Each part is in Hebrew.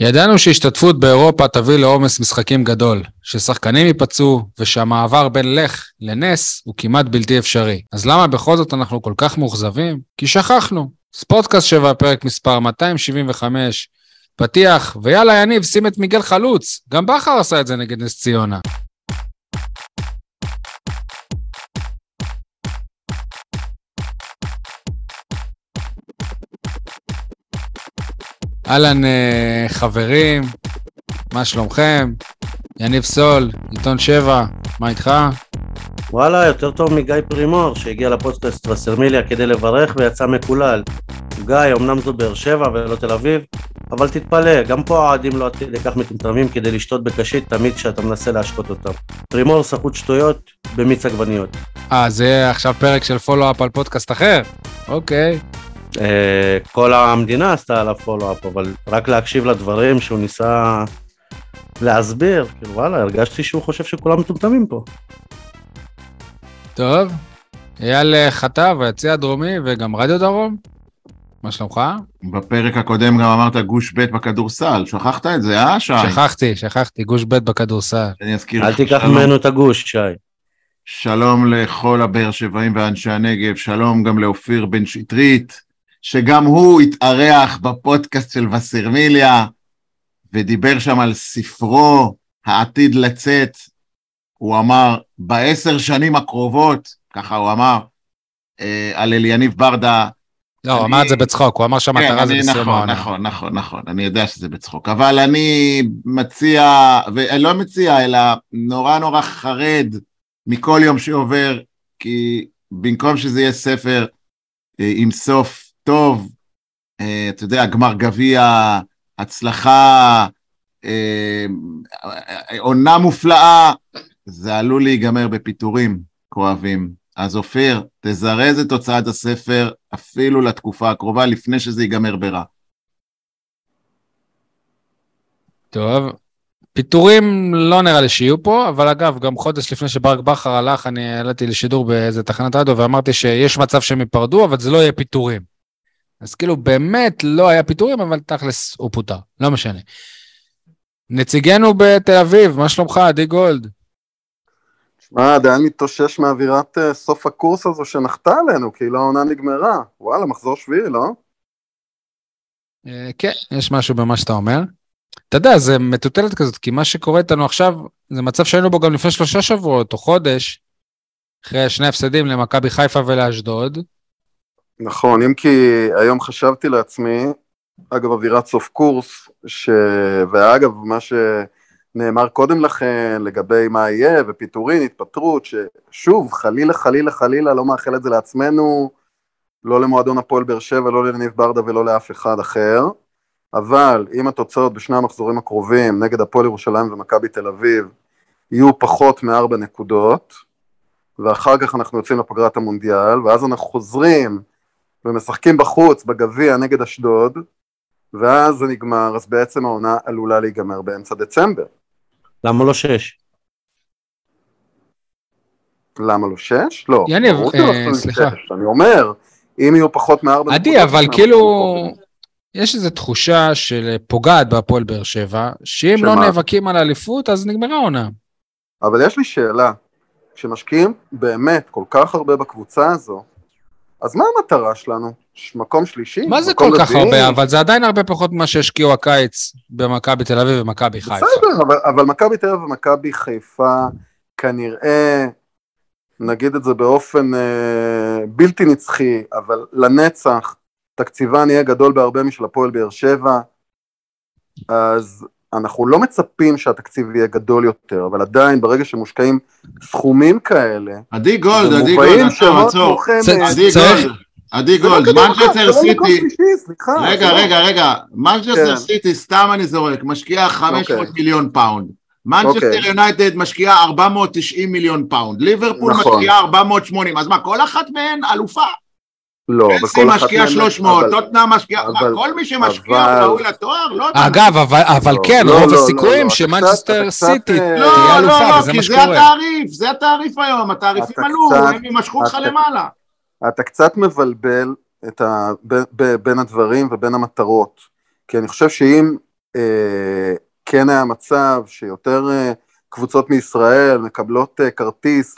ידענו שהשתתפות באירופה תביא לעומס משחקים גדול, ששחקנים ייפצעו, ושהמעבר בין לך לנס הוא כמעט בלתי אפשרי. אז למה בכל זאת אנחנו כל כך מאוכזבים? כי שכחנו. ספורטקאסט 7, פרק מספר 275, פתיח, ויאללה יניב, שים את מיגל חלוץ. גם בכר עשה את זה נגד נס ציונה. אהלן אה, חברים, מה שלומכם? יניב סול, עיתון 7, מה איתך? וואלה, יותר טוב מגיא פרימור, שהגיע לפודקאסט וסרמיליה כדי לברך ויצא מקולל. גיא, אמנם זו באר שבע ולא תל אביב, אבל תתפלא, גם פה האוהדים לא עד כדי כך מטומטמים כדי לשתות בקשית תמיד כשאתה מנסה להשקות אותם. פרימור סחוט שטויות במיץ עגבניות. אה, זה עכשיו פרק של פולו-אפ על פודקאסט אחר? אוקיי. אה, כל המדינה עשתה עליו פולו-אפ, אבל רק להקשיב לדברים שהוא ניסה להסביר, כאילו וואלה, הרגשתי שהוא חושב שכולם מטומטמים פה. טוב, אייל חטב, היציא הדרומי וגם רדיו דרום. מה שלומך? בפרק הקודם גם אמרת גוש ב' בכדורסל, שכחת את זה, אה, שי? שכחתי, שכחתי, גוש ב' בכדורסל. אני אזכיר אל לך. תיקח שלום- ממנו את הגוש, שי. שלום לכל הבאר שבעים ואנשי הנגב, שלום גם לאופיר בן שטרית, שגם הוא התארח בפודקאסט של וסרמיליה, ודיבר שם על ספרו העתיד לצאת. הוא אמר, בעשר שנים הקרובות, ככה הוא אמר, אה, על אליניב ברדה, לא, הוא אני- אמר את זה בצחוק, הוא אמר שהמטרה זה אני- בסיום נכון, העונה. נכון, נכון, נכון, אני יודע שזה בצחוק, אבל אני מציע, ולא מציע, אלא נורא נורא חרד מכל יום שעובר, כי במקום שזה יהיה ספר אה, עם סוף טוב, אה, אתה יודע, גמר גביע, הצלחה, אה, עונה מופלאה, זה עלול להיגמר בפיטורים כואבים. אז אופיר, תזרז את הוצאת הספר אפילו לתקופה הקרובה, לפני שזה ייגמר ברע. טוב. פיטורים לא נראה לי שיהיו פה, אבל אגב, גם חודש לפני שברק בכר הלך, אני העליתי לשידור באיזה תחנת רדיו ואמרתי שיש מצב שהם ייפרדו, אבל זה לא יהיה פיטורים. אז כאילו, באמת לא היה פיטורים, אבל תכלס הוא פוטר, לא משנה. נציגנו בתל אביב, מה שלומך, עדי גולד? שמע, עדיין מתאושש מאווירת אה, סוף הקורס הזו שנחתה עלינו, כאילו העונה נגמרה. וואלה, מחזור שביעי, לא? אה, כן, יש משהו במה שאתה אומר. אתה יודע, זה מטוטלת כזאת, כי מה שקורה איתנו עכשיו, זה מצב שהיינו בו גם לפני שלושה שבועות או חודש, אחרי שני הפסדים למכבי חיפה ולאשדוד. נכון, אם כי היום חשבתי לעצמי, אגב אווירת סוף קורס, ש... ואגב מה שנאמר קודם לכן לגבי מה יהיה ופיטורין, התפטרות, ששוב, חלילה חלילה חלילה לא מאחל את זה לעצמנו, לא למועדון הפועל באר שבע, לא לניב ברדה ולא לאף אחד אחר, אבל אם התוצאות בשני המחזורים הקרובים נגד הפועל ירושלים ומכבי תל אביב יהיו פחות מארבע נקודות, ואחר כך אנחנו יוצאים לפגרת המונדיאל, ואז אנחנו חוזרים ומשחקים בחוץ בגביע נגד אשדוד, ואז זה נגמר, אז בעצם העונה עלולה להיגמר באמצע דצמבר. למה לא שש? למה לא שש? לא. יניב, אה, סליחה. שש. אני אומר, אם יהיו פחות מארבע עדי, אבל כאילו. יש איזו תחושה של פוגעת בהפועל באר שבע, שאם לא? נאבקים על האליפות, אז נגמרה העונה. אבל יש לי שאלה, כשמשקיעים באמת כל כך הרבה בקבוצה הזו, אז מה המטרה שלנו? מקום שלישי? מה זה כל כך? הרבה? אבל זה עדיין הרבה פחות ממה שהשקיעו הקיץ במכבי תל אביב ומכבי חיפה. בסדר, אבל, אבל מכבי תל אביב ומכבי חיפה כנראה, נגיד את זה באופן אה, בלתי נצחי, אבל לנצח, תקציבן יהיה גדול בהרבה משל הפועל באר שבע, אז אנחנו לא מצפים שהתקציב יהיה גדול יותר, אבל עדיין ברגע שמושקעים סכומים כאלה, עדי גולד, עדי גולד, עצור, עצור. עדי גולד, עדי לא גולד, מנצ'סטר לא סיטי, רגע, לא- רגע, רגע, מנצ'סטר כן. סיטי, סתם אני זורק, משקיעה 500 אוקיי. מיליון פאונד. מנצ'סטר אוקיי. יונייטד משקיעה 490 מיליון פאונד. ליברפול נכון. משקיעה 480, אז מה, כל אחת מהן אלופה? לא, צ'לסי בכל אחת משקיעה מהן- 300, אבל- טוטנאם משקיעה, מה, אבל- כל מי שמשקיע אבל- הוא ראוי לתואר? לא יודע. אגב, אבל, אבל לא, כן, לא, רוב לא, הסיכויים לא, שמנצ'סטר קצת- אתה סיטי קצת, אה, לא, תהיה לא, אלופה, לא, וזה כי מה זה שקורה. התעריף, זה התעריף היום, התעריפים עלו, הם ימשכו אותך למעלה. אתה קצת מבלבל. בין הדברים ובין המטרות. כי אני חושב שאם אה, כן היה מצב שיותר אה, קבוצות מישראל מקבלות אה, כרטיס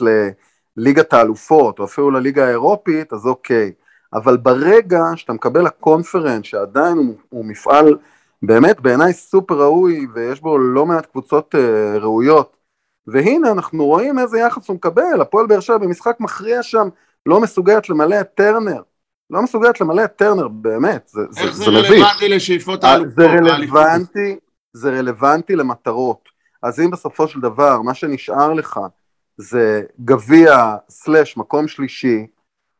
לליגת האלופות, או אפילו לליגה האירופית, אז אוקיי. אבל ברגע שאתה מקבל הקונפרנס, שעדיין הוא, הוא מפעל באמת בעיניי סופר ראוי, ויש בו לא מעט קבוצות אה, ראויות, והנה אנחנו רואים איזה יחס הוא מקבל, הפועל באר שבע במשחק מכריע שם, לא מסוגלת למלא את טרנר. לא מסוגלת למלא את טרנר, באמת, זה, איך זה, זה זה מביך. רלוונטי לשאיפות אה, האלופות? זה? רלוונטי, זה רלוונטי למטרות. אז אם בסופו של דבר מה שנשאר לך זה גביע סלאש מקום שלישי,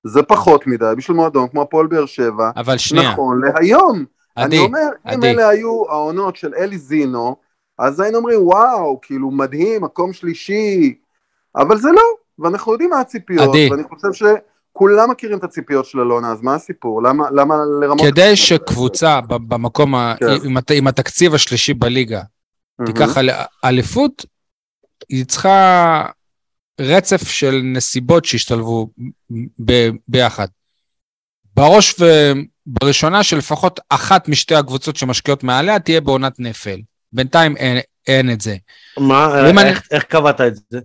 זה פחות מדי בשביל מועדון כמו הפועל באר שבע, אבל שנייה, נכון להיום. אני עדי, אומר, אם עדי. אלה היו העונות של אלי זינו, אז היינו אומרים וואו, כאילו מדהים, מקום שלישי, אבל זה לא, ואנחנו יודעים מה הציפיות, עדי. ואני חושב שכולם מכירים את הציפיות של אלונה, אז מה הסיפור? למה, למה לרמות... כדי שקבוצה במקום, ה- כן. עם עם התקציב השלישי בליגה, מהמם. תיקח אל- אליפות, היא צריכה רצף של נסיבות שהשתלבו ב- ביחד. בראש ובראשונה שלפחות אחת משתי הקבוצות שמשקיעות מעליה תהיה בעונת נפל. בינתיים אין, אין את זה. מה, אם אני- איך- איך קבעת את זה?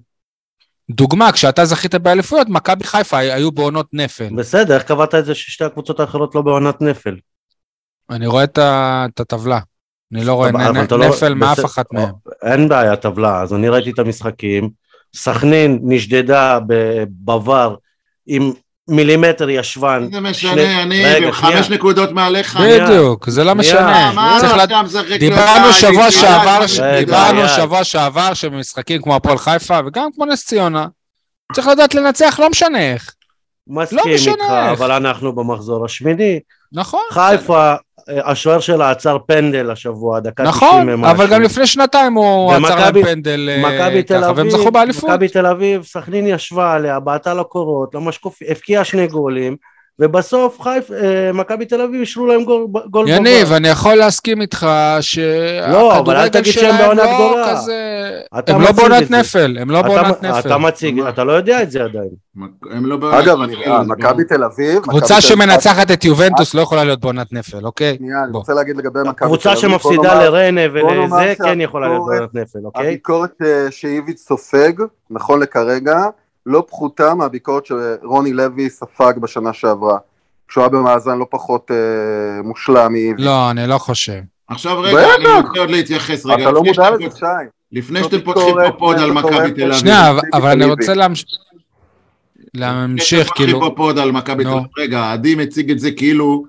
דוגמה, כשאתה זכית באליפויות, מכבי חיפה היו בעונות נפל. בסדר, איך קבעת את זה ששתי הקבוצות האחרות לא בעונת נפל? אני רואה את את הטבלה. אני לא רואה לא- נפל מאף אחת מהם. אין בעיה, טבלה. אז אני ראיתי את המשחקים. סכנין נשדדה בבר עם מילימטר ישבן. זה משנה, שני- אני רגע, חמש שנייה. נקודות מעליך. בדיוק, זה לא משנה. מה לא זרק דיברנו שבוע שעבר, דיברנו. שבוע שעבר שבמשחקים כמו הפועל חיפה וגם כמו נס ציונה, צריך לדעת לנצח, לא משנה איך. מסכים לא משנה איתך. אבל אנחנו במחזור השמיני. נכון, חיפה, אה, השוער שלה עצר פנדל השבוע, דקה 90 נכון, ומשהו. אבל גם לפני שנתיים הוא עצר להם פנדל אה, ככה, והם זכו באליפות. מכבי תל אביב, סכנין ישבה עליה, בעטה לקורות, למשקוף, הבקיעה שני גולים, ובסוף חיפ, אה, מכבי תל אביב אישרו להם גול, גול יניב. אני יכול להסכים איתך לא, שהכדורגל שהם שלהם לא גדולה. כזה... אתה הם לא בעונת. נפל, הם לא אתה- בעונת נפל. אתה מציג, אתה לא יודע את זה עדיין. הם לא אגב, בעונת אני- נפל, אה, מכבי. תל אביב, קבוצה שמנצחת את יובנטוס לא יכולה להיות בעונת נפל, אוקיי? שנייה, אני. רוצה להגיד לגבי מכבי תל אביב. קבוצה שמפסידה לריינה ולזה כן יכולה להיות בעונת נפל, אוקיי? הביקורת אה, שאיביץ' סופג, נכון לכרגע, לא פחותה מהביקורת שרוני לוי ספג בשנה שעברה. כשהוא היה במאזן לא פחות אה, מושלם מאיביץ'. לא, אני לא חושב. עכשיו רגע, בטח. אני רוצה עוד להתייחס רגע. אתה לא לפני מודע שאתם לזה, פות- שי. לפני זו שאתם פותחים פה פוד על מכבי. תל אביב. שנייה, אבל- אני. רוצה להמש- לפני להמשיך, שאתם כאילו... פותחים פה פוד על מכבי תל. אביב. רגע, עדי מציג את זה כאילו,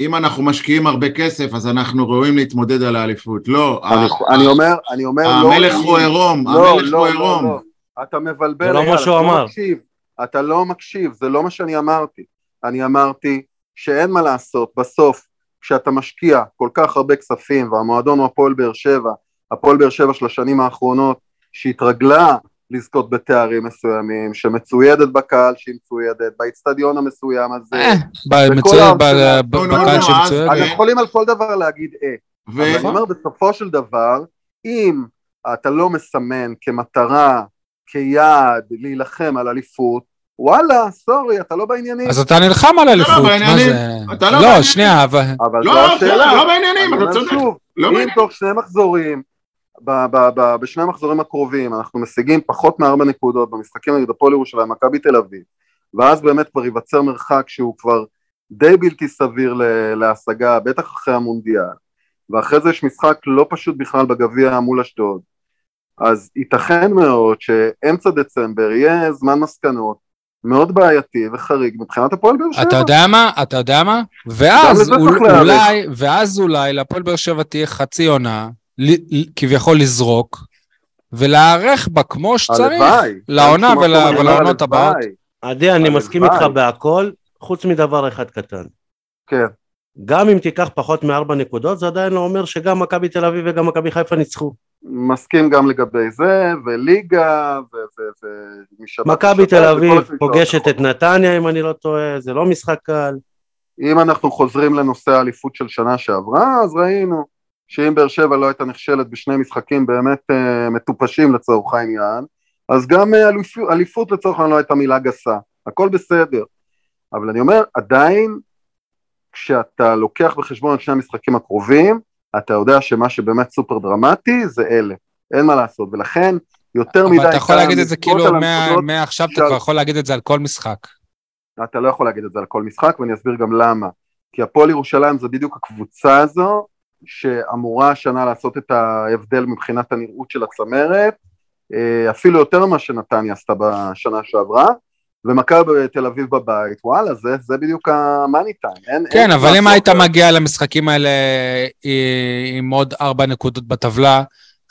אם אנחנו משקיעים הרבה כסף, אז אנחנו ראויים להתמודד על האליפות. לא, אני- אומר, אני אומר, לא... המלך הוא עירום, לא, המלך לא, הוא לא, עירום. אתה מבלבל, זה לא מה שהוא אתה לא אמר. מקשיב. אתה לא מקשיב, זה לא מה שאני אמרתי. אני אמרתי שאין מה לעשות, בסוף, כשאתה משקיע כל כך הרבה כספים, והמועדון הוא הפועל באר שבע, הפועל באר שבע של השנים האחרונות, שהתרגלה לזכות בתארים מסוימים, שמצוידת בקהל שהיא מצוידת, באיצטדיון המסוים הזה, אה, נו, בקהל נו, שמצויד. אז- אנחנו יכולים על כל דבר להגיד אה. ו- אבל אני אומר, בסופו של דבר, אם אתה לא מסמן כמטרה, כיעד, להילחם על אליפות, וואלה, סורי, אתה לא בעניינים. אז אתה נלחם על אליפות, מה. זה? אתה לא לא. שנייה, אבל... אבל לא, זו לא, השאלה. לא בעניינים, אני אתה צודק. לא אם. תוך שני מחזורים, ב- ב- ב- בשני המחזורים הקרובים, אנחנו משיגים פחות מארבע נקודות במשחקים נגד הפועל ירושלים, מכבי תל אביב, ואז באמת כבר ייווצר מרחק שהוא כבר די בלתי סביר ל- להשגה, בטח אחרי המונדיאל, ואחרי זה יש משחק לא פשוט בכלל בגביע מול אשדוד, אז ייתכן מאוד שאמצע דצמבר יהיה זמן מסקנות מאוד בעייתי וחריג מבחינת הפועל באר שבע. אתה יודע מה? אתה יודע מה? ואז אול-. אולי, ואז אולי להפועל באר שבע תהיה חצי עונה, ל- כביכול לזרוק, ולהיערך בה כמו שצריך. הלוואי. לעונה ולעונות הבאות. עדי, אני. מסכים איתך בהכל, חוץ מדבר אחד קטן. כן. גם אם תיקח פחות מארבע נקודות, זה עדיין לא אומר שגם מכבי תל אביב וגם מכבי חיפה ניצחו. מסכים גם לגבי זה, וליגה, ו... ו- ו- משבת מכבי תל אביב פוגשת האחרות. את נתניה, אם אני לא טועה, זה לא משחק קל. אם אנחנו חוזרים לנושא האליפות של שנה שעברה, אז ראינו שאם באר שבע לא הייתה נכשלת בשני משחקים באמת uh, מטופשים לצורך העניין, אז גם uh, אליפות, אליפות לצורך העניין לא הייתה מילה גסה, הכל בסדר. אבל אני אומר, עדיין, כשאתה לוקח בחשבון את שני המשחקים הקרובים, אתה יודע שמה שבאמת סופר דרמטי זה אלה, אין מה לעשות, ולכן יותר מדי... אבל אתה יכול להגיד את זה כאילו מעכשיו אתה כבר יכול להגיד את זה על כל משחק. אתה לא יכול להגיד את זה על כל משחק, ואני אסביר גם למה. כי הפועל ירושלים זה בדיוק הקבוצה הזו, שאמורה השנה לעשות את ההבדל מבחינת הנראות של הצמרת, אה, אפילו יותר ממה שנתניה עשתה בשנה שעברה, ומכבי תל אביב בבית, וואלה, זה, זה בדיוק המאני טיים. אין, כן, אין אבל אם היית. מגיע למשחקים האלה אה, עם עוד ארבע נקודות בטבלה,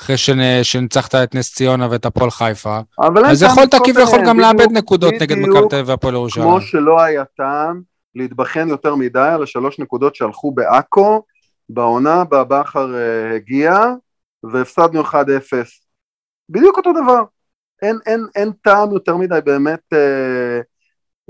אחרי שנ- שניצחת את נס ציונה ואת הפועל חיפה, אז יכולת כביכול גם לאבד נקודות נגד מכבי תל אביב והפועל ירושלים. כמו שלא היה טעם להתבחן יותר מדי על השלוש נקודות שהלכו בעכו, בעונה בה בכר אה, הגיע, והפסדנו 1-0. בדיוק אותו דבר. אין, אין, אין טעם יותר מדי באמת אה,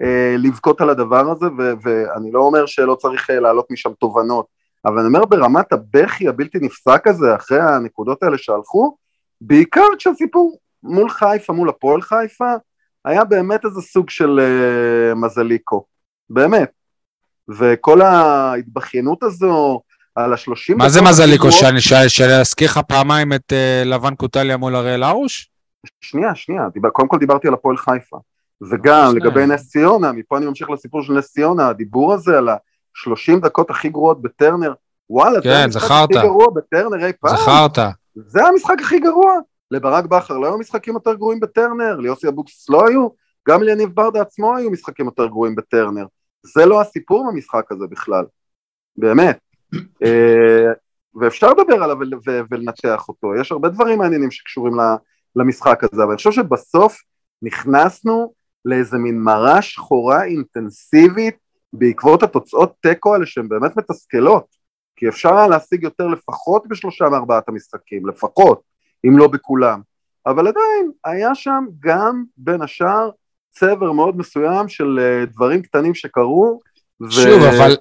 אה, לבכות על הדבר הזה, ו, ואני לא אומר שלא צריך אה, לעלות משם תובנות, אבל אני אומר ברמת הבכי הבלתי נפסק הזה, אחרי הנקודות האלה שהלכו, בעיקר כשהסיפור מול חיפה, מול הפועל חיפה, היה באמת איזה סוג של uh, מזליקו, באמת. וכל ההתבכיינות הזו על השלושים... מה זה מזליקו, שאני- שאזכיר לך פעמיים את אה, לבן קוטליה מול אריאל הרוש? שנייה, שנייה, דיבר, קודם כל דיברתי על הפועל חיפה. וגם. לגבי נס ציונה, מפה אני ממשיך לסיפור של נס ציונה, הדיבור הזה על ה-30 דקות הכי גרועות בטרנר, וואלה, כן, זה המשחק. הכי גרוע בטרנר אי פעם. זכרת. זה המשחק הכי גרוע. לברק בכר לא היו משחקים יותר גרועים בטרנר, ליוסי אבוקסיס לא היו, גם ליניב ברדה עצמו היו משחקים יותר גרועים בטרנר. זה לא הסיפור במשחק הזה בכלל, באמת. אה, ואפשר לדבר עליו ול- ו- ולנתח אותו, יש הרבה דברים מעניינים שקשורים למשחק הזה, אבל אני חושב שבסוף נכנסנו לאיזה מין מרה שחורה אינטנסיבית בעקבות התוצאות תיקו האלה שהן באמת מתסכלות, כי אפשר היה להשיג יותר לפחות בשלושה מארבעת המשחקים, לפחות, אם לא בכולם, אבל עדיין היה שם גם בין השאר צבר מאוד מסוים של אה, דברים קטנים שקרו, שוב, אבל-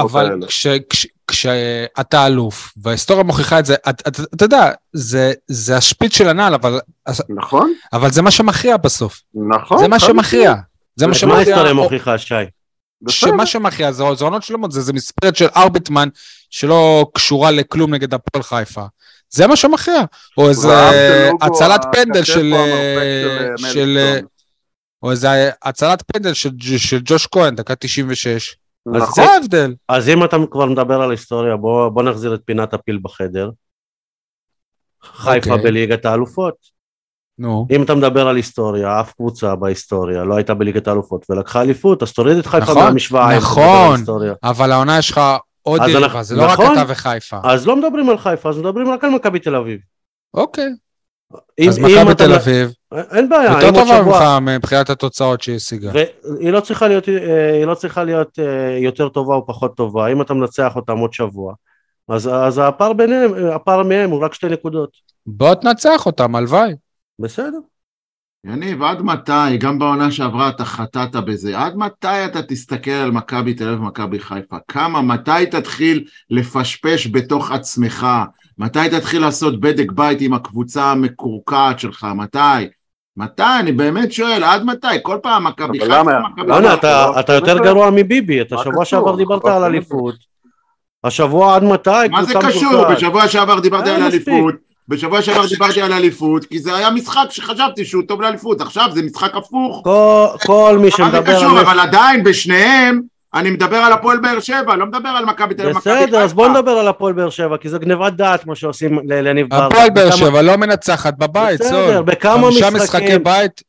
אבל. כש- כש- כשאתה אלוף, וההיסטוריה מוכיחה את זה, את- את- אתה יודע, זה- זה השפיץ של הנעל, אבל- נכון, אבל זה מה שמכריע בסוף. נכון. זה מה שמכריע. זה מה מה שמכריע. ההיסטוריה מוכיחה, שי? שמה שמכריע זה זה עונות שלמות, זה זה מספרת של ארביטמן שלא קשורה לכלום נגד הפועל חיפה. זה מה שמכריע. או איזה הצלת פנדל של... או המרפק של- של מליקסון. או איזה הצלת פנדל של של ג'וש כהן, דקה 96. אז נכון, זה ההבדל. אז אם אתה כבר מדבר על היסטוריה, בוא, בוא נחזיר את פינת הפיל בחדר. חיפה אוקיי. בליגת האלופות. נו. אם אתה מדבר על היסטוריה, אף קבוצה בהיסטוריה לא הייתה בליגת האלופות ולקחה אליפות, אז תוריד את חיפה נכון, מהמשוואה. נכון. אבל העונה יש לך עוד אז יריבה, זה לא רק נכון. אתה וחיפה. אז לא מדברים על חיפה, אז מדברים רק על מכבי תל אביב. אוקיי. אם- אז מכבי אתה- תל אביב, אין בעיה, יותר טובה שבוע... ממך מבחינת התוצאות שהיא השיגה. והיא לא צריכה להיות, אה, היא לא צריכה להיות אה, יותר טובה או פחות טובה, אם אתה מנצח אותם עוד שבוע, אז, אז הפער ביניהם, הפער מהם הוא רק שתי נקודות. בוא תנצח אותם, הלוואי. בסדר. יניב, עד מתי, גם בעונה שעברה אתה חטאת בזה, עד מתי אתה תסתכל על מכבי תל אביב ומכבי חיפה? כמה, מתי תתחיל לפשפש בתוך עצמך? מתי תתחיל לעשות בדק בית עם הקבוצה המקורקעת שלך? מתי? מתי? אני באמת שואל, עד מתי? כל פעם מכבי חיפה? מכבי לא? אתה, לא, אתה יותר באמת? גרוע מביבי, אתה שבוע? שעבר דיברת על? אליפות. השבוע עד מתי? מה זה קשור? בשבוע שעבר דיברתי על. אליפות, בשבוע שעבר דיברתי על אליפות, כי זה היה משחק שחשבתי שהוא טוב לאליפות, עכשיו זה משחק הפוך. כל, כל מי מה זה שמדבר קשור? על... אבל עדיין בשניהם אני מדבר על הפועל באר שבע, לא מדבר על מכבי תל אביב. בסדר, אז בוא נדבר על הפועל באר שבע, כי זה גניבת דעת מה שעושים לניב ברדה. הפועל באר שבע לא מנצחת בבית, בסדר. בכמה חמישה משחקים. משחקי בית,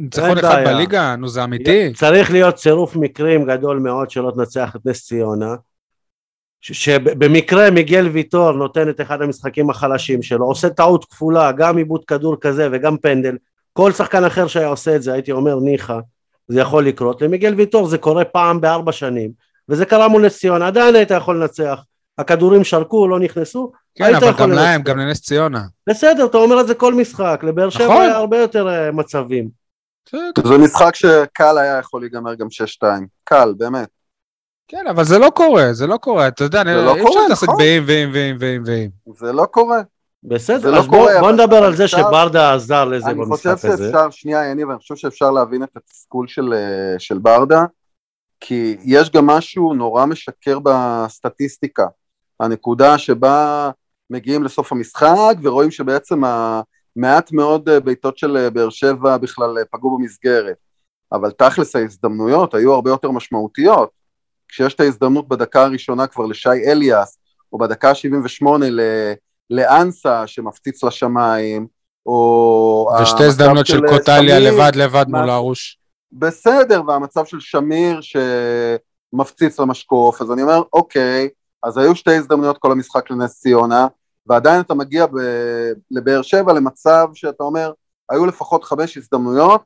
ניצחון אחד. בליגה? נו, זה אמיתי? צריך להיות צירוף מקרים גדול מאוד שלא תנצח את נס ציונה. ש- שבמקרה מיגל ויטור נותן את אחד המשחקים החלשים שלו, עושה טעות כפולה, גם עיבוד כדור כזה וגם פנדל. כל שחקן אחר שהיה עושה את זה, הייתי אומר ניחא, זה יכול לקרות. למיגל ויטור זה קורה פעם בארבע שנים, וזה קרה מול נס ציונה, עדיין היית יכול לנצח. הכדורים שרקו, לא נכנסו, כן, היית אבל גם להם. גם לנס ציונה. בסדר, אתה אומר את זה כל משחק, לבאר שבע נכון. היה הרבה יותר אה, מצבים. בסדר. זה משחק שקל היה יכול להיגמר גם 6-2, קל, באמת. כן, אבל זה לא קורה, זה לא קורה. אתה יודע, זה לא אי אפשר קורה, להתעסק נכון. באם ואם ואם ואם ואם. זה לא קורה. בסדר, לא אז בוא, קורה, בוא נדבר על זה אפשר- שברדה עזר לזה אני חושב במשחק הזה. שאפשר, שנייה יניב, אני חושב שאפשר להבין את התסכול של, אה, של ברדה, כי יש גם משהו נורא משקר בסטטיסטיקה. הנקודה שבה מגיעים לסוף המשחק ורואים שבעצם המעט מאוד אה, בעיטות של אה, באר שבע בכלל פגעו במסגרת. אבל תכלס ההזדמנויות היו הרבה יותר משמעותיות. כשיש את ההזדמנות בדקה הראשונה כבר לשי אליאס, או בדקה ה-78 לאנסה שמפציץ לשמיים, או... ושתי הזדמנות של קוטליה לבד לבד מול הרוש. בסדר, והמצב של שמיר שמפציץ למשקוף, אז אני אומר, אוקיי, אז היו שתי הזדמנויות כל המשחק לנס ציונה, ועדיין אתה מגיע ב- לבאר שבע למצב שאתה אומר, היו לפחות חמש הזדמנויות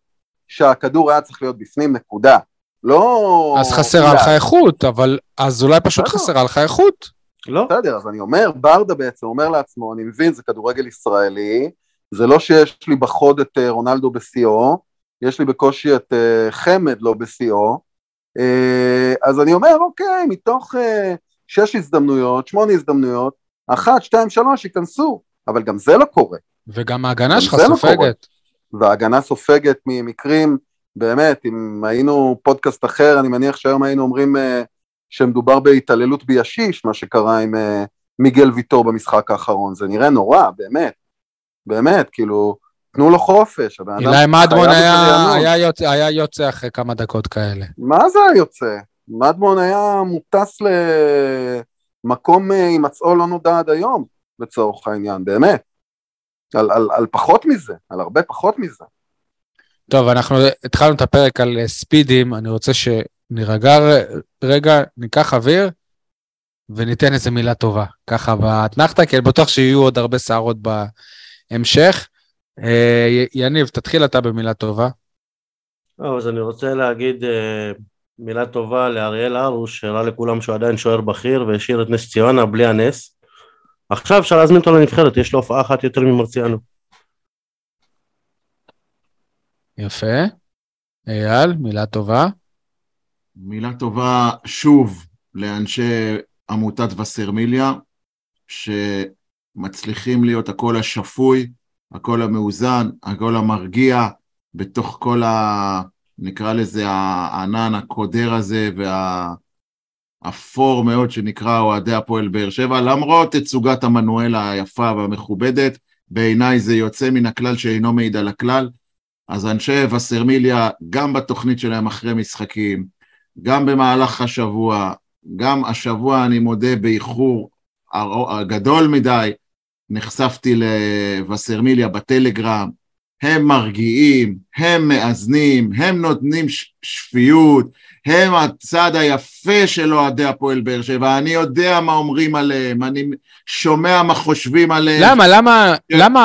שהכדור היה צריך להיות בפנים, נקודה. לא... אז חסרה לך איכות, אבל אז אולי פשוט. חסרה לך איכות. לא, בסדר, אז אני אומר, ברדה בעצם אומר לעצמו, אני מבין, זה כדורגל ישראלי, זה לא שיש לי בחוד את אה, רונלדו בשיאו, יש לי בקושי את אה, חמד לא בשיאו, אה, אז אני אומר, אוקיי, מתוך שש הזדמנויות, שמונה הזדמנויות, אחת, שתיים, שלוש, ייכנסו, אבל גם זה לא קורה. וגם ההגנה שלך לא. סופגת. וההגנה סופגת ממקרים, באמת, אם היינו פודקאסט אחר, אני מניח שהיום היינו אומרים שמדובר בהתעללות בישיש, מה שקרה עם אה, מיגל ויטור במשחק האחרון, זה נראה נורא, באמת, באמת, כאילו, תנו לו חופש. הבן אדם אילי מדמון היה-. היה יוצא- היה יוצא אחרי כמה דקות כאלה. מה זה היוצא? מדמון היה מוטס למקום אה, הימצאו לא נודע עד היום, לצורך העניין, באמת. על, על, על פחות מזה, על הרבה פחות מזה. טוב, אנחנו התחלנו את הפרק על אה, ספידים, אני רוצה שנירגע ר- רגע, ניקח אוויר וניתן איזה מילה טובה. ככה באתנחתא, כי אני בטוח שיהיו עוד הרבה סערות בהמשך. אה, יניב, תתחיל אתה במילה טובה. לא, אז אני רוצה להגיד אה, מילה טובה לאריאל הרוש, שהראה לכולם שהוא עדיין שוער בכיר והשאיר את נס ציונה בלי הנס. עכשיו אפשר להזמין אותו לנבחרת, יש לו הופעה אחת יותר ממרציאנו. יפה. אייל, מילה טובה. מילה טובה שוב לאנשי עמותת וסרמיליה, שמצליחים להיות הקול השפוי, הקול המאוזן, הקול המרגיע, בתוך כל ה... נקרא לזה הענן הקודר הזה והאפור מאוד שנקרא אוהדי הפועל באר שבע, למרות תצוגת עמנואל היפה והמכובדת, בעיניי זה יוצא מן הכלל שאינו מעיד על הכלל. אז אנשי וסרמיליה, גם בתוכנית שלהם אחרי משחקים, גם במהלך השבוע, גם השבוע אני מודה באיחור גדול מדי, נחשפתי לווסרמיליה בטלגרם, הם מרגיעים, הם מאזנים, הם נותנים שפיות, הם הצד היפה של אוהדי הפועל באר שבע, אני יודע מה אומרים עליהם, אני שומע מה חושבים עליהם. למה, למה, כן. למה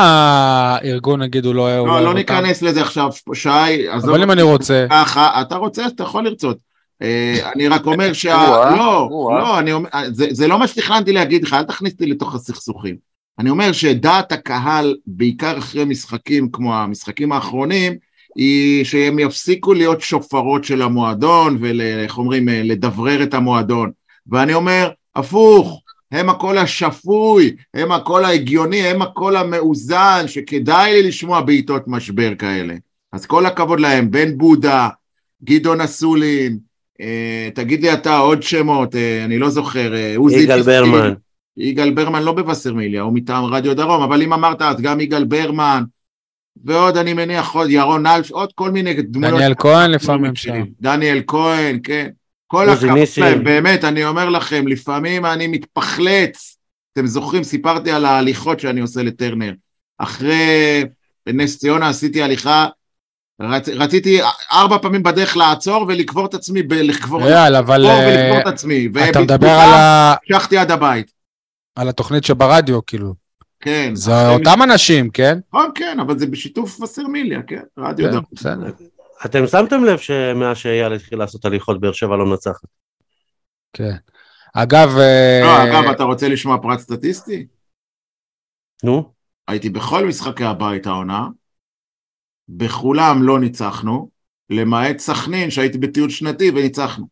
הארגון, נגיד, הוא לא לא? לא ניכנס לזה עכשיו, שי, עזוב אבל אם אני רוצה... ככה, אתה רוצה, אתה יכול לרצות. אה, אני רק אומר שה... או-אה, לא, או-אה. לא, אני אומר, זה, לא מה שתכננתי להגיד לך, אל תכניס אותי לתוך הסכסוכים. אני אומר שדעת הקהל, בעיקר אחרי משחקים כמו המשחקים האחרונים, היא שהם יפסיקו להיות שופרות של המועדון ואיך אומרים, אה, לדברר את המועדון. ואני אומר, הפוך, הם הקול השפוי, הם הקול ההגיוני, הם הקול המאוזן, שכדאי לי לשמוע בעיתות משבר כאלה. אז כל הכבוד להם, בן בודה, גדעון אסולין, אה, תגיד לי אתה עוד שמות, אה, אני לא זוכר, אה, עוזי יגאל ברמן. יגאל ברמן לא בווסרמיליה, הוא מטעם רדיו דרום, אבל אם אמרת אז גם יגאל ברמן, ועוד אני מניח עוד ירון אלף, עוד כל מיני דמויות. דניאל כהן לפעמים שם. דניאל כהן, כן. כל הכבוד. להם, באמת, אני אומר לכם, לפעמים אני מתפחלץ. אתם זוכרים, סיפרתי על ההליכות שאני עושה לטרנר. אחרי נס ציונה עשיתי הליכה, רצ, רציתי ארבע פעמים בדרך לעצור ולקבור את עצמי, לקבור אייל, אבל לקבור אה, ולקבור את עצמי. אתה מדבר ובתגובה על ה- המשכתי עד הבית. על התוכנית שברדיו, כאילו. כן. זה אחרי אותם אנשים, כן? נכון, כן, אבל זה בשיתוף וסרמיליה, כן, רדיו כן. בסדר. אתם שמתם לב שמאז שאייל התחיל לעשות הליכות, באר שבע לא מנצחת? כן. אגב, אה, לא, אגב, אתה רוצה לשמוע פרט סטטיסטי? נו, הייתי בכל משחקי הבית העונה, בכולם לא ניצחנו, למעט סכנין שהייתי בטיול שנתי וניצחנו.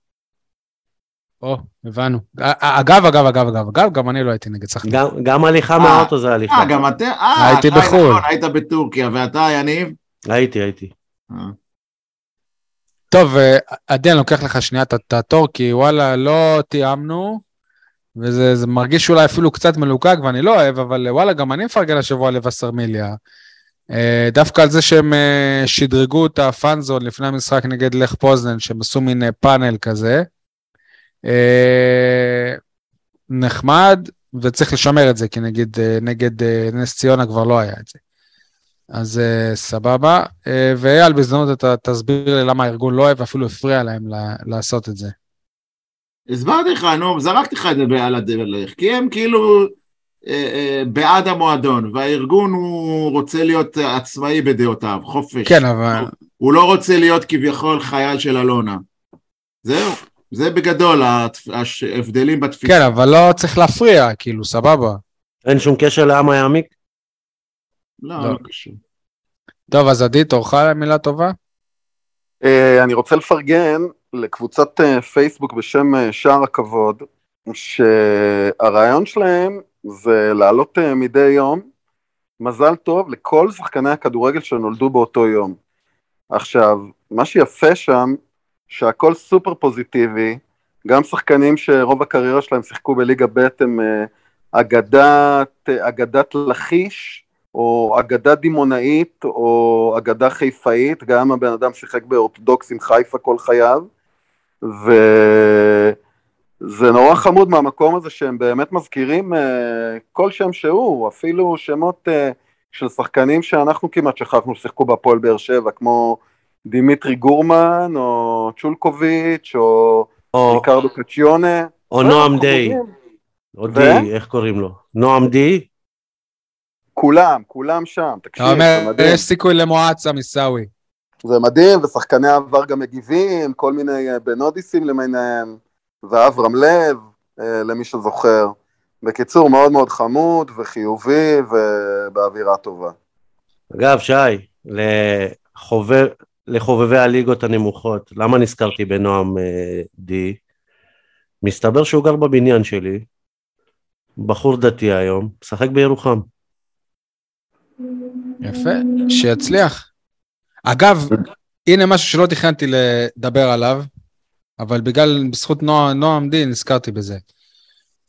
או, הבנו. אגב, אגב, אגב, אגב, אגב, גם אני לא הייתי נגד סכנין. גם- גם הליכה אה. מהאוטו זה הליכה. אה, גם אתם? אה, הייתי שי, בחו"ל. נכון, היית בטורקיה, ואתה, יניב? הייתי, הייתי. אה. טוב, אה, עדי, אני לוקח לך שנייה את- התור, כי וואלה, לא תיאמנו, וזה זה מרגיש אולי אפילו קצת מלוקק ואני לא אוהב, אבל וואלה, גם אני מפרגן השבוע לווסרמיליה. אה, דווקא על זה שהם אה, שדרגו את הפאנזון לפני המשחק נגד לך פוזנן, שהם עשו מין אה, פאנל כזה. נחמד, וצריך לשמר את זה, כי נגיד נגד נס ציונה כבר לא היה את זה. אז סבבה. ואייל, בהזדמנות אתה תסביר לי למה הארגון לא אוהב, ואפילו הפריע להם לעשות את זה. הסברתי לך, נו, זרקתי לך את זה על הדרך, כי הם כאילו בעד המועדון, והארגון הוא רוצה להיות עצמאי בדעותיו, חופש. כן, אבל... הוא לא רוצה להיות כביכול חייל של אלונה. זהו, זה בגדול ההבדלים בתפיסה. כן, אבל לא צריך להפריע, כאילו, סבבה. אין שום קשר לעם היעמיק? לא, לא. לא קשור. טוב, אז עדי, תורך מילה טובה? אה, אני רוצה לפרגן לקבוצת אה, פייסבוק בשם אה, שער הכבוד, שהרעיון שלהם זה להעלות אה, מדי יום. מזל טוב לכל שחקני הכדורגל שנולדו באותו יום. עכשיו, מה שיפה שם, שהכל סופר פוזיטיבי, גם שחקנים שרוב הקריירה שלהם שיחקו בליגה ב' הם אה, אגדת, אה, אגדת לכיש, או אגדה דימונאית, או אגדה חיפאית, גם הבן אדם שיחק באורתודוקס עם חיפה כל חייו, וזה נורא חמוד מהמקום הזה שהם באמת מזכירים uh, כל שם שהוא, אפילו שמות uh, של שחקנים שאנחנו כמעט שכחנו ששיחקו בהפועל באר שבע, כמו דימיטרי גורמן, או צ'ולקוביץ', או או, ריקרדו קצ'יונה. או לא, נועם אנחנו דיי, יודעים. או ו? די, איך קוראים לו? נועם די? כולם, כולם שם, תקשיב, זה מדהים. יש סיכוי למועצם, עיסאווי. זה מדהים, ושחקני העבר גם מגיבים, כל מיני אה, בנודיסים למיניהם, ואברהם לב, אה, למי שזוכר. בקיצור, מאוד מאוד חמוד וחיובי ובאווירה טובה. אגב, שי, לחובב, לחובבי הליגות הנמוכות, למה נזכרתי בנועם אה, די? מסתבר שהוא גר בבניין שלי, בחור דתי היום, משחק בירוחם. יפה, שיצליח. אגב, הנה משהו שלא תכננתי לדבר עליו, אבל בגלל, בזכות נוע, נועם דין, נזכרתי בזה.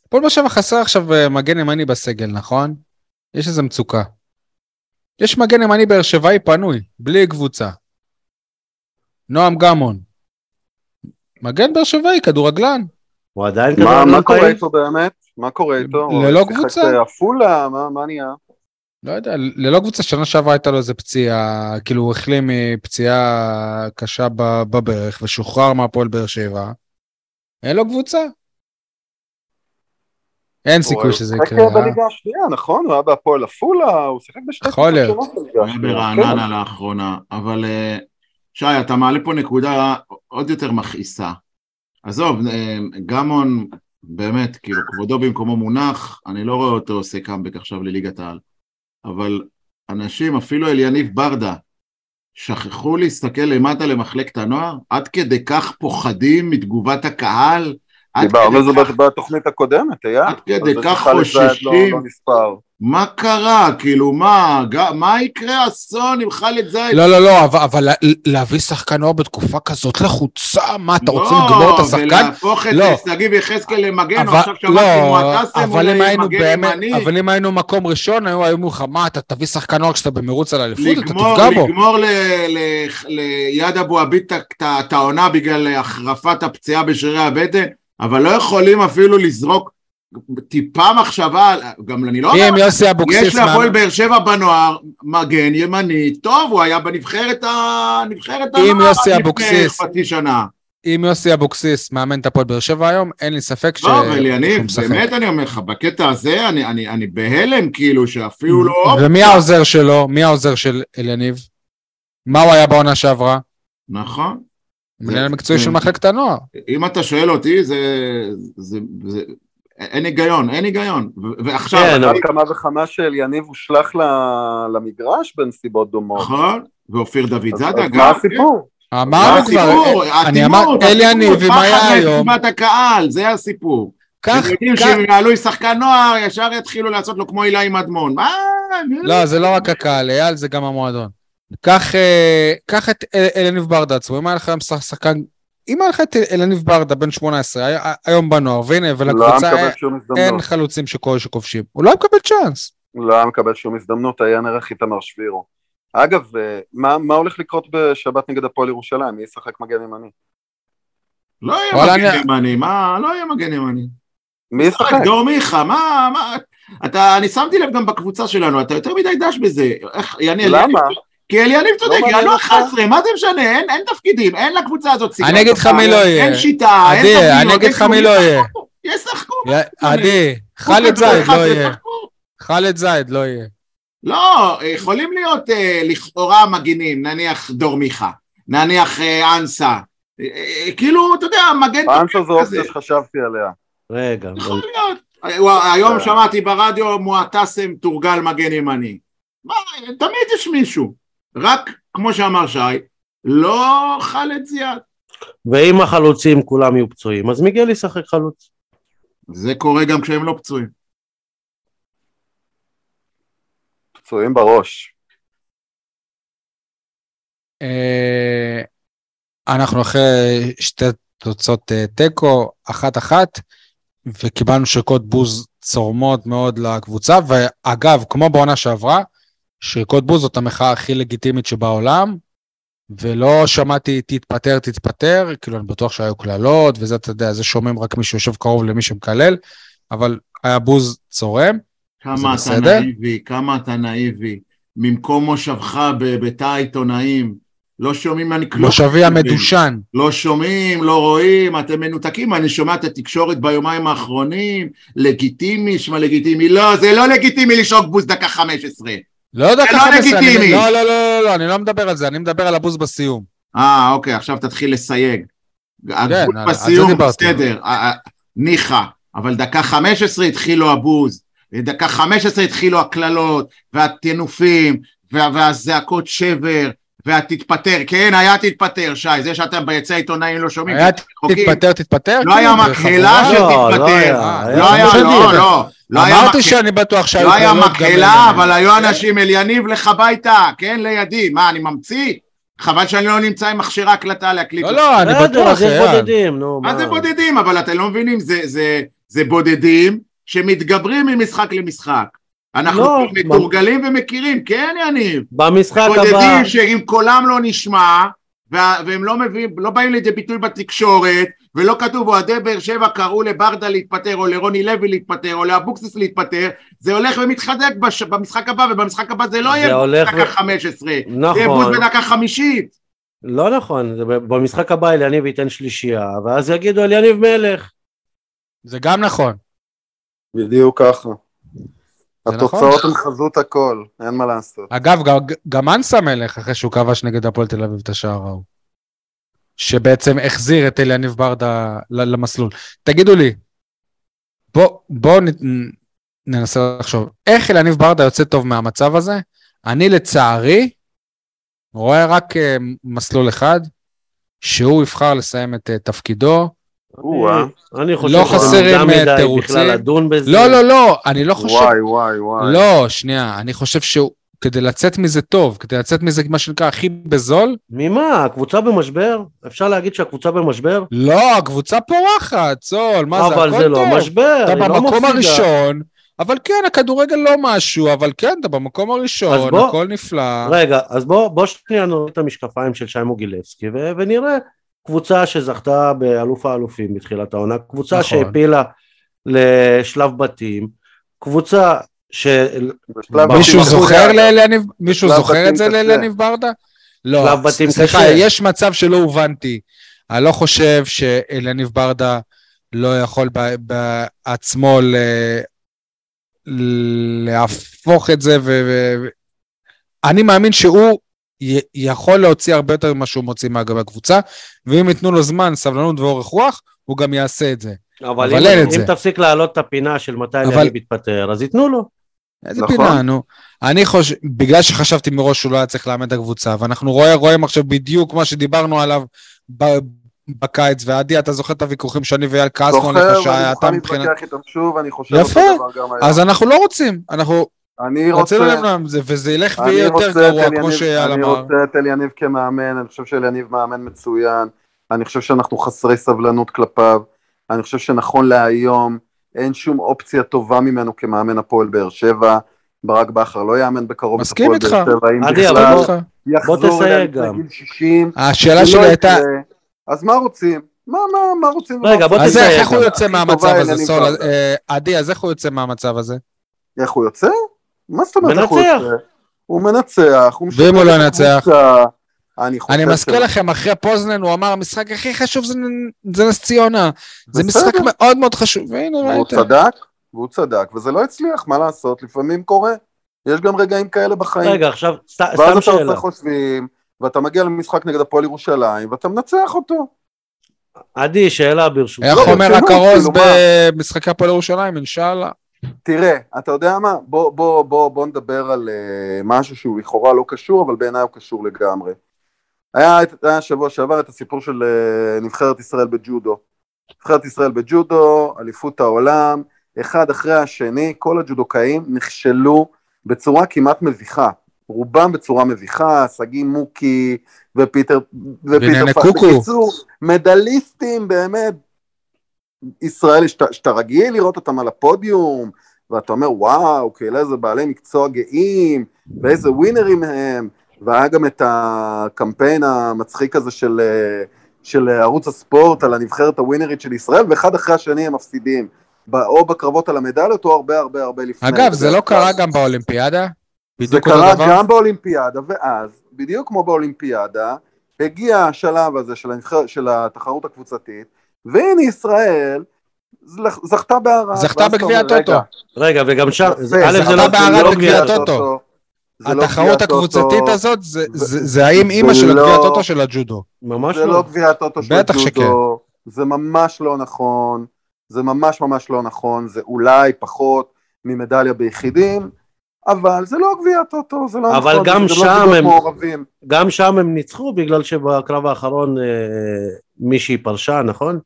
הפועל באר שבע חסר עכשיו אה, מגן ימני בסגל, נכון? יש איזו מצוקה. יש מגן ימני באר שבעי פנוי, בלי קבוצה. נועם גמון. מגן באר שבעי, כדורגלן. הוא עדיין מה, כדורגלן מה קורה פעיל? איתו באמת? מה קורה איתו? ללא קבוצה? בעפולה? מה, מה נהיה? לא יודע, ללא קבוצה, שנה שעברה הייתה לו איזה פציעה, כאילו הוא החלים מפציעה קשה בברך ושוחרר מהפועל באר שבע. אין לו קבוצה. אין סיכוי שזה הוא שיחק יקרה. אה? בליגה השנייה, נכון? הוא היה בהפועל עפולה, הוא שיחק בשתי קבוצות. שונות בליגה הוא היה. ברעננה לאחרונה, אבל אה, שי, אתה מעלה פה נקודה עוד יותר מכעיסה. עזוב, אה, גמון, באמת, כאילו, כבודו במקומו מונח, אני לא רואה אותו עושה קאמבק עכשיו לליגת העל. אבל אנשים, אפילו אליניב ברדה, שכחו להסתכל למטה למחלקת הנוער? עד כדי כך פוחדים מתגובת הקהל? דיברנו על זה בתוכנית הקודמת, אייל. עד כדי כך זייד חוששים. לא- לא. מה קרה? כאילו, מה? מה יקרה אסון עם חאלד זייד? לא, לא, לא, אבל, אבל לה- להביא שחקן נוער בתקופה כזאת לחוצה, מה, אתה רוצה לגמור את השחקן? לא, ולהפוך את לא. שגיב יחזקאל למגן, או אבל, עכשיו שמעתי לא, מועטסם אולי מגן באמת, ימני. אבל אם היינו מקום ראשון, היו היו אומרים לך, מה, אתה תביא שחקן נוער כשאתה במרוץ על האליפות, אתה תפגע בו. לגמור ל- ל- ליד אבו עביד את העונה בגלל החרפת הפציעה בשרירי הבטן, אבל לא יכולים אפילו לזרוק טיפה מחשבה, גם אני לא אם יוסי אבוקסיס... יש להפועל באר שבע בנוער מגן ימני, טוב, הוא היה בנבחרת ה- נבחרת אם יוסי לפני אבוקסיס- חצי שנה. אם יוסי אבוקסיס מאמן את הפועל באר שבע היום, אין לי ספק ש... לא, אבל יניב. באמת אני אומר לך, בקטע הזה אני- אני אני בהלם, כאילו, שאפילו לא... ומי העוזר שלו? מי העוזר של אליניב? מה הוא היה בעונה שעברה? נכון. מנהל המקצועי זה- של מחלקת הנוער. אם אתה שואל אותי, זה... זה... זה... אין היגיון, אין היגיון. ועכשיו, כן, אבל- כמה וכמה שיניב הושלך ל- למגרש בנסיבות דומות. נכון, ואופיר דוד זאדה גם. מה הסיפור? אמרנו כבר, הסיפור? אני אמר, אלי יניב, אם היה פחד היום, מתגובת הקהל, זה הסיפור. קח, הם יודעים שהם יעלו עם שחקן נוער, ישר יתחילו לעשות לו כמו אילי מדמון. מה? לא, זה לא רק הקהל, אייל, זה גם המועדון. קח, אה, את אל- אליניב ברדה עצמו, אם היה לך היום שח- שחקן אם היה לך את אלניב ברדה בן 18, היה- היום בנוער, והנה, לא ולקבוצה מקבל אין-. חלוצים שכל שכובשים. הוא לא היה מקבל צ'אנס. לא היה מקבל שום הזדמנות, היה נערך איתמר שבירו. אגב, אה, מה מה הולך לקרות בשבת נגד הפועל ירושלים? מי ישחק מגן ימני? לא יהיה מגן אני- ימני, מה, לא יהיה מגן ימני. מי ישחק? דור מיכה, מה, מה, אתה, אני שמתי לב גם בקבוצה שלנו, אתה יותר מדי דש בזה. איך, יניב, למה? כי אליניב צודק, מעניין יענו אותך? 11, מה זה משנה, אין, אין תפקידים, אין לקבוצה הזאת סגנון. אני אגיד לך מי לא יהיה. אין שיטה, אין עדי, תבניות, אני אגיד לך מי לא יהיה. ישחקו, עדי, חאלד זייד לא יהיה. חאלד זייד לא יהיה. לא, יכולים להיות אה, לכאורה מגינים, נניח דור מיכה, נניח אה, אנסה, אה, כאילו, אתה יודע, מגן אנסה זו. אופציה שחשבתי עליה. רגע, יכול להיות. היום. שמעתי ברדיו מועטסם תורגל מגן ימני. מה, תמיד יש מישהו. רק, כמו שאמר שי, לא חאלד זיאד. ואם החלוצים כולם יהיו פצועים, אז מיגל ישחק חלוץ. זה קורה גם כשהם לא פצועים. פצועים בראש. אה, אנחנו אחרי שתי תוצאות אה, תיקו, אחת-אחת, וקיבלנו שריקות בוז צורמות מאוד לקבוצה, ואגב, כמו בעונה שעברה, שריקות בוז זאת המחאה הכי לגיטימית שבעולם, ולא שמעתי תתפטר, תתפטר, כאילו אני בטוח שהיו קללות, וזה, אתה יודע, זה שומעים רק מי שיושב קרוב למי שמקלל, אבל היה בוז צורם. כמה אתה בסדר? נאיבי, כמה אתה נאיבי. ממקום מושבך בתא העיתונאים, לא שומעים אני כלום. מושבי המדושן. לא שומעים, לא רואים, אתם מנותקים, אני שומע את התקשורת ביומיים האחרונים, לגיטימי, שמע לגיטימי, לא, זה לא לגיטימי לשרוק בוז דקה 15. לא דקה לא 15, אני- לגיטימי. לא, לא, לא, לא, לא, אני לא מדבר על זה, אני מדבר על הבוז בסיום. אה, אוקיי, עכשיו תתחיל לסייג. זה בסיום. בסדר, אה, אה, ניחא, אבל דקה 15 התחילו הבוז, דקה 15 התחילו הקללות, והטינופים, וה- והזעקות שבר, והתתפטר, כן, היה תתפטר, שי, זה שאתם ביציע העיתונאים לא שומעים, היה. תתפטר, תתפטר? לא היה כאילו, מקהלה בחבורה? לא, לא היה, לא. לא, לא, היה אמרתי מקהלה. שאני בטוח שהיו לא היה מקהלה. אבל היו אנשים, אל יניב לך הביתה, כן, לידי, מה, אני ממציא? חבל שאני לא נמצא עם מכשיר ההקלטה להקליט. לא, לא, אני בטוח, יש אייל. בודדים, נו, מה זה בודדים? אבל אתם לא מבינים, זה, זה, זה בודדים שמתגברים ממשחק למשחק. אנחנו לא, מתורגלים ומכירים, כן יניב? במשחק הבא, בודדים שאם קולם לא נשמע, וה- והם לא מביאים, לא באים לידי ביטוי בתקשורת, ולא כתוב אוהדי באר שבע קראו לברדה להתפטר, או לרוני לוי להתפטר, או לאבוקסיס להתפטר, זה הולך ומתחזק בש, במשחק הבא, ובמשחק הבא זה לא זה יהיה בדקה ו- 15, זה יהיה בוז נכון, בדקה חמישית. לא נכון, במשחק הבא אליניב ייתן שלישייה, ואז יגידו אליניב מלך. זה גם נכון. בדיוק ככה. זה התוצאות נכון. הן חזות הכל, אין מה לעשות. אגב, גם- גם אנסה מלך, אחרי שהוא כבש נגד הפועל תל אביב את השער ההוא. שבעצם החזיר את אליניב ברדה למסלול. תגידו לי, בואו בוא ננסה לחשוב, איך אליניב ברדה יוצא טוב מהמצב הזה? אני לצערי רואה רק אה, מסלול אחד, שהוא יבחר לסיים את אה, תפקידו. אני חושב לא חסרים, אה, תירוצים. לא, לא, לא, אני לא חושב... וואי, וואי, וואי. לא, שנייה, אני חושב שהוא, כדי לצאת מזה טוב, כדי לצאת מזה, מה שנקרא, הכי בזול, ממה? הקבוצה במשבר? אפשר להגיד שהקבוצה במשבר? לא, הקבוצה פורחת, צול, מה זה, אבל הכל זה לא טוב. משבר, אתה היא לא במקום מפסידה. הראשון, אבל כן, הכדורגל לא משהו, אבל כן, אתה במקום הראשון, בוא- הכל נפלא. רגע, אז בוא, בוא שנייה נוריד את המשקפיים של שי מוגילבסקי ו- ונראה קבוצה שזכתה באלוף האלופים בתחילת העונה, קבוצה נכון. שהעפילה לשלב בתים, קבוצה מישהו זוכר לאליניב, מישהו זוכר את זה. לאליניב ברדה? לא, סליחה. יש מצב שלא הובנתי. אני לא חושב שאליניב ברדה לא יכול ב- בעצמו ל- להפוך את זה, ו... ו- אני מאמין שהוא יכול להוציא הרבה יותר ממה שהוא מוציא מהגבי הקבוצה, ואם ייתנו לו זמן, סבלנות ואורך רוח, הוא גם יעשה את זה. אבל, אבל אם, אם זה. תפסיק להעלות את הפינה של מתי אבל- אליניב יתפטר, אז ייתנו לו. איזה נכון. פינה, נו. אני חושב, בגלל שחשבתי מראש שהוא לא היה צריך לאמן את הקבוצה, ואנחנו רואה, רואים עכשיו בדיוק מה שדיברנו עליו ב- בקיץ, ועדי, אתה זוכר את הוויכוחים שאני ואייל כעסנו זוכר, עליך ואני שאתה מוכן מבחינת... להתווכח איתם שוב, אני חושב יפה. אז אנחנו לא רוצים, אנחנו אני רוצה... רצינו למנוע זה, וזה ילך אני ויהיה יותר גרוע, כמו שאייל אני אמר. רוצה את אליניב כמאמן, אני חושב שאליניב מאמן מצוין. אני חושב שאנחנו חסרי סבלנות כלפיו, אני חושב שנכון להיום אין שום אופציה טובה ממנו כמאמן הפועל באר שבע, ברק בכר לא יאמן בקרוב את מסכים הפועל. באר שבע, אם בכלל מסכים איתך. בוא יחזור תסייג אליה לפני גם. גיל 60, השאלה שלי הייתה. אז מה רוצים? מה, מה, מה רוצים? רגע, בוא אז תסייג איך איך הוא. יוצא מהמצב הזה, סול? אה, עדי, אז איך הוא יוצא מהמצב הזה? איך הוא יוצא? מה זאת אומרת איך הוא מנצח. יוצא? הוא מנצח, הוא ואם הוא לא ינצח? אני חושב אני מזכיר שלא. לכם, אחרי פוזנן הוא אמר, המשחק הכי חשוב זה זה נס ציונה. זה בסדר. משחק מאוד מאוד חשוב, והנה והוא ראיתם. צדק, והוא צדק, וזה לא הצליח, מה לעשות? לפעמים קורה. יש גם רגעים כאלה בחיים. רגע, עכשיו, סת- ואז סתם אתה שאלה. עושה חושבים, ואתה מגיע למשחק נגד הפועל ירושלים, ואתה מנצח אותו. עדי, שאלה ברשותך. איך לא, אומר הכרוז כאילו, מה? במשחקי הפועל ירושלים, אינשאללה. תראה, אתה יודע מה? בוא, בוא, בוא, בוא נדבר על uh, משהו שהוא לכאורה לא קשור, אבל בעיניי הוא קשור לגמרי. היה, היה שבוע שעבר את הסיפור של uh, נבחרת ישראל בג'ודו. נבחרת ישראל בג'ודו, אליפות העולם, אחד אחרי השני, כל הג'ודוקאים נכשלו בצורה כמעט מביכה. רובם בצורה מביכה, שגיא מוקי ופיטר, ופיטר פלצ'יק. בקיצור, מדליסטים באמת, ישראל, שאתה, שאתה רגיל לראות אותם על הפודיום, ואתה אומר וואו, כאלה איזה בעלי מקצוע גאים, ואיזה ווינרים הם, והיה גם את הקמפיין המצחיק הזה של, אה, של ערוץ הספורט על הנבחרת הווינרית של ישראל, ואחד אחרי השני הם מפסידים, או בקרבות על המדליות, או הרבה הרבה הרבה לפני. אגב, זה לא כלל. קרה גם באולימפיאדה? זה קרה דבר? גם באולימפיאדה, ואז, בדיוק כמו באולימפיאדה, הגיע השלב הזה של, הנבחר, של התחרות הקבוצתית, והנה ישראל זכתה בערד. זכתה בגביע הטוטו. רגע, רגע, וגם שם, א', זה לא- בערד לא בגביע גביע הטוטו. זה לא התחרות הטוטו, הקבוצתית הזאת, זה- ו- זה זה האם אימא זה של הגביע לא- הטוטו של הג'ודו. ממש זה לא. לא גביע הטוטו של בטח הג'ודו, זה ממש לא נכון, זה ממש ממש לא נכון, זה אולי פחות ממדליה ביחידים, אבל זה לא גביע הטוטו, זה לא אבל נכון, גם זה שם לא הם- מעורבים. גם שם הם ניצחו בגלל שבקרב האחרון אה, מישהי פרשה, נכון?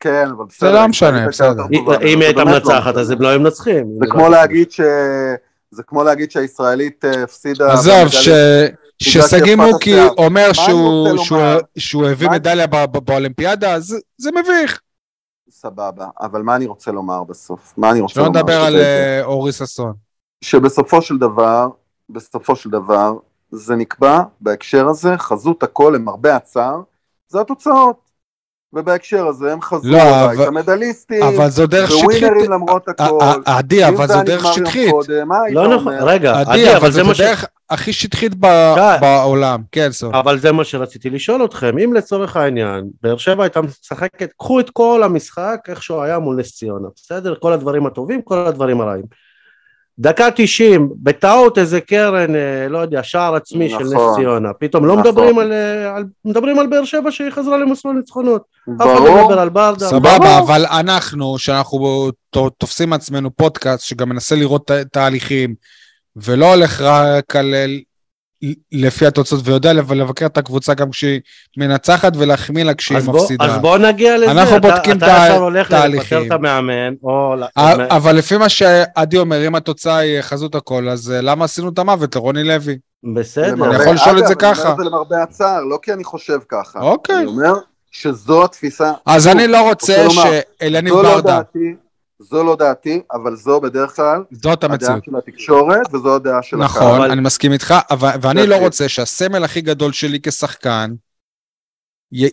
כן, אבל בסדר. לא משנה, בסדר. אם היא זה הייתה לא מנצחת. אז הם לא היו מנצחים. זה כמו להגיד ש... זה כמו להגיד שהישראלית אה, הפסידה... עזוב, ש- ששגיא מוקי. אומר שהוא- הביא מדליה באולימפיאדה, זה- זה מביך. סבבה, אבל מה אני רוצה לומר בסוף? מה אני רוצה שלא לומר? נדבר על אה, אורי ששון. שבסופו של דבר, בסופו של דבר, זה נקבע בהקשר הזה, חזות הכל למרבה הצער, זה התוצאות. ובהקשר הזה הם חזרו לא, הביתה אבל- מדליסטים, אבל זו דרך שטחית. ווינרים למרות הכל. ע- ע- עדי, אם אבל זה זו דרך שטחית. קודם, לא נכון? רגע, עדי, עדי, אבל זה זו מה ש... הדרך הכי שטחית ב-. בעולם. כן, סוף. אבל זה מה שרציתי לשאול אתכם, אם לצורך העניין, באר שבע הייתה משחקת, קחו את כל המשחק איך שהוא היה מול נס ציונה, בסדר? כל הדברים הטובים, כל הדברים הרעים. דקה 90, בטעות איזה קרן, אה, לא יודע, שער עצמי של נס נכון. ציונה, פתאום לא נכון. מדברים על, אה, על, מדברים על באר שבע שהיא חזרה למסלול ניצחונות. אף אחד לא ברור, מדבר על ברדה. סבבה, ברור. אבל אנחנו, שאנחנו תופסים עצמנו פודקאסט שגם מנסה לראות תהליכים, ולא הולך רק על לפי התוצאות, ויודע לב- לבקר את הקבוצה גם כשהיא מנצחת ולהחמיא לה כשהיא אז בוא, מפסידה. אז בוא נגיע לזה, אנחנו אתה, בודקים אתה תה- ישר הולך תהליכים. לפטר את המאמן, או... אבל לפי מה שעדי אומר, אם התוצאה היא חזות הכל, אז אה, למה עשינו את המוות לרוני לוי? בסדר, אני יכול לשאול את זה אגב, אני אומר ככה. את זה למרבה הצער, לא כי אני חושב ככה. אוקיי. אני אומר שזו התפיסה. אז אני לא רוצה שאלניב לא ברדה, דעתי, זו לא דעתי, אבל זו בדרך כלל זאת הדעה המציאות. של התקשורת וזו הדעה של הקהל. נכון, אבל- אני מסכים איתך, אבל- ואני. לא רוצה שהסמל הכי גדול שלי כשחקן י-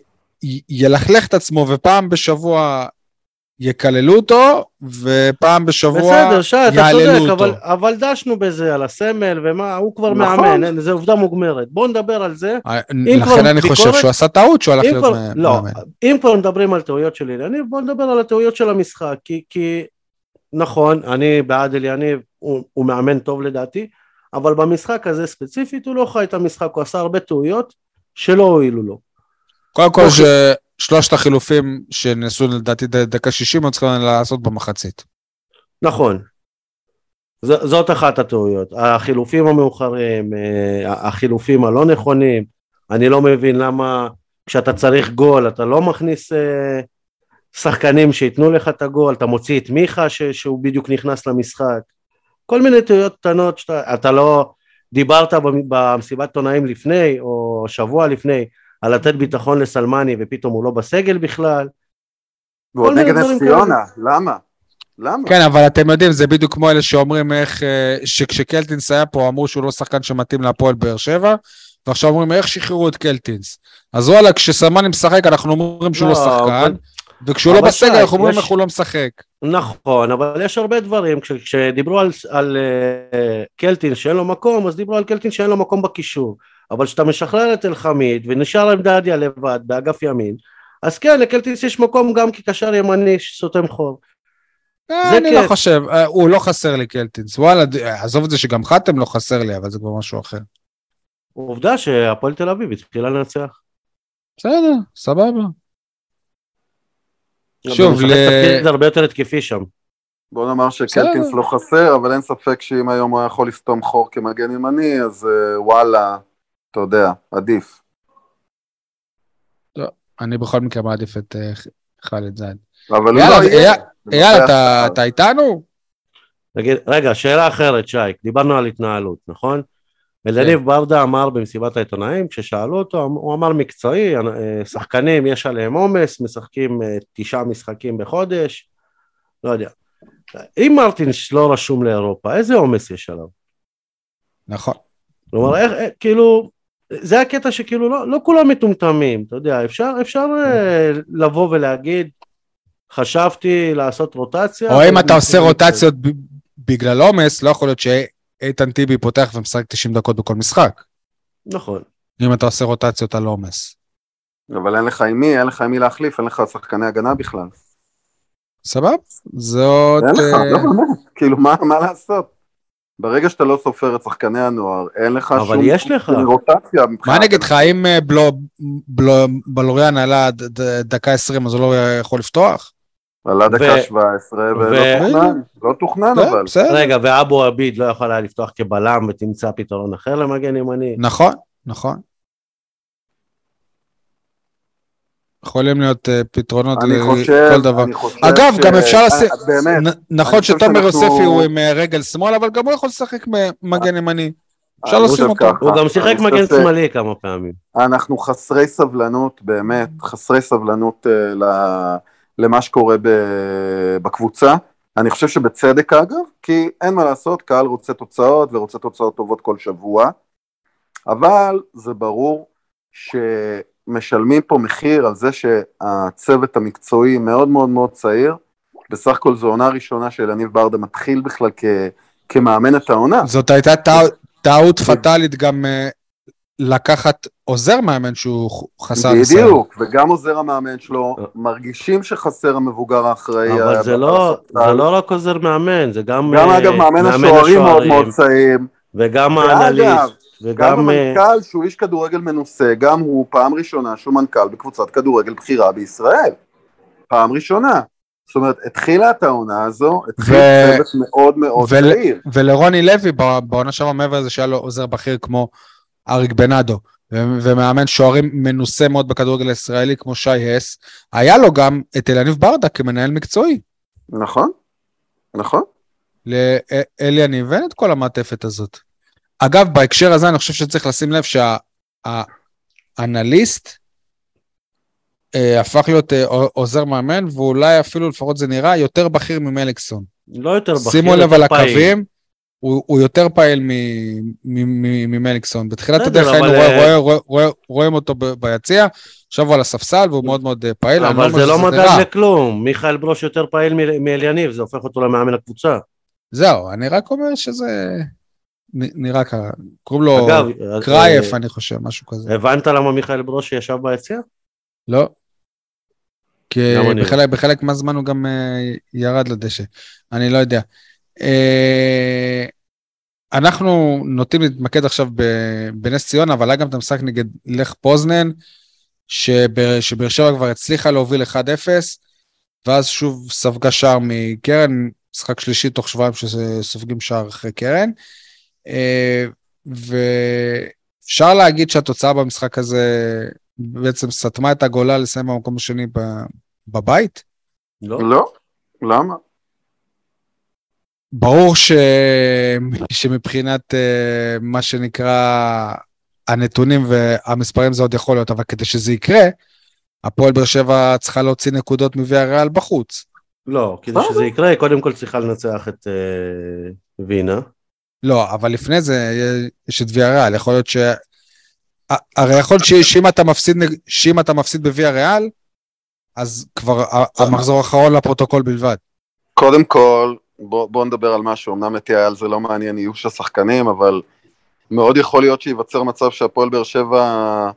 י- ילכלך את עצמו ופעם בשבוע יקללו אותו, ופעם בשבוע בסדר, שי, אתה צודק. אבל, אבל דשנו בזה, על הסמל ומה, הוא כבר נכון. מאמן, זה עובדה מוגמרת. בואו נדבר על זה. אה, לכן אני חושב ביקורת- שהוא עשה טעות שהוא הלך להיות כבר, לא, מאמן. אם כבר מדברים על טעויות של אליניב, בואו נדבר על הטעויות של המשחק, כי, כי נכון, אני בעד אליניב, הוא, הוא מאמן טוב לדעתי, אבל במשחק הזה ספציפית הוא לא חי את המשחק, הוא עשה הרבה טעויות שלא הועילו לו. קודם כל אוקיי. ששלושת החילופים שנעשו לדעתי דקה 60 היו צריכים לעשות במחצית. נכון. ז, זאת אחת הטעויות. החילופים המאוחרים, אה, החילופים הלא נכונים, אני לא מבין למה כשאתה צריך גול אתה לא מכניס אה, שחקנים שייתנו לך את הגול, אתה מוציא את מיכה ש, שהוא בדיוק נכנס למשחק. כל מיני טעויות קטנות שאתה אתה לא דיברת במ- במסיבת עיתונאים לפני או שבוע לפני על לתת ביטחון לסלמני ופתאום הוא לא בסגל בכלל. ועוד נגד נס ציונה, למה? למה? כן, אבל אתם יודעים, זה בדיוק כמו אלה שאומרים איך, אה, שכשקלטינס היה פה, אמרו שהוא לא שחקן שמתאים להפועל באר שבע, ועכשיו אומרים איך שחררו את קלטינס. אז וואלה, כשסלמני משחק, אנחנו אומרים שהוא לא לא, שחקן, אבל- וכשהוא לא בסגל, שי, אנחנו אומרים יש- איך הוא לא משחק. נכון, אבל יש הרבה דברים, כש, כשדיברו על, על uh, קלטין שאין לו מקום, אז דיברו על קלטין שאין לו מקום בקישור. אבל כשאתה משחרר את אלחמיד ונשאר עם דדיה לבד באגף ימין, אז כן, לקלטינס יש מקום גם כקשר ימני שסותם חור. אה, זה אני כן. לא חושב, אה, הוא לא חסר לי קלטינס. וואלה, עזוב את זה שגם חתם לא חסר לי, אבל זה כבר משהו אחר. עובדה שהפועל תל אביב התחילה לנצח. בסדר, סבבה. שוב, ל- תפקיד הרבה יותר התקפי שם. בוא נאמר שקלטינס. לא חסר, אבל אין ספק שאם היום הוא יכול לסתום חור כמגן ימני, אז אה, וואלה, אתה יודע, עדיף. אני בכל מקרה מעדיף את אה, ח'אלד זייד. אבל הוא לא יהיה. אייל, אתה איתנו? תגיד, רגע, שאלה אחרת, שי, דיברנו על התנהלות, נכון? כן. אלניב ברדה אמר במסיבת העיתונאים, כששאלו אותו, הוא אמר מקצועי, אה, שחקנים יש עליהם עומס, משחקים אה, תשעה משחקים בחודש, לא יודע. אם מרטינש לא רשום לאירופה, איזה עומס יש עליו? נכון. כלומר, איך, כאילו, זה הקטע שכאילו לא, לא כולם מטומטמים, אתה יודע, אפשר, אפשר אה, לבוא ולהגיד, חשבתי לעשות רוטציה. או אם אתה עושה רוטציות ב- בגלל עומס, לא יכול להיות שאיתן טיבי פותח ומשחק 90 דקות בכל משחק. נכון. אם אתה עושה רוטציות על עומס. אבל אין לך עם מי, אין לך עם מי להחליף, אין לך שחקני הגנה בכלל. סבבה? זאת... אין לך, אה, לא באמת, כאילו מה לעשות? ברגע שאתה לא סופר את שחקני הנוער, אין לך אבל שום יש לך. רוטציה. מה אגיד לך, אם אה, בלו- בלו- בלוריאן עלה ד- ד- דקה 20 אז הוא לא יכול לפתוח? עלה דקה ו- 17 ולא ו- תוכנן, לא תוכנן לא, אבל. בסדר. רגע, ואבו עביד לא יכול היה לפתוח כבלם ותמצא פתרון אחר למגן ימני? נכון, נכון. יכולים להיות אה, פתרונות לכל דבר. אגב, ש- גם אפשר לשים- אה, באמת, נ- נכון שתומר יוספי הוא עם אה, רגל שמאל, אבל גם הוא יכול לשחק מגן ימני. אפשר לשים אותו. הוא גם שיחק מגן ש- שמאלי כמה פעמים. אנחנו חסרי סבלנות, באמת, חסרי סבלנות ל- למה שקורה ב- בקבוצה. אני חושב שבצדק אגב, כי אין מה לעשות, קהל רוצה תוצאות ורוצה תוצאות טובות כל שבוע, אבל זה ברור שמשלמים פה מחיר על זה שהצוות המקצועי מאוד מאוד מאוד צעיר. בסך הכל זו עונה ראשונה של יניב ברדה מתחיל בכלל כ, כמאמן את העונה. זאת הייתה טע- טעות פטאלית גם אה, לקחת עוזר מאמן שהוא חסר ניסיון. בדיוק, וגם עוזר המאמן שלו, מרגישים שחסר המבוגר האחראי. אבל ה- זה לא. זה לא רק עוזר מאמן, זה גם... גם אה, אגב מאמן השוערים מאוד מאוד צעיר, וגם האנליסט, גם וגם... אה, המנכ"ל שהוא איש כדורגל מנוסה, גם הוא פעם ראשונה שהוא מנכ"ל בקבוצת כדורגל בכירה בישראל. פעם ראשונה. זאת אומרת, התחילה את העונה הזו, התחיל ו- צוות מאוד מאוד ול- צעיר. ולרוני לוי בעונה שעברה מעבר לזה שהיה לו עוזר בכיר כמו אריק בנאדו, ו- ומאמן שוערים מנוסה מאוד בכדורגל הישראלי כמו שי הס, היה לו גם את אלניב ברדה כמנהל מקצועי. נכון, נכון. לאלי יניב אין את כל המעטפת הזאת. אגב, בהקשר הזה אני חושב שצריך לשים לב שהאנליסט אה, הפך להיות אה, עוזר מאמן, ואולי אפילו, לפחות זה נראה, יותר בכיר ממליקסון. לא יותר בכיר, שימו לב על. הקווים, הוא, הוא יותר פעיל ממליקסון. בתחילת הדרך היינו רואה, אה, רואה, רואה, רואים אותו ביציע, עכשיו הוא על הספסל והוא מאוד מאוד פעיל. אבל אומר זה לא מדד. לכלום, מיכאל ברוש יותר פעיל מ- מאליניב, זה הופך אותו למאמן הקבוצה. זהו, אני רק אומר שזה נראה ככה. קוראים לו אגב, קרייף, אה, אני חושב, משהו כזה. הבנת למה מיכאל ברוש ישב ביציע? לא. כי לא. בחלק, בחלק מהזמן הוא גם אה, ירד לדשא. אני לא יודע. אה, אנחנו נוטים להתמקד עכשיו בנס ציונה, אבל היה גם את המשחק נגד לך פוזנן, שבאר שבאר שבע כבר הצליחה להוביל 1-0, ואז שוב ספגה שער מקרן, משחק שלישי תוך שבועיים שסופגים שער אחרי קרן. אה, ואפשר להגיד שהתוצאה במשחק הזה בעצם סתמה את הגולה לסיים במקום השני ב- בבית. לא. לא, למה? ברור ש... שמבחינת אה, מה שנקרא הנתונים והמספרים זה עוד יכול להיות, אבל כדי שזה יקרה, הפועל באר שבע צריכה להוציא נקודות מוויה ריאל בחוץ. לא, כדי שזה יקרה, קודם כל צריכה לנצח את אה, וינה. לא, אבל לפני זה יש את ויה ריאל, יכול להיות ש... הרי יכול להיות שאם אתה מפסיד, שאם אתה מפסיד בוויה ריאל, אז כבר המחזור האחרון לפרוטוקול בלבד. קודם כל, בוא, בוא נדבר על משהו, אמנם את יעל זה לא מעניין איוש השחקנים, אבל מאוד יכול להיות שייווצר מצב שהפועל באר שבע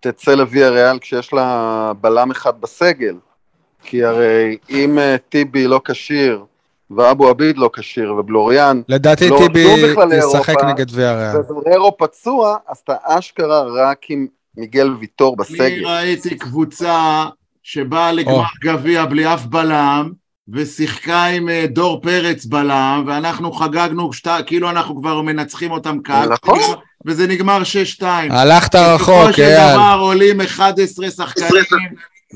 תצא לוויה ריאל כשיש לה בלם אחד בסגל. כי הרי אם אה, טיבי לא כשיר, ואבו עביד לא כשיר, ובלוריאן לדעתי לא טיבי לאירופה, ישחק נגד ויה ריאל. וזררו פצוע, אז אתה אשכרה רק עם מיגל ויטור בסגל. אני ראיתי קבוצה שבאה לגמר גביע בלי אף בלם, ושיחקה עם אה, דור פרץ בלם, ואנחנו חגגנו שת... כאילו אנחנו כבר מנצחים אותם כאן, נכון. וזה נגמר 6-2. הלכת רחוק, בסופו של אייל. דבר עולים 11 שחקנים,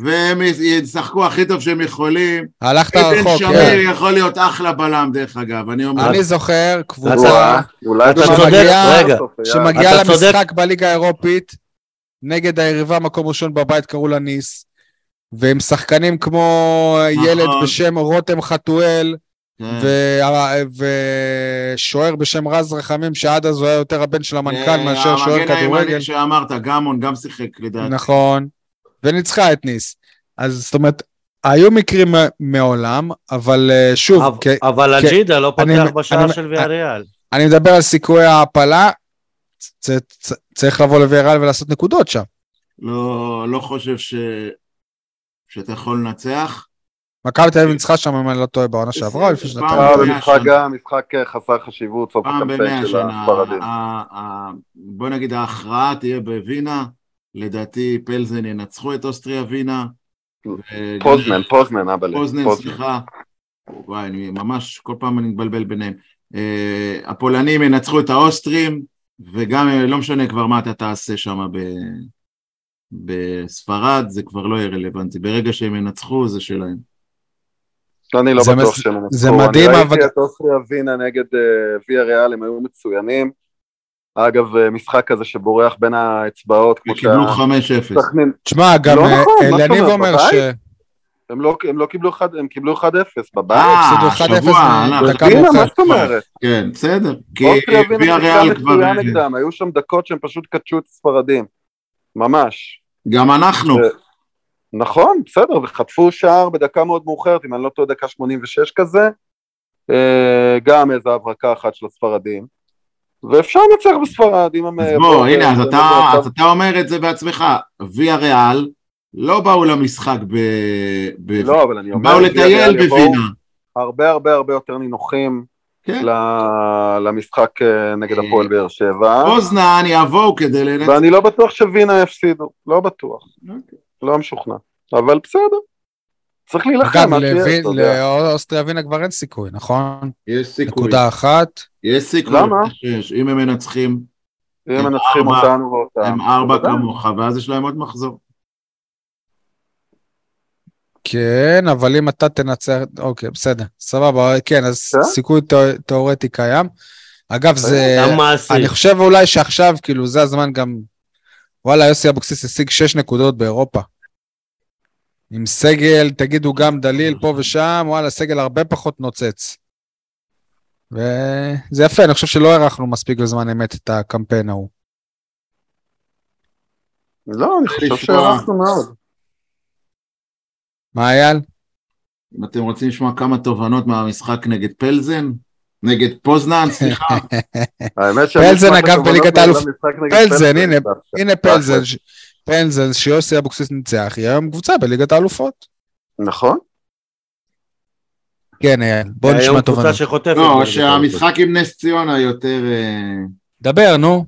והם ישחקו הכי טוב שהם יכולים. הלכת איתן רחוק, שמיר אייל. יכול להיות אחלה בלם, דרך אגב, אני אומר. אני זוכר קבוצה וואו, אולי אתה אתה צודק, שמגיעה-. למשחק בליגה האירופית, נגד היריבה מקום ראשון בבית קראו לה ניס, ועם שחקנים כמו ילד בשם רותם חתואל, כן. ושוער בשם רז רחמים, שעד אז הוא היה יותר הבן של המנכ"ל אה, מאשר שוער המגן כדורגל. הימני שאמרת, גמון גם שיחק לדעתי. נכון, וניצחה את ניס. אז זאת אומרת, היו מקרים מעולם, אבל אה, שוב, אבל- כ- אבל כן. אג'ידה לא אני- פותח בשער אני- של ויה ריאל. אני מדבר על סיכויי ההעפלה, צ- צ- צריך לבוא לוויארל ולעשות נקודות שם. לא, לא חושב ש... שאתה יכול לנצח. מכבי תל אביב ניצחה שם, אם אני לא טועה, בעונה שעברה, לפני שנתיים. במאה במשחק שנה. גם, משחק אה, חסר חשיבות, סוף הקמפיין של. הספרדים. בוא נגיד ההכרעה תהיה בווינה, לדעתי פלזן ינצחו את אוסטריה ווינה. פוזנן, פוזנן, אבא לי. פוזנן, סליחה. וואי, אני ממש, כל פעם אני מתבלבל ביניהם. אה, הפולנים ינצחו את האוסטרים, וגם אה, לא משנה כבר מה אתה תעשה שם ב- בספרד, זה כבר לא יהיה רלוונטי. ברגע שהם ינצחו, זה שלהם. אני לא בטוח שהם ינצחו. זה מדהים, אני אבל- ראיתי את אוסטריה ווינה נגד אה, ויה ריאל, הם היו מצוינים. אגב, אה, משחק כזה שבורח בין האצבעות, כמו קיבלו 5-0. סכנין, תשמע, גם לא אה, נכון, אליניב אומרת, אומר? ש... הם לא, הם לא קיבלו 1, הם קיבלו 1-0 בבית. אה, הפסידו 1-0 שבוע. דקה ווינה, מה. זאת אומרת? כן, בסדר. כי שיחקה ריאל כבר... היו שם דקות שהם פשוט קדשו את הספרדים. ממש. גם אנחנו. נכון, בסדר, וחטפו שער בדקה מאוד מאוחרת, אם אני לא טועה, דקה 86 כזה. אה, גם איזו הברקה אחת של הספרדים. ואפשר לנצח בספרד, אם הם... אז יבואו בוא, הנה, אז ב- אתה, אז אתה אומר את זה בעצמך. ויה ריאל לא באו למשחק ב... ב... לא, אבל אני אומר... באו לטייל בווינה. הרבה הרבה הרבה יותר נינוחים כן. למשחק אה, נגד אה, הפועל באר שבע. פוזנן יבואו כדי לנצח. ואני לא בטוח שווינה יפסידו, לא בטוח, אוקיי. לא משוכנע, אבל בסדר, צריך להילחם, אגב. לאוסטריה ווינה כבר אין סיכוי, נכון? יש סיכוי. נקודה אחת. יש סיכוי. למה? אם הם מנצחים, אם הם מנצחים אותנו ואותם. הם ארבע. כמוך, ואז יש להם עוד מחזור. כן, אבל אם אתה תנצח, אוקיי, בסדר, סבבה, כן, אז כן. סיכוי תיאורטי קיים. אגב, זה, מעשי. אני חושב אולי שעכשיו, כאילו, זה הזמן גם, וואלה, יוסי אבוקסיס השיג שש נקודות באירופה. עם סגל, תגידו גם דליל פה ושם, וואלה, סגל הרבה פחות נוצץ. וזה יפה, אני חושב שלא הערכנו מספיק בזמן אמת את הקמפיין ההוא. לא, אני חושב לשמוע. שהערכנו מאוד. מה אייל? אם אתם רוצים לשמוע כמה תובנות מהמשחק נגד פלזן, נגד פוזנן, סליחה, האמת פלזן, שהמשחק אגב, בליגת נגד פלזן, הנה, פלזן, פלזן שיוסי אבוקסיס ניצח, היא היום קבוצה בליגת האלופות. נכון, כן, אייל, בוא נשמע היום תובנות. קבוצה שחוטפת. לא, נגד שהמשחק עם נס ציונה יותר... אה, דבר, נו.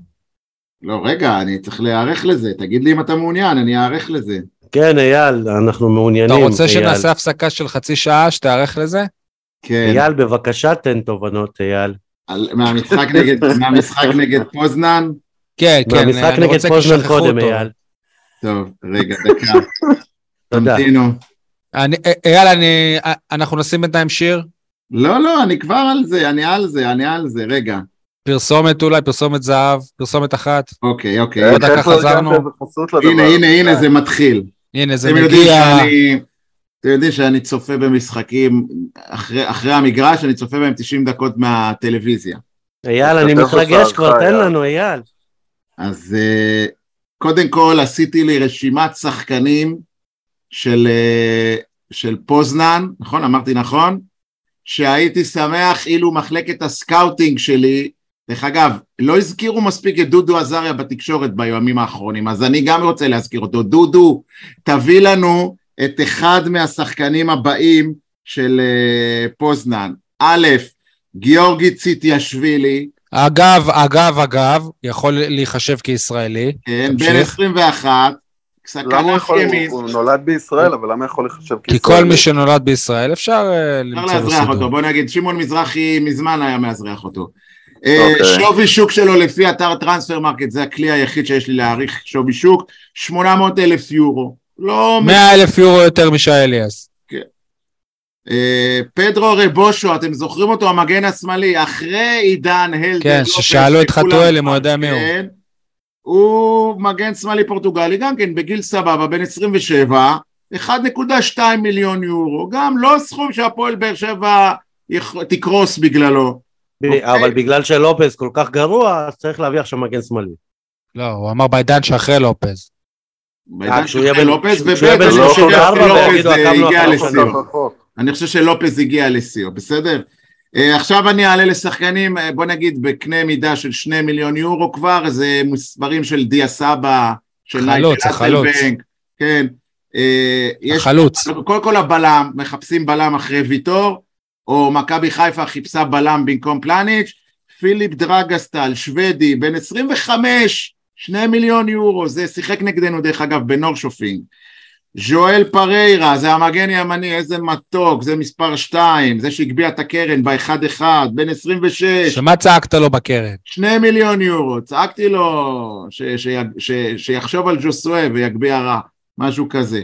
לא, רגע, אני צריך להיערך לזה, תגיד לי אם אתה מעוניין, אני אערך לזה. כן, אייל, אנחנו מעוניינים. אתה רוצה. שנעשה הפסקה של חצי שעה, שתיערך לזה? כן, אייל, בבקשה תן תובנות, אייל. על- מהמשחק נגד- מהמשחק נגד פוזנן, כן, כן, מהמשחק אני נגד רוצה פוזנן שישכחו קודם, אותו. אייל. טוב, רגע, דקה. תמתינו. אני- אה, אייל, אה, אנחנו נשים בינתיים שיר? לא, לא, אני כבר על זה, אני על זה, אני על זה, רגע. פרסומת אולי, פרסומת זהב, פרסומת אחת. אוקיי, אוקיי. עוד דקה חזרנו. הנה, הנה? הנה, זה מתחיל. הנה, זה מגיע... שאני... אתם יודעים שאני צופה במשחקים אחרי, אחרי המגרש, אני צופה בהם 90 דקות מהטלוויזיה. אייל, אני מתרגש כבר, תן. לנו, אייל. אז אה, קודם כל עשיתי לי רשימת שחקנים של, אה, של פוזנן, נכון? אמרתי נכון? שהייתי שמח אילו מחלקת הסקאוטינג שלי, דרך אגב, לא הזכירו מספיק את דודו עזריה בתקשורת בימים האחרונים, אז אני גם רוצה להזכיר אותו. דודו, תביא לנו את אחד מהשחקנים הבאים של אה, פוזנן. א', גיאורגי ציטיאשווילי, אגב, אגב, אגב, יכול להיחשב כישראלי. כן. בן 21, למה ימין, הוא נולד בישראל, אבל למה יכול להיחשב כישראלי? כל מי שנולד בישראל אפשר אה, אפשר למצוא לאזרח אותו. בוא נגיד, שמעון מזרחי מזמן היה מאזרח אותו. אה, אוקיי. שווי שוק שלו לפי אתר טרנספר מרקט, זה הכלי היחיד שיש לי להעריך שווי שוק, 800 אלף יורו. לא... 100 אלף יורו יותר משי אליאס. אה, פדרו רבושו, אתם זוכרים אותו, המגן השמאלי, אחרי עידן הלדר. כן, ששאלו את חתואל אם הוא יודע מי הוא. כן. הוא מגן שמאלי פורטוגלי, גם כן בגיל סבבה, בן 27, 1.2 מיליון יורו, גם לא סכום שהפועל באר שבע תקרוס בגללו. אוקיי. אבל בגלל שלופז כל כך גרוע, אז צריך להביא עכשיו מגן שמאלי. לא, הוא אמר בעידן שאחרי לופז. בעידן בן- לופז, כשהוא יהיה וב' בן אני חושב 34 שלופז ויגידו, אה, עקבנו הגיע אחריו כל. אני חושב שלופז הגיע לשיאו, בסדר? אה, עכשיו אני אעלה לשחקנים, אה, בוא נגיד בקנה מידה של שני מיליון יורו כבר, זה מספרים של דיה סבא, של החלוץ. אסלבנק, כן. אה, יש החלוץ. קודם כל הבלם, מחפשים בלם אחרי ויטור, או מכבי חיפה חיפשה בלם במקום פלניץ', פיליפ דגרסטל, שוודי, בן 25, שני מיליון יורו, זה שיחק נגדנו דרך אגב בנורשופינג. ז'ואל פריירה, זה המגן ימני, איזה מתוק, זה מספר 2, זה שהגביה את הקרן באחד אחד, בן 26, שמה צעקת לו בקרן? שני מיליון יורו, צעקתי לו ש, ש, ש, שיחשוב על ג'וסואה ויגביה רע, משהו כזה.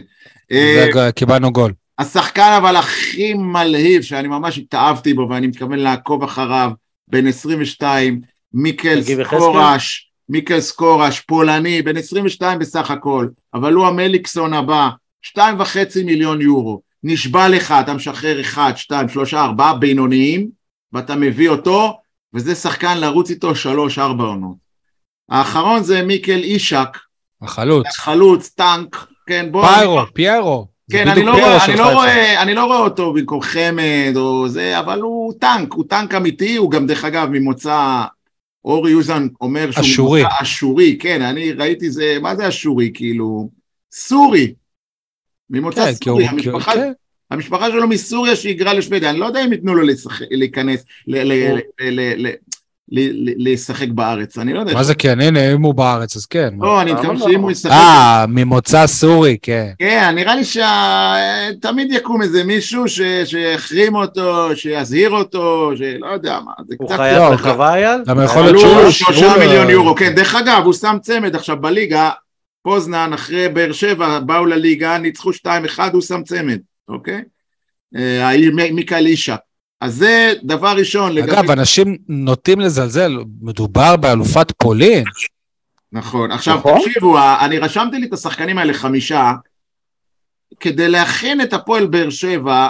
אה, זה קיבלנו גול. השחקן אבל הכי מלהיב, שאני ממש התאהבתי בו ואני מתכוון לעקוב אחריו, בן 22, מיקל? סקורש, מיקל סקורש, פולני, בן 22 בסך הכל, אבל הוא המליקסון הבא, שתיים וחצי מיליון יורו. נשבע לך, אתה משחרר אחד, שתיים, שלושה, ארבעה בינוניים, ואתה מביא אותו, וזה שחקן לרוץ איתו שלוש, ארבע עונות. האחרון זה מיקל אישק, החלוץ. חלוץ, טנק, כן, בוא... פיירו, פיירו. זה כן, אני לא, רואה, אני, לא. רואה, אני לא רואה אותו במקום חמד או זה, אבל הוא טנק, הוא טנק אמיתי, הוא גם דרך אגב ממוצא, אורי אוזן אומר שהוא אשורי. ממוצא אשורי, כן, אני ראיתי זה, מה זה אשורי, כאילו, סורי, ממוצא כן. סורי, כי המשפחה, כן. המשפחה שלו מסוריה שהיגרה לשוודיה, אני לא יודע אם ייתנו לו לשחק, להיכנס, ל- ל- ל- ל- ל- ל- לשחק בארץ, אני לא יודע. מה זה כן? הנה, אם הוא בארץ, אז כן. לא, אני למה מתכוון לא? שאם הוא ישחק... אה, ממוצא סורי, כן. כן, נראה לי שתמיד יקום איזה מישהו ש... שיחרים אותו, שיזהיר אותו, שלא יודע מה, זה הוא קצת... חייב לא, מחווה אייל? גם יכול להיות עלו שהוא... שלושה מיליון יורו, כן, דרך אגב, הוא שם צמד עכשיו בליגה, פוזנן אחרי באר שבע באו לליגה, ניצחו 2-1, הוא שם צמד, אוקיי? אה, מיקל אישק. אז זה דבר ראשון לגבי... אגב, אנשים נוטים לזלזל, מדובר באלופת פולין. נכון. עכשיו, נכון. תקשיבו, אני רשמתי לי את השחקנים האלה חמישה, כדי להכין את הפועל באר שבע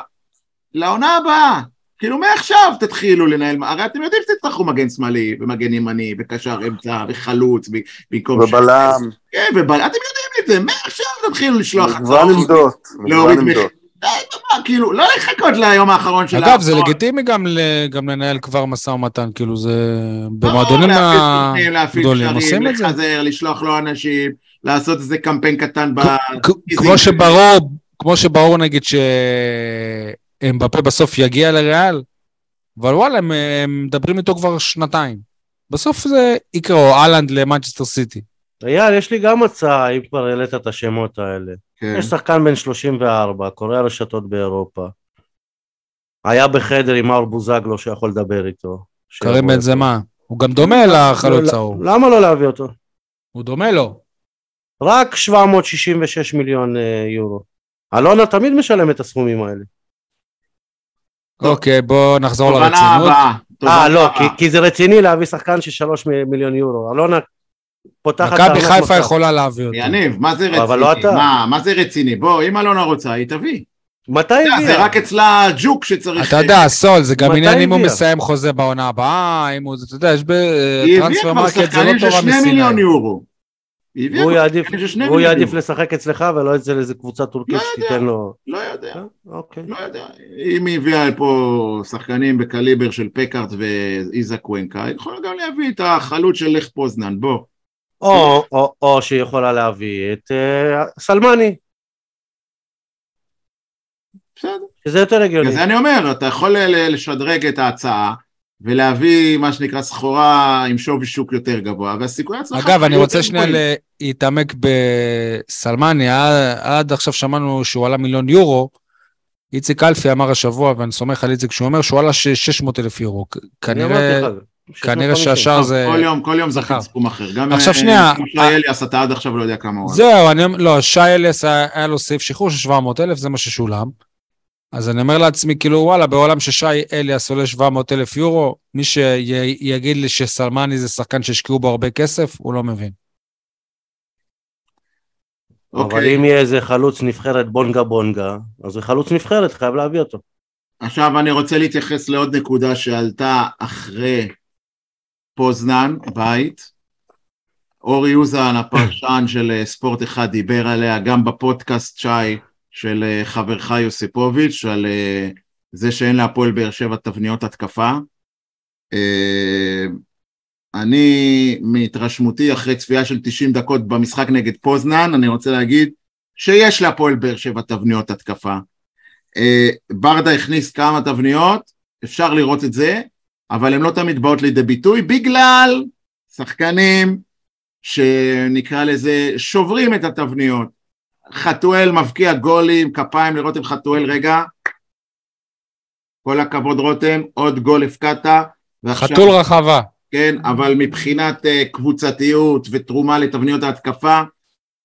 לעונה הבאה. כאילו, מעכשיו תתחילו לנהל, הרי אתם יודעים שתצטרכו מגן שמאלי, ומגן ימני, וקשר אמצע, וחלוץ, ב- במקום... ובלם, כן, ובלם, אתם יודעים את זה, מעכשיו תתחילו לשלוח מגוון עמדות, להוריד מגוון מח- כאילו, לא לחכות ליום האחרון של אגב, זה האחרון. לגיטימי גם גם לנהל כבר משא ומתן, כאילו זה... במועדונים הגדולים עושים את זה. לחזר, לשלוח לו אנשים, לעשות איזה קמפיין קטן ב... כמו שברור, כמו שברור נגיד שאמבפה בסוף יגיע לריאל, אבל וואלה, הם, הם מדברים איתו כבר שנתיים. בסוף זה יקרה, או אהלנד למנצ'סטר סיטי. אייל, יש לי גם הצעה, אם כבר העלית את השמות האלה. כן. יש שחקן בן 34, קורא רשתות באירופה. היה בחדר עם מאור בוזגלו שיכול לדבר איתו. קרים בן זה. מה? הוא גם דומה לחלוץ לא, ההוא. למה לא להביא אותו? הוא דומה לו. רק 766 מיליון אה, יורו. אלונה תמיד משלם את הסכומים האלה. אוקיי, בואו נחזור תובנה לרצינות. הבאה, אה, לא. כי, כי זה רציני להביא שחקן של שלוש מ- מיליון יורו. אלונה פותחת... מכבי חיפה. יכולה להביא אותו. יניב, מה זה רציני? אבל לא אתה. מה, מה זה רציני? בוא, אם אלונה רוצה, היא תביא. מתי הביאה? זה רק אצלה ג'וק שצריך... אתה יודע, סול, זה גם עניין אם הוא? מסיים חוזה בעונה הבאה, אם הוא, אתה יודע, יש בטרנספר מרקט, זה לא תורה מסיני. היא הביאה כבר יעדיף, שחקנים של שני והוא מיליון יעדיף. לשחק אצלך ולא אצל איזה קבוצה טורקית לא יודע. שתיתן לו... לא יודע, אה, אוקיי. לא יודע. אם היא הביאה פה שחקנים בקליבר של פקארט ואיזק קוונקה, היא יכולה גם להביא את החלוץ של לך פוזנן, בוא. או, או, או שהיא יכולה להביא את אה, סלמני, בסדר. שזה יותר הגיוני. אז אני אומר, אתה יכול ל- לשדרג את ההצעה ולהביא מה שנקרא סחורה עם שווי שוק יותר גבוה, והסיכויי הצלחה... אגב, אני רוצה שנייה. להתעמק בסלמני, עד- עד עכשיו שמענו שהוא עלה מיליון יורו, איציק אלפי אמר השבוע, ואני סומך על איציק, שהוא אומר שהוא עלה 600 אלף יורו. כ- אני אמרתי כנראה, לך, כנראה 650. שהשאר זה... כל יום, כל יום זכר. זכר סכום אחר. גם עכשיו אה, שנייה, גם שי אה, אליאס, אתה עד עכשיו לא יודע כמה הוא. זהו, אני אומר, לא, שי אליאס היה לו סעיף שחרור של 700 אלף, זה מה ששולם. אז אני אומר לעצמי, כאילו, וואלה, בעולם ששי אליאס עולה 700 אלף יורו, מי שיגיד לי שסלמני זה שחקן שהשקיעו בו הרבה כסף, הוא לא מבין. אבל אוקיי. אם יהיה איזה חלוץ נבחרת בונגה בונגה, אז זה חלוץ נבחרת, חייב להביא אותו. עכשיו אני רוצה להתייחס לעוד נקודה שעלתה אחרי פוזנן, בית. אורי אוזן, הפרשן של אה, ספורט אחד, דיבר עליה גם בפודקאסט שי של אה, חברך יוסיפוביץ', על אה, זה שאין להפועל באר שבע תבניות התקפה. אני, מהתרשמותי אחרי צפייה של 90 דקות במשחק נגד פוזנן, אני רוצה להגיד שיש להפועל באר שבע תבניות התקפה. ברדה הכניס כמה תבניות, אפשר לראות את זה, אבל הן לא תמיד באות לידי ביטוי בגלל שחקנים שנקרא לזה שוברים את התבניות. חתואל מבקיע גולים, כפיים לרותם חתואל, רגע. כל הכבוד רותם, עוד גול הפקעת. חתול רחבה. כן, אבל מבחינת uh, קבוצתיות ותרומה לתבניות ההתקפה,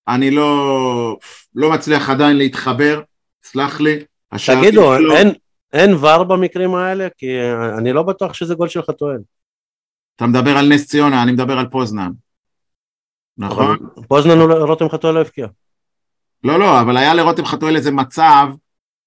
אני לא, לא מצליח עדיין להתחבר, סלח לי. תגידו, שלו- אין- אין ור במקרים האלה? כי אני לא בטוח שזה גול שלך טוען. אתה מדבר על נס ציונה, אני מדבר על פוזנן. נכון? פוזנן הוא לא- רותם חתואל לא הבקיע. לא, לא, אבל היה לרותם חתואל איזה מצב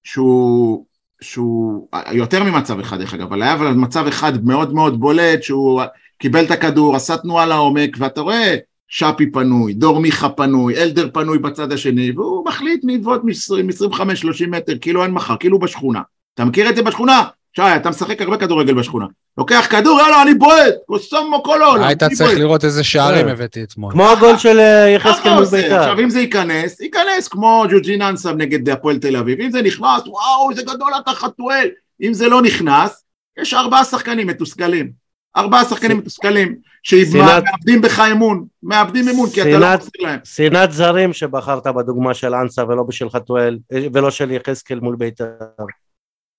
שהוא, שהוא, יותר ממצב אחד דרך אגב, אבל היה אבל מצב אחד מאוד מאוד בולט שהוא קיבל את הכדור, עשה תנועה לעומק, ואתה רואה שפי פנוי, דור מיכה פנוי, אלדר פנוי בצד השני, והוא מחליט מלבעוט מ-25-30 מטר, כאילו אין מחר, כאילו בשכונה. אתה מכיר את זה בשכונה? שי, אתה משחק הרבה כדורגל בשכונה. לוקח כדור, יאללה, אני בועט, קוסומו כל העולם. היית צריך. לראות איזה שערים כן. הבאתי אתמול. כמו הגול של אה, יחזקאל מול. בית"ר. עכשיו אם זה ייכנס, ייכנס כמו ג'וג'ין אנסם נגד הפועל תל אביב. אם זה נכנס, וואו, איזה גדול אתה חתואל. אם זה לא נכנס, יש ארבעה שחקנים מתוסכלים. ארבעה שחקנים מתוסכלים, שמאבדים בך אמון, מאבדים אמון, כי אתה לא מחזיר להם. שנאת זרים שבחרת בדוגמה של אנסה ולא בשל חתואל, אה, ולא של יחזקאל מול בית"ר.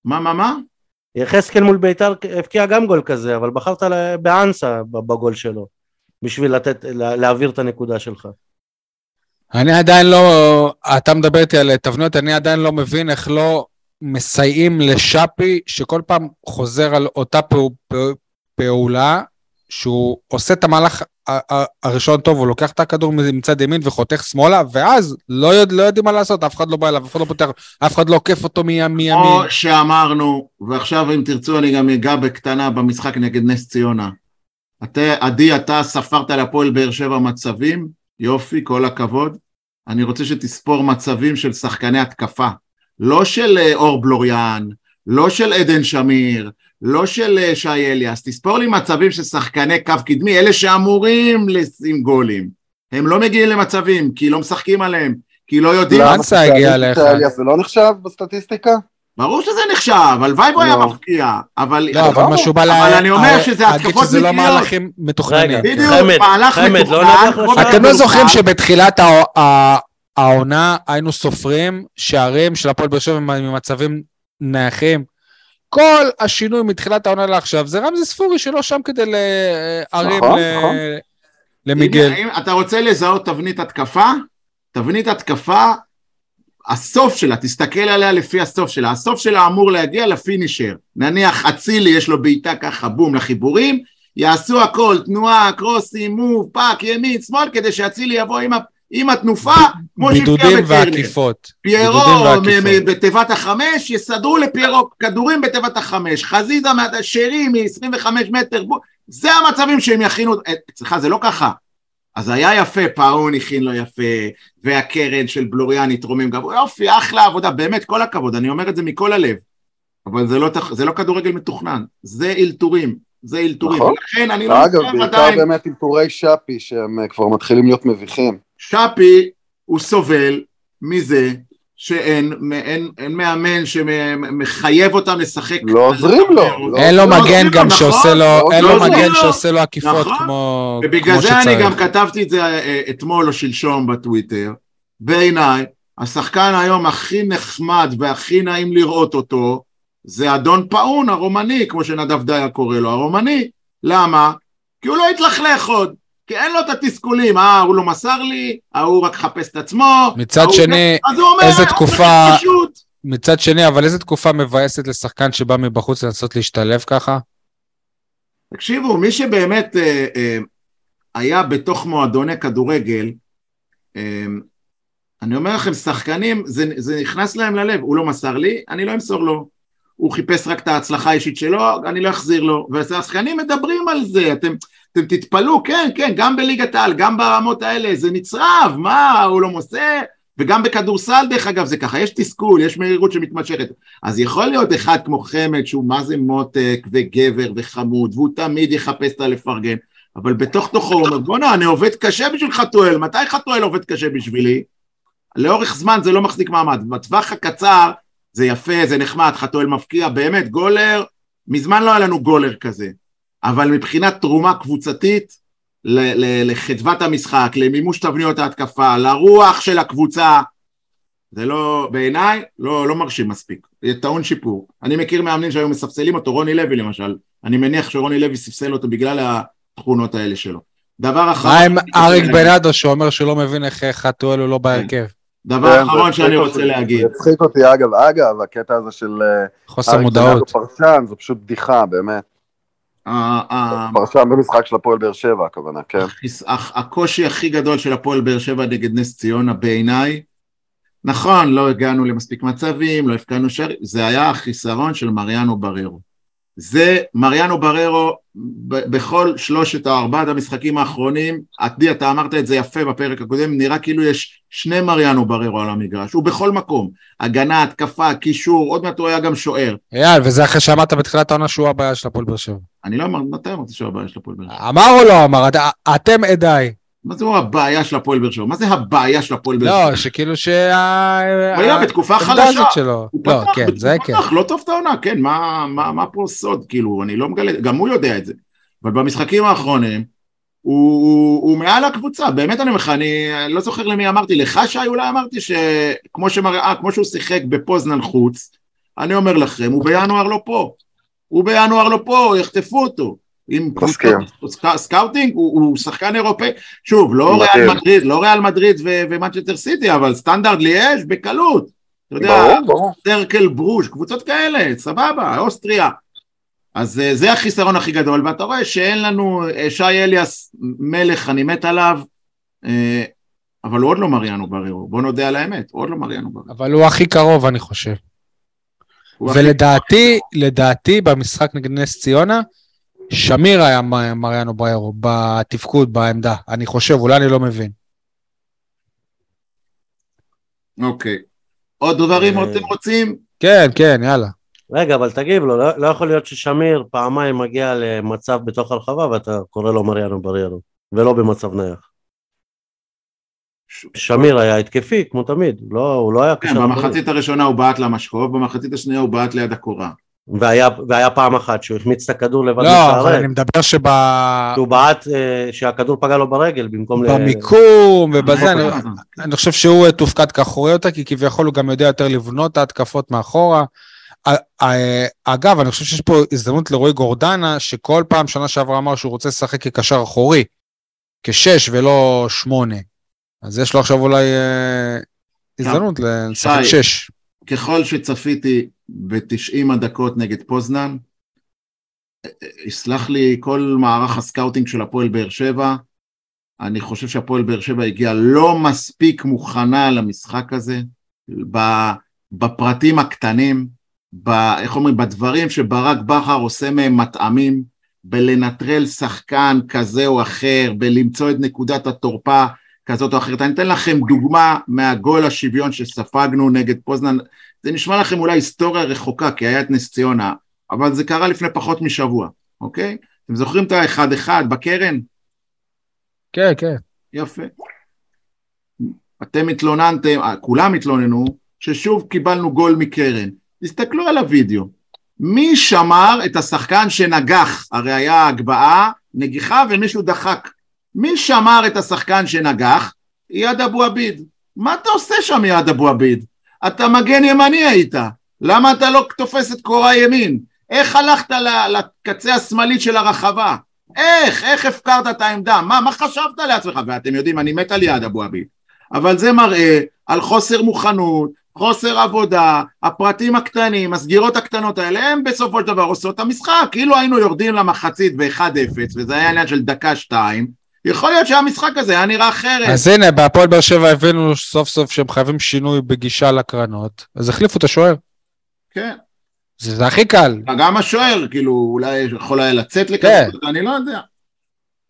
מה, מה, מה? יחזקאל מול בית"ר הבקיע גם גול כזה, אבל בחרת באנסה בגול שלו, בשביל לתת, לה- להעביר את הנקודה שלך. אני עדיין לא, אתה מדבר איתי על תבניות, אני עדיין לא מבין איך לא מסייעים לשאפי, שכל פעם חוזר על אותה פעו, פעו, פעולה, שהוא עושה את המהלך הראשון טוב, הוא לוקח את הכדור מצד ימין וחותך שמאלה, ואז לא, יודע, לא יודעים מה לעשות, אף אחד לא בא אליו, אף אחד לא פותח, אף אחד לא עוקף אותו מי- מימין. כמו שאמרנו, ועכשיו אם תרצו אני גם אגע בקטנה במשחק נגד נס ציונה. אתה, עדי, אתה ספרת להפועל באר שבע מצבים, יופי, כל הכבוד. אני רוצה שתספור מצבים של שחקני התקפה. לא של אה, אור בלוריאן, לא של עדן שמיר, לא של אה, שי אליאס, תספור לי מצבים של שחקני קו קדמי, אלה שאמורים לשים גולים. הם לא מגיעים למצבים, כי לא משחקים עליהם, כי לא יודעים. למה? אנסה הגיע אליך. אליאס זה לא נחשב בסטטיסטיקה? ברור שזה נחשב, הלוואי והוא היה לא. מפקיע, אבל... לא, אבל מה שהוא בא אבל אני אומר שזה להגיד התקפות שזה לא מקריות. מהלכים מתוכננים. בדיוק, מהלך לא מתוכנן. אתם לא. זוכרים שבתחילת העונה היינו סופרים שערים של הפועל באר שבע ממצבים נייחים? כל השינוי מתחילת העונה לעכשיו זה רמזי ספורי שלא שם כדי להרים נכון, ל- נכון. למיגל. הנה, אם אתה רוצה לזהות תבנית התקפה, תבנית התקפה, הסוף שלה, תסתכל עליה לפי הסוף שלה, הסוף שלה אמור להגיע לפינישר. נניח אצילי יש לו בעיטה ככה בום לחיבורים, יעשו הכל, תנועה, קרוסים, move, fake, ימין, שמאל, כדי שאצילי יבוא עם, ה, עם התנופה, כמו שהפקיע בטרנר. פיירו בידודים ועקיפות. מ- בתיבת החמש, יסדרו לפיירו כדורים בתיבת החמש, חזיזה מה- שרי מ-25 מטר, בו- זה המצבים שהם יכינו, סליחה זה לא ככה, אז היה יפה, פאון הכין לו יפה, והקרן של בלוריאן התרומם גבוה, יופי, אחלה עבודה, באמת כל הכבוד, אני אומר את זה מכל הלב, אבל זה לא, זה לא כדורגל מתוכנן, זה אלתורים, זה אלתורים, נכון. לכן אני לא אגב, בעיקר עדיין, באמת עם טורי שפי, שהם כבר מתחילים להיות מביכים. שפי הוא סובל מזה שאין אין, אין מאמן שמחייב אותם לשחק. לא עוזרים לו. לא אין לו עוזרים מגן גם נכון, שעושה לו, לא אין לו מגן לו. שעושה לו עקיפות נכון. כמו ובגלל כמו זה אני שצריך. גם כתבתי את זה אה, אתמול או שלשום בטוויטר. בעיניי, השחקן היום הכי נחמד והכי נעים לראות אותו, זה אדון פאון הרומני, כמו שנדב דיה קורא לו, הרומני. למה? כי הוא לא התלכלך עוד. כי אין לו את התסכולים, אה, הוא לא מסר לי, ההוא רק חפש את עצמו. מצד ההוא- שני, אומר, איזה "אה, תקופה-. מצד שני, אבל איזה תקופה מבאסת לשחקן שבא מבחוץ לנסות להשתלב ככה? תקשיבו, מי שבאמת אה, אה, היה בתוך מועדוני כדורגל, אה, אני אומר לכם, שחקנים, זה, זה נכנס להם ללב, הוא לא מסר לי, אני לא אמסור לו. הוא חיפש רק את ההצלחה האישית שלו, אני לא אחזיר לו. והשחקנים מדברים על זה, אתם, אתם תתפלאו, כן, כן, גם בליגת העל, גם ברמות האלה, זה נצרב, מה, הוא לא מוסר? וגם בכדורסל דרך אגב זה ככה, יש תסכול, יש מהירות שמתמשכת. אז יכול להיות אחד כמו חמד שהוא מה זה מותק וגבר וחמוד, והוא תמיד יחפש את הלפרגן, אבל בתוך תוכו הוא אומר, בואנה, אני עובד קשה בשביל חתואל, מתי חתואל עובד קשה בשבילי? לאורך זמן זה לא מחזיק מעמד, בטווח הקצר זה יפה, זה נחמד, חתואל מבקיע, באמת, גולר, מזמן לא היה לנו גולר כזה, אבל מבחינת תרומה קבוצתית, לחדוות המשחק, למימוש תבניות ההתקפה, לרוח של הקבוצה, זה לא, בעיניי, לא, לא מרשים מספיק, זה טעון שיפור. אני מכיר מאמנים שהיו מספסלים אותו, רוני לוי למשל, אני מניח שרוני לוי ספסל אותו בגלל התכונות האלה שלו. דבר אחרון... מה עם אריק בנאדו שאומר שהוא לא מבין איך חתואל הוא לא בהרכב? דבר כן, אחרון שאני רוצה. להגיד. זה הצחיק אותי, אגב, אגב, הקטע הזה של אה, חוסר אריק מודעות. בנאדו פרשן, זה פשוט בדיחה, באמת. פרשן במשחק של הפועל באר שבע, הכוונה, כן. הקושי הכי גדול של הפועל באר שבע נגד נס ציונה בעיניי, נכון, לא הגענו למספיק מצבים, לא הפקענו שערים, זה היה החיסרון של מריאנו בררו. זה מריאנו בררו בכל שלושת או ארבעת המשחקים האחרונים, עדי אתה אמרת את זה יפה בפרק הקודם, נראה כאילו יש שני מריאנו בררו על המגרש, הוא בכל מקום, הגנה, התקפה, קישור, עוד מעט הוא היה גם שוער. אייל, וזה אחרי שאמרת בתחילת העונה שהוא הבעיה של הפועל באר שבע. אני לא אמרתי, מתי אמרתי שהוא הבעיה של הפועל באר שבע? אמר או לא אמר? את- אתם עדיי. מה זה הבעיה של הפועל באר שבע? מה זה הבעיה של הפועל באר שבע? לא, שכאילו שה... הוא היה בתקופה חלשה. שלו. הוא לא, פתח, כן, זה כן. פתח, לא טוב את העונה, כן, מה, מה, מה פה סוד, כאילו, אני לא מגלה, גם הוא יודע את זה. אבל במשחקים האחרונים, הוא, הוא, הוא מעל הקבוצה, באמת אני אומר לך, אני לא זוכר למי אמרתי, לך שי אולי אמרתי שכמו שמראה, כמו שהוא שיחק בפוזנן חוץ, אני אומר לכם, הוא בינואר לא פה. הוא בינואר לא פה, יחטפו אותו. אני מסכים. סקאוטינג, הוא, הוא שחקן אירופאי. שוב, לא מדהים. ריאל מדריד, לא ריאל מדריד ו- ומנצ'סטר סיטי, אבל סטנדרט ליאז' בקלות. אתה יודע. סרקל ברוז', קבוצות כאלה, סבבה, אוסטריה. אז אה, זה החיסרון הכי גדול, ואתה רואה שאין לנו, אה, שי אליאס מלך, אני מת עליו, אה, אבל הוא עוד לא מריאנו בררו, בוא נודה על האמת, הוא עוד לא מריאנו בררו. אבל הוא הכי קרוב, אני חושב. הכי- ולדעתי, לדעתי, במשחק נגד נס ציונה, שמיר היה מ- מריאנו בריירו, בתפקוד, בעמדה. אני חושב, אולי אני לא מבין. אוקיי. עוד דברים אה, אתם רוצים? כן, כן, יאללה. רגע, אבל תגיב לו, לא, לא יכול להיות ששמיר פעמיים מגיע למצב בתוך הרחבה ואתה קורא לו מריאנו בריירו, ולא במצב נייח. שמיר היה התקפי, כמו תמיד, לא, הוא לא היה כן, קשר. במחצית הראשונה הוא בעט למשקוף, במחצית השנייה הוא בעט ליד הקורה. והיה, והיה פעם אחת שהוא החמיץ את הכדור לבד לא, משער אבל ריק. אני מדבר שב... שהוא בעט אה, שהכדור פגע לו ברגל במקום ל... במיקום ובזה, אני- אה, אני חושב שהוא תופקד כאחורי אותה, כי כביכול הוא גם יודע יותר לבנות את ההתקפות מאחורה. אגב, אני חושב שיש פה הזדמנות לרועי גורדנה, שכל פעם שנה שעברה אמר שהוא רוצה לשחק כקשר אחורי, כשש ולא שמונה. אז יש לו עכשיו אולי אה, הזדמנות לשחק. שש. ככל שצפיתי ב-90 הדקות נגד פוזנן, יסלח לי כל מערך הסקאוטינג של הפועל באר שבע, אני חושב שהפועל באר שבע הגיעה לא מספיק מוכנה למשחק הזה, בפרטים הקטנים, ב, איך אומרים, בדברים שברק בכר עושה מהם מטעמים, בלנטרל שחקן כזה או אחר, בלמצוא את נקודת התורפה כזאת או אחרת. אני אתן לכם דוגמה מהגול השוויון שספגנו נגד פוזנן, זה נשמע לכם אולי היסטוריה רחוקה, כי היה את נס ציונה, אבל זה קרה לפני פחות משבוע, אוקיי? אתם זוכרים את האחד אחד בקרן? כן, כן. יפה. אתם התלוננתם, כולם התלוננו, ששוב קיבלנו גול מקרן. תסתכלו על הוידאו. מי שמר את השחקן שנגח? הרי היה הגבהה, נגיחה ומישהו דחק. מי שמר את השחקן שנגח? איאד אבו עביד. מה אתה עושה שם איאד אבו עביד? אתה מגן ימני היית. למה אתה לא תופס את קורה ימין? איך הלכת לקצה השמאלית של הרחבה? איך? איך הפקרת את העמדה? מה, מה חשבת לעצמך? ואתם יודעים, אני מת על יד אבו עביד. אבל זה מראה על חוסר מוכנות, חוסר עבודה, הפרטים הקטנים, הסגירות הקטנות האלה, הם בסופו של דבר עושות את המשחק. כאילו היינו יורדים למחצית ב-1-0, וזה היה עניין של דקה-שתיים, יכול להיות שהמשחק הזה היה נראה אחרת. אז הנה, בהפועל באר שבע הבינו סוף סוף שהם חייבים שינוי בגישה לקרנות, אז החליפו את השוער. כן. זה זה הכי קל. גם השוער, כאילו, אולי יכול היה לצאת כן. לכזה, אני לא יודע.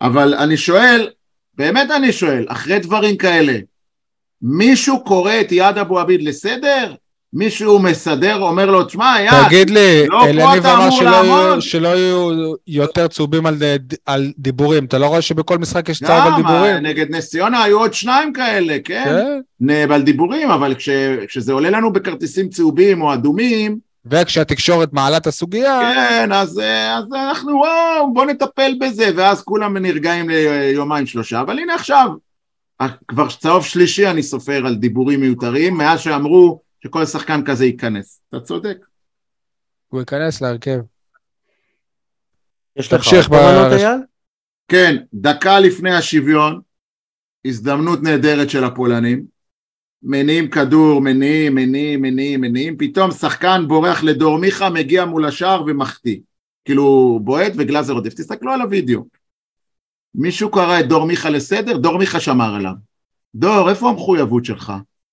אבל אני שואל, באמת אני שואל, אחרי דברים כאלה, מישהו קורא את יד אבו עביד לסדר? מישהו מסדר, אומר לו, תשמע, יד, תגיד לי, לא, אלניב אמר שלא. שלא יהיו יותר צהובים על על דיבורים. אתה לא רואה שבכל משחק יש צהוב על גם, דיבורים? נגד נס ציונה היו עוד שניים כאלה, כן? כן. על דיבורים, אבל כש, כשזה עולה לנו בכרטיסים צהובים או אדומים, וכשהתקשורת מעלה את הסוגיה, כן, אז, אז אנחנו, וואו, בוא נטפל בזה, ואז כולם נרגעים ליומיים שלושה, אבל הנה עכשיו, כבר צהוב שלישי אני סופר על דיבורים מיותרים, מאז שאמרו שכל שחקן כזה ייכנס. אתה צודק. הוא ייכנס להרכב. יש לך עוד תובנות, אייל? כן, דקה לפני השוויון, הזדמנות נהדרת של הפולנים, מניעים כדור, מניעים, מניעים, מניעים, מניעים, פתאום שחקן בורח לדור מיכה, מגיע מול השער ומחטיא. כאילו, בועט וגלאזר עודף. תסתכלו על הוידאו. מישהו קרא את דור מיכה לסדר? דור מיכה שמר עליו. דור, איפה המחויבות שלך?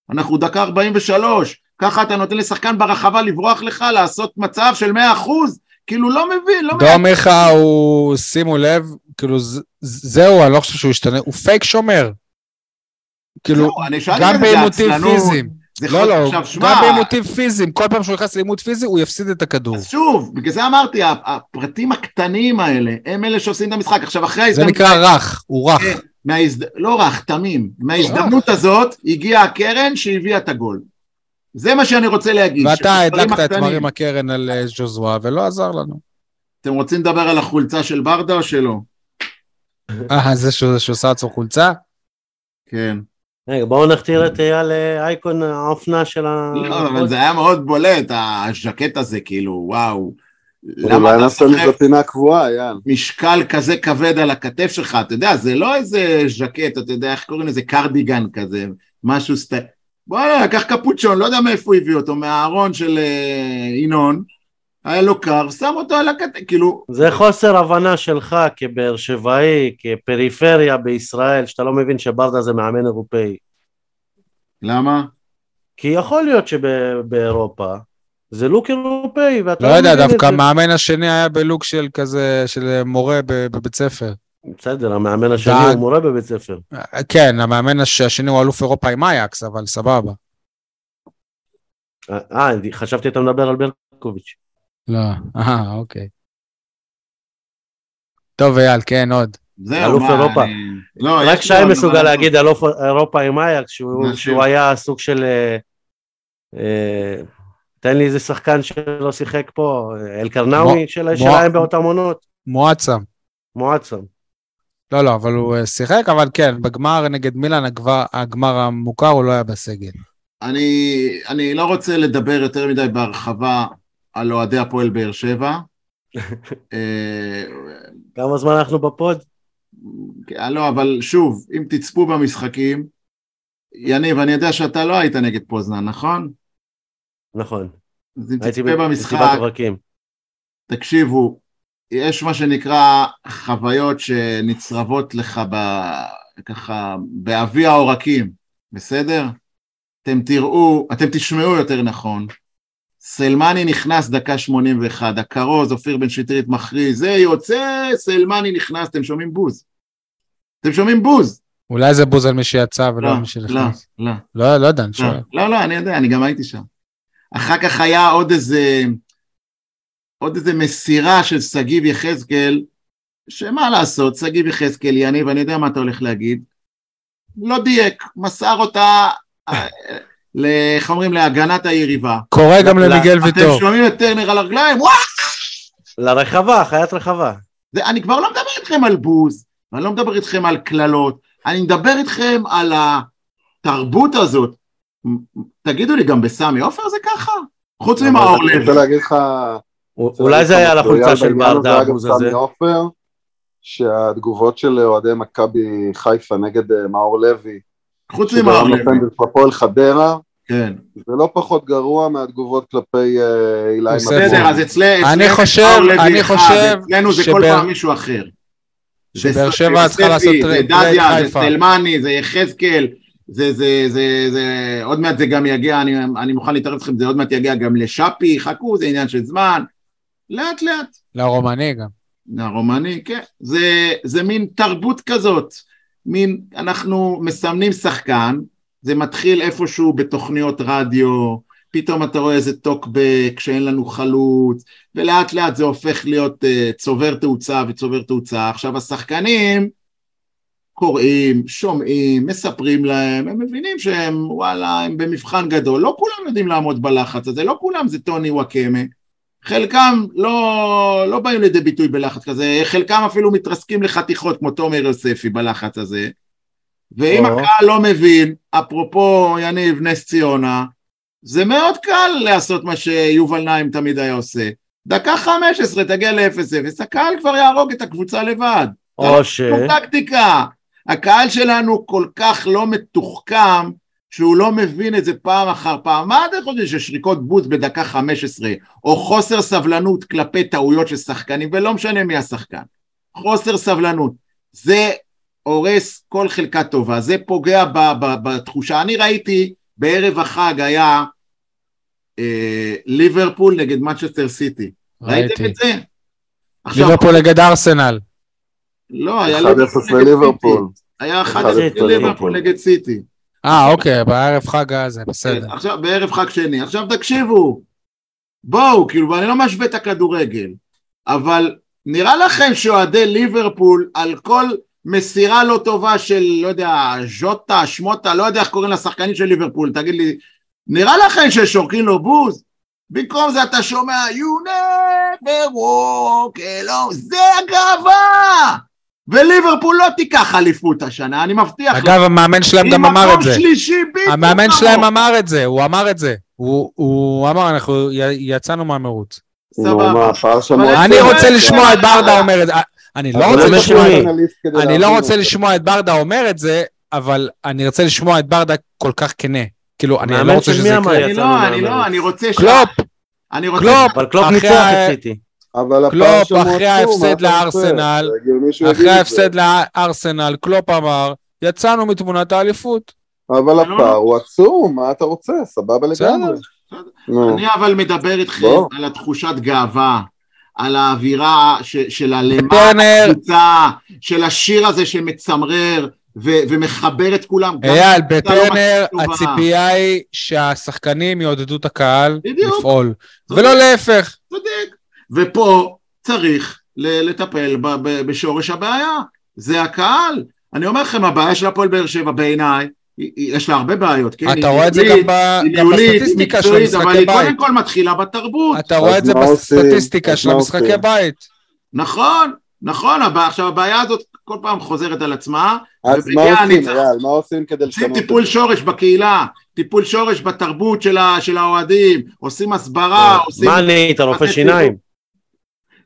אנחנו דקה 43, ככה אתה נותן לשחקן ברחבה לברוח לך, לעשות מצב של 100 אחוז? כאילו, לא מבין, לא דור מיכה הוא, שימו לב, כאילו ז- זהו, אני לא חושב שהוא ישתנה, הוא פייק שומר. כאילו, גם זה בעימותים פיזיים. זה לא, לא, עכשיו, גם בעימותים פיזיים, כל פעם שהוא נכנס לעימות פיזי, הוא יפסיד את הכדור. אז שוב, בגלל זה אמרתי, הפ- הפרטים הקטנים האלה, הם אלה שעושים את המשחק. עכשיו, אחרי זה ההזדמנות... נקרא רך, הוא רך. כן, מההזד... לא רך, תמים. מההזדמנות הזאת הגיעה הקרן שהביאה את הגול. זה מה שאני רוצה להגיד. ואתה הדלקת את מרים הקרן על אה, ז'וזואה, ולא עזר לנו. אתם רוצים לדבר על החולצה של ברדה או שלא? אה, זה שהוא עשה לעצמו חולצה? כן. רגע, בואו נכתיר את אייל אייקון האופנה של ה... לא, אבל זה היה מאוד בולט, הז'קט הזה, כאילו, וואו. למה אתה נעשה סוחב מזה פינה קבועה, יאללה. משקל כזה כבד על הכתף שלך, אתה יודע, זה לא איזה ז'קט, אתה יודע, איך קוראים לזה? קרדיגן כזה, משהו סט... וואלה, לקח קפוצ'ון, לא יודע מאיפה הוא הביא אותו, מהארון של אה, ינון, היה לו קר, שם אותו על הכתף, כאילו, זה חוסר הבנה שלך כבאר שבעי, כפריפריה בישראל, שאתה לא מבין שברדה זה מאמן אירופאי. למה? כי יכול להיות שבאירופה זה לוק אירופאי, ואתה לא יודע, מבין את דווקא זה. המאמן השני היה בלוק של כזה, של מורה ב- בבית ספר. בסדר, המאמן השני. הוא מורה בבית ספר. כן, המאמן הש- השני הוא אלוף אירופה עם אייקס, אבל סבבה. אה, חשבתי אתה מדבר על ברקוביץ'. לא, אה, אוקיי. טוב, אייל, כן, עוד. זהו, אלוף מה, אירופה. אני- לא, רק יש שי לו- מסוגל להגיד אלוף אירופה עם אייקס, שהוא היה סוג של... אה, אה, תן לי איזה שחקן שלא שיחק פה, אה, אלקרנאווי שלהם באותם עונות, מועצם. מועצם. לא, לא, אבל הוא אה, שיחק, אבל כן, בגמר נגד מילאן, הגבר- הגמר המוכר, הוא לא היה בסגל. אני, אני לא רוצה לדבר יותר מדי בהרחבה על אוהדי הפועל באר שבע. אה, כמה זמן אנחנו בפוד? אה, לא, אבל שוב, אם תצפו במשחקים, יניב, אני יודע שאתה לא היית נגד פוזנן, נכון? נכון. אז אם הייתי תצפה במסיבת במשחק. תקשיבו, יש מה שנקרא חוויות שנצרבות לך ב... ככה באבי העורקים, בסדר? אתם תראו, אתם תשמעו יותר נכון. סלמני נכנס דקה 81, הכרוז, אופיר בן שטרית מכריז, זה יוצא, סלמני נכנס, אתם שומעים בוז. אתם שומעים בוז. אולי זה בוז על מי שיצא ולא לא, על מי לא, שנכנס. לא, לא, לא יודע, אני לא, שואל. לא, לא, אני יודע, אני גם הייתי שם. אחר כך היה עוד איזה, עוד איזה מסירה של שגיב יחזקאל, שמה לעשות, שגיב יחזקאל, יניב, אני יודע מה אתה הולך להגיד, לא דייק, מסר אותה, אה, איך אומרים, להגנת היריבה. קורא גם למיגל אתם ויטור. שומעים את טרנר על הרגליים, וואו! לרחבה, חיית רחבה. זה, אני כבר לא מדבר איתכם על בוז, ואני לא מדבר איתכם על קללות, אני מדבר איתכם על התרבות הזאת. תגידו לי, גם בסמי עופר זה ככה? חוץ ממאור אני לוי. רוצה להגיד לך... אולי זה היה על החולצה של ברדה, הבוז הזה. סמי עופר, שהתגובות של אוהדי מכבי חיפה נגד אה, מאור לוי, חוץ ממאור שגרם לוי. הפועל חדרה, כן. זה לא פחות גרוע מהתגובות כלפי אה, אילי מבוא. בסדר, אז אצלנו... אני חושב- אני חושב אצלנו זה כל פעם מישהו אחר. שבאר שבע צריכה לעשות טרייד- זה דדיה, זה. סלמני, זה יחזקאל, זה, זה, זה, זה, עוד מעט זה גם יגיע, אני, אני מוכן להתערב אתכם, זה עוד מעט יגיע גם לשאפי, חכו, זה עניין של זמן. לאט לאט. לרומני גם. הרומני, כן. זה, זה מין תרבות כזאת. מין, אנחנו מסמנים שחקן, זה מתחיל איפשהו בתוכניות רדיו, פתאום אתה רואה איזה טוקבק שאין לנו חלוץ, ולאט לאט זה הופך להיות uh, צובר תאוצה וצובר תאוצה. עכשיו השחקנים קוראים, שומעים, מספרים להם, הם מבינים שהם וואלה, הם במבחן גדול. לא כולם יודעים לעמוד בלחץ הזה, לא כולם זה טוני וואקמה. חלקם לא, לא באים לידי ביטוי בלחץ כזה, חלקם אפילו מתרסקים לחתיכות כמו תומר יוספי בלחץ הזה. ואם. הקהל לא מבין, אפרופו יניב נס ציונה, זה מאוד קל לעשות מה שיובל נעים תמיד היה עושה. דקה 15 תגיע ל-0-0, הקהל כבר יהרוג את הקבוצה לבד. או ש... שום טקטיקה. הקהל שלנו כל כך לא מתוחכם, שהוא לא מבין את זה פעם אחר פעם. מה אתם חושבים ששריקות בוז בדקה 15, או חוסר סבלנות כלפי טעויות של שחקנים, ולא משנה מי השחקן. חוסר סבלנות. זה הורס כל חלקה טובה, זה פוגע ב, ב, בתחושה. אני ראיתי בערב החג היה אה, ליברפול נגד מצ'סטר סיטי. ראיתם ראיתי. את זה? עכשיו, ליברפול נגד ארסנל. לא, היה 1-0 ליברפול נגד. סיטי. היה 1-0 1-0 לליברפול לליברפול. נגד סיטי. אה, אוקיי, בערב חג הזה, בסדר. עכשיו, בערב חג שני. עכשיו תקשיבו, בואו, כאילו, אני לא משווה את הכדורגל, אבל נראה לכם שאוהדי ליברפול על כל מסירה לא טובה של, לא יודע, ז'וטה, שמוטה, לא יודע איך קוראים לשחקנים של ליברפול, תגיד לי, נראה לכם ששורקים לו בוז? במקום זה אתה שומע, you never walk alone, זה הגאווה! וליברפול לא תיקח אליפות השנה, אני מבטיח לך. אגב, המאמן שלהם גם אמר את זה. שלישי בדיוק המאמן כמוך. שלהם אמר את זה, הוא אמר את זה. הוא- הוא אמר, אנחנו יצאנו מהמרוץ. סבבה. אני. רוצה לשמוע את ברדה אומר את זה. אני לא רוצה לשמוע אני לא רוצה. לשמוע את ברדה אומר את זה, אבל אני רוצה לשמוע את ברדה כל כך כנה. כאילו, אני לא רוצה שזה? יקרה. אני לא, אני. לא, אני רוצה ש... קלופ, אני רוצה... קלופ, אבל קלופ ניצח את סיטי. אבל קלופ, אחרי ההפסד? לארסנל, אחרי. ההפסד לארסנל, קלופ אמר, יצאנו מתמונת האליפות. אבל לא, הפער לא. הוא עצום, מה אתה רוצה? סבבה. לגמרי. אני אבל מדבר איתכם. על התחושת גאווה, על האווירה של הלמעלה קבוצה, של השיר הזה שמצמרר ו- ומחבר את כולם. אייל, לא בטרנר. הציפייה היא שהשחקנים יעודדו את הקהל בדיוק. לפעול. ולא להפך. צודק. ופה צריך ל- לטפל ב- ב- בשורש הבעיה, זה הקהל. אני אומר לכם, הבעיה של הפועל באר שבע בעיניי, יש לה הרבה בעיות, כן? אתה רואה את זה גם ב- בסטטיסטיקה של מקצועית, אבל המשחקי היא בית. קודם כל מתחילה בתרבות. אתה רואה את זה? בסטטיסטיקה של המשחקי? בית. נכון, נכון, עכשיו הבעיה הזאת כל פעם חוזרת על עצמה, אז מה עושים, אייל? מה עושים כדי לשנות את טיפול זה? שורש בקהילה, טיפול שורש בתרבות של האוהדים, עושים הסברה, עושים... מה נהיית, רופא לתת שיניים?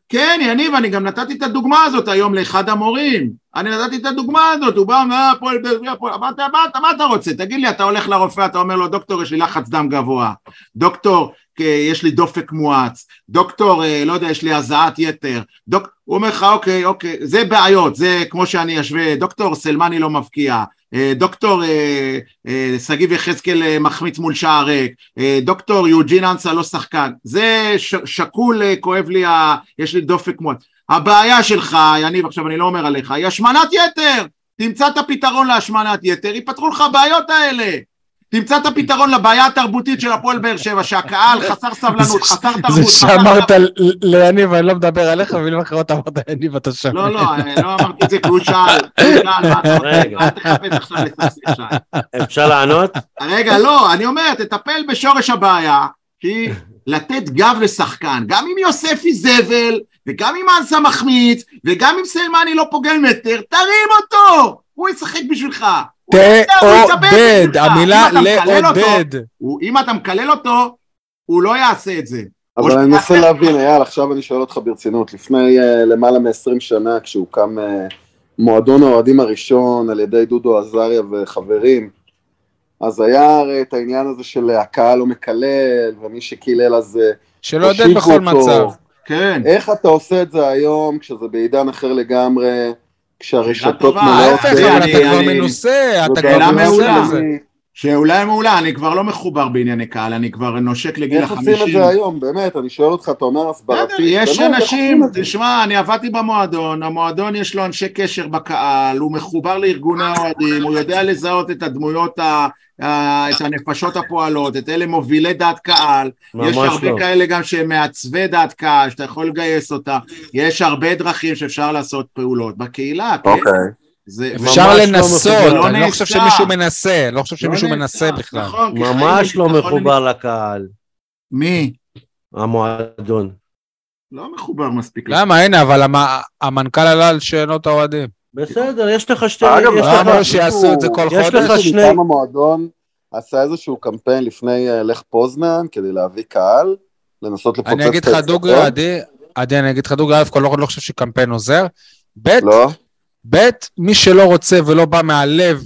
כן, יניב, אני גם נתתי את הדוגמה הזאת היום לאחד המורים. אני נתתי את הדוגמה הזאת, הוא בא, אומר, הפועל באר שבע, הפועל, מה, אתה- מה, אתה- מה אתה רוצה? תגיד לי, אתה הולך לרופא, אתה אומר לו, דוקטור, יש לי לחץ דם גבוה, דוקטור, אה, יש לי דופק מואץ, דוקטור, אה, לא יודע, יש לי הזעת יתר, דוק... הוא אומר לך, אוקיי, אוקיי, זה בעיות, זה כמו שאני אשווה, דוקטור סלמני לא מבקיע, אה, דוקטור אה, אה, שגיב יחזקאל אה, מחמיץ מול שער ריק, אה, דוקטור יוג'ין אנסה לא שחקן, זה שקול, אה, כואב לי. יש לי דופק מואץ. הבעיה שלך, יניב, עכשיו אני לא אומר עליך, היא השמנת יתר. תמצא את הפתרון להשמנת יתר, ייפתרו לך הבעיות האלה. תמצא את הפתרון לבעיה התרבותית של הפועל באר שבע, שהקהל חסר סבלנות, חסר תרבות. זה שאמרת ליניב, אני לא מדבר עליך, במילים אחרות אמרת יניב, אתה שם. לא, לא, לא אמרתי את זה כי הוא שאל, רגע. אל תחפש עכשיו שי. אפשר לענות? רגע, לא, אני אומר, תטפל בשורש הבעיה, שהיא לתת גב לשחקן, גם אם יוספי זבל, וגם אם אנסה מחמיץ, וגם אם סלמני לא פוגל מטר, תרים אותו! הוא ישחק בשבילך. יודע, יצפה תעודד. המילה אם אתה מקלל אותו, לעודד. הוא- אם אתה מקלל אותו, הוא לא יעשה את זה. אבל אני מנסה להבין, אייל, עכשיו אני שואל אותך ברצינות, לפני אה, למעלה מ-20 שנה, כשהוקם אה, מועדון האוהדים הראשון על ידי דודו עזריה וחברים, אז היה הרי את העניין הזה של הקהל לא מקלל, ומי שקילל אז אה, שלא עודד הושיבו בכל אותו. מצב. כן. איך אתה עושה את זה היום, כשזה בעידן אחר לגמרי, כשהרשתות טובה, מלאות... אתה כבר אני- מנוסה, אתה כבר מנוסה. בזה. שאולי מעולה, אני כבר לא מחובר בענייני קהל, אני כבר נושק לגיל איך עושים את החמישים. זה היום, באמת, אני שואל אותך, אתה אומר הסברתי, יש אנשים? תשמע, אני עבדתי במועדון, המועדון יש לו אנשי קשר בקהל, הוא מחובר לארגוני האוהדים, הוא יודע לזהות את הדמויות, ה- את הנפשות הפועלות, את אלה מובילי דעת קהל, יש הרבה לא. כאלה גם שהם מעצבי דעת קהל, שאתה יכול לגייס אותה, יש הרבה דרכים שאפשר לעשות פעולות בקהילה, כן? אוקיי. זה- אפשר לא לנסות, מחובר. אני לא לא חושב. שמישהו מנסה, לא חושב שמישהו לא מנסה נעשה, בכלל. נכון, ממש לא מחובר לקהל, מי? המועדון. לא מחובר מספיק. למה? הנה, אבל המ- המנכ"ל עלה על שאלות האוהדים. בסדר, יש לך שתי... אגב, יש למה לך- לא שיעשו את זה כל יש חודש? לך שני- מטעם המועדון עשה איזשהו קמפיין לפני אה, לך פוזנן כדי להביא קהל, לנסות לפוצץ את אני אגיד לך? דוגרי, עדי, עדי, אני אגיד לך דוגרי, א' כל לא לא חושב שקמפיין עוזר. ב', לא? ב', מי שלא רוצה ולא בא מהלב,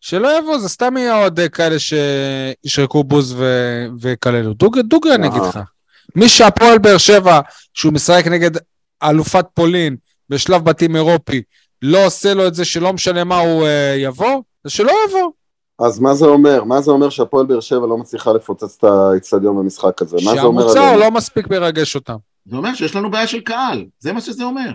שלא יבוא, זה סתם יהיה עוד אה, כאלה שישרקו בוז ו- ויקללו. דוגרי, דוגרי אני אגיד אה. לך. מי שהפועל באר שבע, שהוא משחק נגד אלופת פולין בשלב בתים אירופי, לא עושה לו את זה שלא משנה מה הוא אה, יבוא, אז שלא יבוא. אז מה זה אומר? מה זה אומר שהפועל באר שבע לא מצליחה לפוצץ את האצטדיון במשחק הזה? מה זה אומר שהמוצר? לא מספיק מרגש אותם. זה אומר שיש לנו בעיה של קהל, זה מה שזה אומר.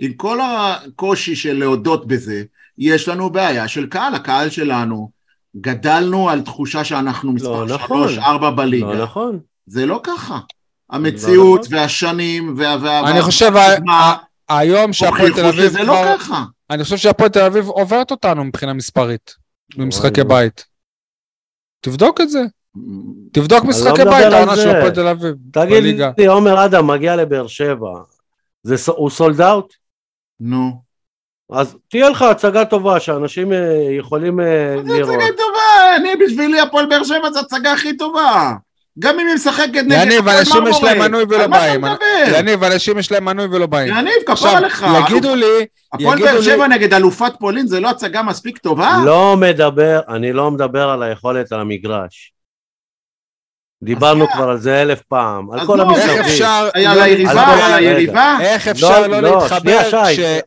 עם כל הקושי של להודות בזה, יש לנו בעיה של קהל, הקהל שלנו, גדלנו על תחושה שאנחנו מספר נכון. שלוש, ארבע בליגה. לא נכון. זה לא ככה. המציאות נכון. והשנים וה... אני חושב, היום שהפועל תל הוכיחו אביב שזה לא. ככה. אני חושב שהפועל תל אביב עוברת אותנו מבחינה מספרית, במשחקי בית. תבדוק את זה. תבדוק לא משחקי בית, העונה זה. של הפועל תל אביב. תגיד. לי, עומר אדם מגיע לבאר שבע, זה הוא סולד אאוט? נו. אז תהיה לך הצגה טובה שאנשים אה, יכולים אה, זו לראות. הצגה טובה, אני בשבילי הפועל באר שבע זו הצגה הכי טובה. גם אם היא משחקת נגד יניב, אנשים יש להם. מנוי ולא על מה אתה באים. מדבר? יניב, אנשים יש להם מנוי ולא באים. יניב, כפר עכשיו, עליך. יגידו לי, הפועל באר שבע נגד אלופת פולין זה לא הצגה מספיק טובה? לא מדבר, אני לא מדבר על היכולת על המגרש. דיברנו כבר על זה אלף פעם, על כל המסביב. איך אפשר... על לא היריבה, להתחבר- על. היריבה? איך אפשר לא, להתחבר שנייה,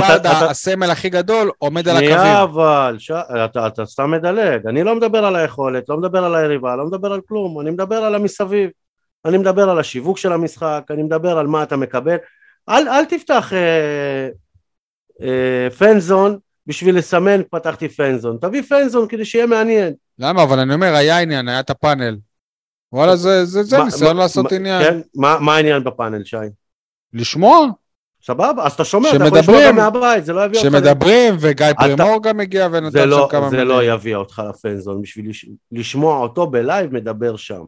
ברדה, אתה- הסמל הכי גדול, עומד על שנייה הקווים? אבל, ש... אתה, אתה סתם מדלג, אני לא מדבר על היכולת, לא מדבר על היריבה, לא מדבר על כלום, אני מדבר על המסביב. אני מדבר על השיווק של המשחק, אני מדבר על מה אתה מקבל. אל, אל תפתח אה, אה, פנזון בשביל לסמן פתחתי פנזון, תביא פנזון כדי שיהיה מעניין. למה? אבל אני אומר, היה עניין, היה את הפאנל. וואלה, זה זה- זה מה- ניסיון מה- לעשות מה- עניין. כן? מה, מה העניין בפאנל, שי? לשמוע, סבבה, אז אתה שומע, אתה יכול שמדברים, לשמוע גם מהבית, זה לא יביא אותך... שמדברים, וגיא פרימור גם הגיע זה ונתן שם לא, כמה זה מילים. לא יביא אותך לפנזון, בשביל לש... לשמוע אותו בלייב מדבר שם.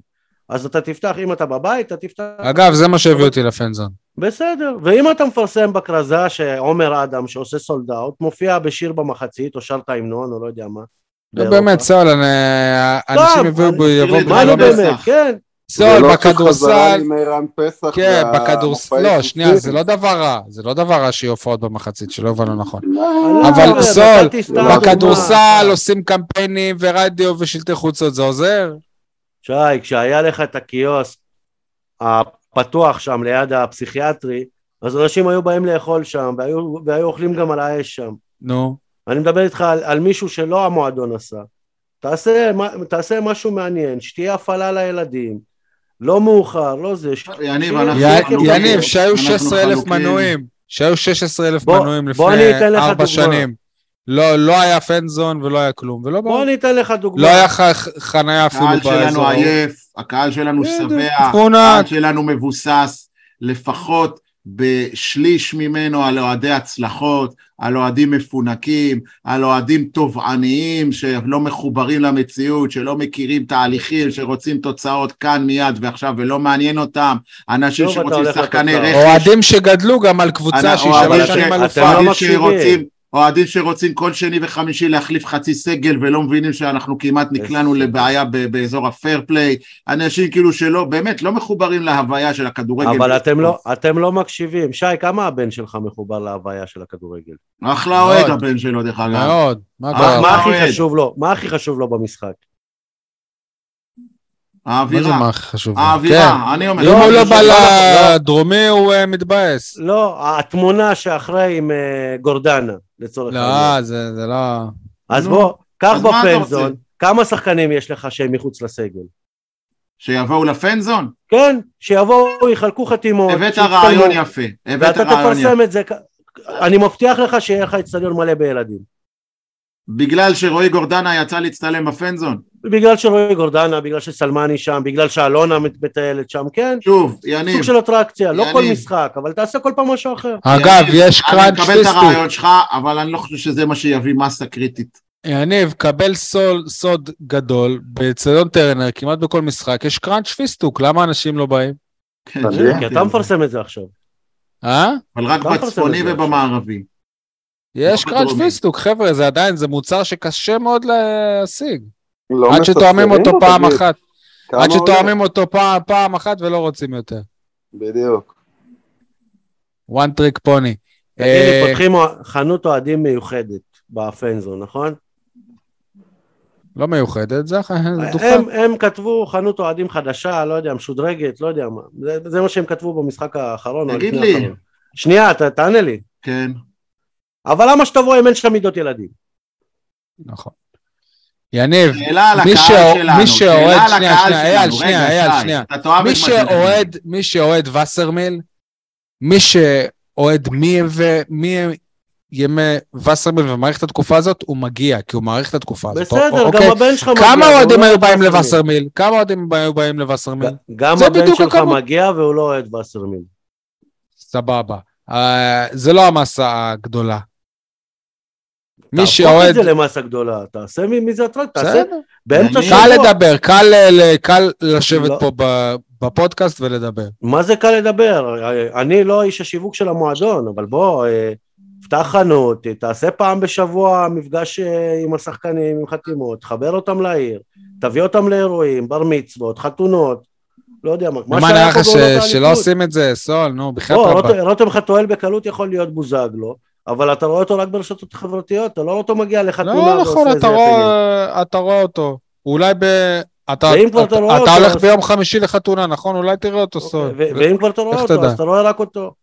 אז אתה תפתח, אם אתה בבית, אתה תפתח... אגב, זה מה שהביא אותי לפנזון. בסדר, ואם אתה מפרסם בכרזה שעומר אדם שעושה סולד אאוט, מופיע בשיר במחצית, או שר את ההמנון, או לא יודע מה. לא. באמת, סול, אני- אנשים לא, יבואו לא לא בדברים. באמת. כן. סול, חזרה בכדורסל. כן, בכדורסל, לא, שנייה. זה לא דבר רע, זה לא דבר רע שיהיו הופעות במחצית, שלא הבנו נכון. לא, אבל נתתי סול. בכדורסל עושים קמפיינים ורדיו ושלטי חוצות, זה עוזר? שי, כשהיה לך את הקיוסק הפתוח שם ליד הפסיכיאטרי, אז אנשים היו באים לאכול שם, והיו, והיו אוכלים גם על האש שם. נו. אני מדבר איתך על, על מישהו שלא המועדון עשה. תעשה, תעשה משהו מעניין, שתהיה הפעלה לילדים, לא מאוחר, לא זה. ש... יניב, שהיו אנחנו 16,000 חלוקים. מנויים, שהיו 16,000 בוא- מנויים לפני ארבע. שנים. לא, לא היה פנזון ולא היה כלום, ולא. בוא אני אתן לך דוגמה. לא היה ח- חנייה אפילו הקהל באזור. שלנו עייף, הקהל שלנו שבע. הקהל שלנו מבוסס לפחות בשליש ממנו על אוהדי הצלחות, על אוהדים מפונקים, על אוהדים תובעניים שלא מחוברים למציאות, שלא מכירים תהליכים, שרוצים תוצאות כאן מיד ועכשיו ולא מעניין אותם, אנשים שרוצים שחקני. רכש, אוהדים שגדלו גם על קבוצה שהיא שלוש שנים אתם אלופה. לא אוהדים מקשיבים. אוהדים שרוצים כל שני וחמישי להחליף חצי סגל ולא מבינים שאנחנו כמעט נקלענו לבעיה ב- באזור הפייר פליי, אנשים כאילו שלא, באמת לא מחוברים להוויה של הכדורגל. אבל אתם לא, אתם לא מקשיבים. שי, כמה הבן שלך מחובר להוויה של הכדורגל? אחלה אוהד. הבן שלו דרך אגב. מאוד. מה הכי? חשוב לו? מה הכי חשוב לו במשחק? מה זה האווירה, מה חשוב? כן. האווירה, אני אומר. אם הוא לא לא, בא לא, לא. לדרומי הוא אה, מתבאס. לא, התמונה שאחרי עם אה, גורדנה, לצורך העניין. לא, זה זה לא... אז נו. בוא, קח בפנזון? כמה שחקנים יש לך שהם מחוץ לסגל? שיבואו לפנזון? כן, שיבואו, יחלקו חתימות. הבאת רעיון יפה. הבאת ואתה רעיון יפה. תפרסם את זה, אני מבטיח לך שיהיה לך אצטדיון מלא בילדים. בגלל שרועי גורדנה יצא להצטלם בפנזון. בגלל שרועי גורדנה, בגלל שסלמני שם, בגלל שאלונה מטיילת שם, כן? שוב, יניב, סוג של אטרקציה, לא כל. משחק, אבל תעשה כל פעם משהו אחר. אגב, יניב, יש אני קראנץ' מקבל את. הרעיון שלך, אבל אני לא חושב שזה מה שיביא מסה קריטית. יניב, קבל סול, סוד גדול, באצטדיון טרנר, כמעט בכל משחק, יש קראנץ' פיסטוק, למה אנשים לא באים? כן, כי את אתה זה. מפרסם את זה עכשיו. אה? אבל רק בצפוני ובמערבי. יש לא קראנץ' בדרומי. פיסטוק, חבר'ה, זה עדיין, זה מוצר שקשה מאוד להשיג. לא עד שטועמים אותו פעם תגיד? אחת. עד? שטועמים אותו פעם- פעם אחת ולא רוצים יותר. בדיוק. one trick pony. תגיד אה, פותחים חנות אוהדים מיוחדת בפנזון, נכון? לא מיוחדת, זה דוכן. הם, הם כתבו חנות אוהדים חדשה, לא יודע, משודרגת, לא יודע מה. זה, זה מה שהם כתבו במשחק האחרון. תגיד לי. האחרון. שנייה, ת, תענה לי. כן. אבל למה שתבוא אם אין שם מידות ילדים? נכון. יניב, מי שאוהד- שנייה, שנייה, אייל. שנייה, אייל, שנייה. מי. שאוהד, מי שאוהד וסרמיל, מי שאוהד מי ימי וסרמיל ומעריך את התקופה הזאת, הוא מגיע, כי הוא מעריך את התקופה הזאת. בסדר, אוקיי? גם הבן שלך מגיע. כמה אוהדים לא היו באים וסרמיל. לווסרמיל? כמה אוהדים היו באים לווסרמיל? גם זה הבן בדיוק שלך. מגיע והוא לא אוהד וסרמיל. סבבה. אה, זה לא המסה הגדולה. מי תהפוך את שאוהד... זה למסה גדולה, תעשה מ- מזה אטרקט, תעשה. באמצע אני- קל שבוע. לדבר, קל ל- קל לשבת לא. פה בפודקאסט ולדבר. מה זה קל לדבר? אני לא איש השיווק של המועדון, אבל בוא, אה, פתח חנות, תעשה פעם בשבוע מפגש אה, עם השחקנים, עם חתימות, תחבר אותם לעיר, תביא אותם לאירועים, בר מצוות, חתונות, לא יודע מה. מה שהיה פה בעונות ש- שלא האליפות. עושים את זה, סול, נו, בחייאת רבה. רותם חתואל בקלות יכול להיות בוזגלו, אבל אתה רואה אותו רק ברשתות חברתיות, אתה לא רואה אותו מגיע לחתונה לא נכון, אתה רואה-. אתה רואה אותו. אולי ב... אתה ואם כבר אתה אתה- רואה אתה אותו, הולך אז- ביום חמישי לחתונה, נכון? אולי תראה אותו סול. ו- ואם כבר אתה רואה לך אותו. אז אתה רואה רק אותו.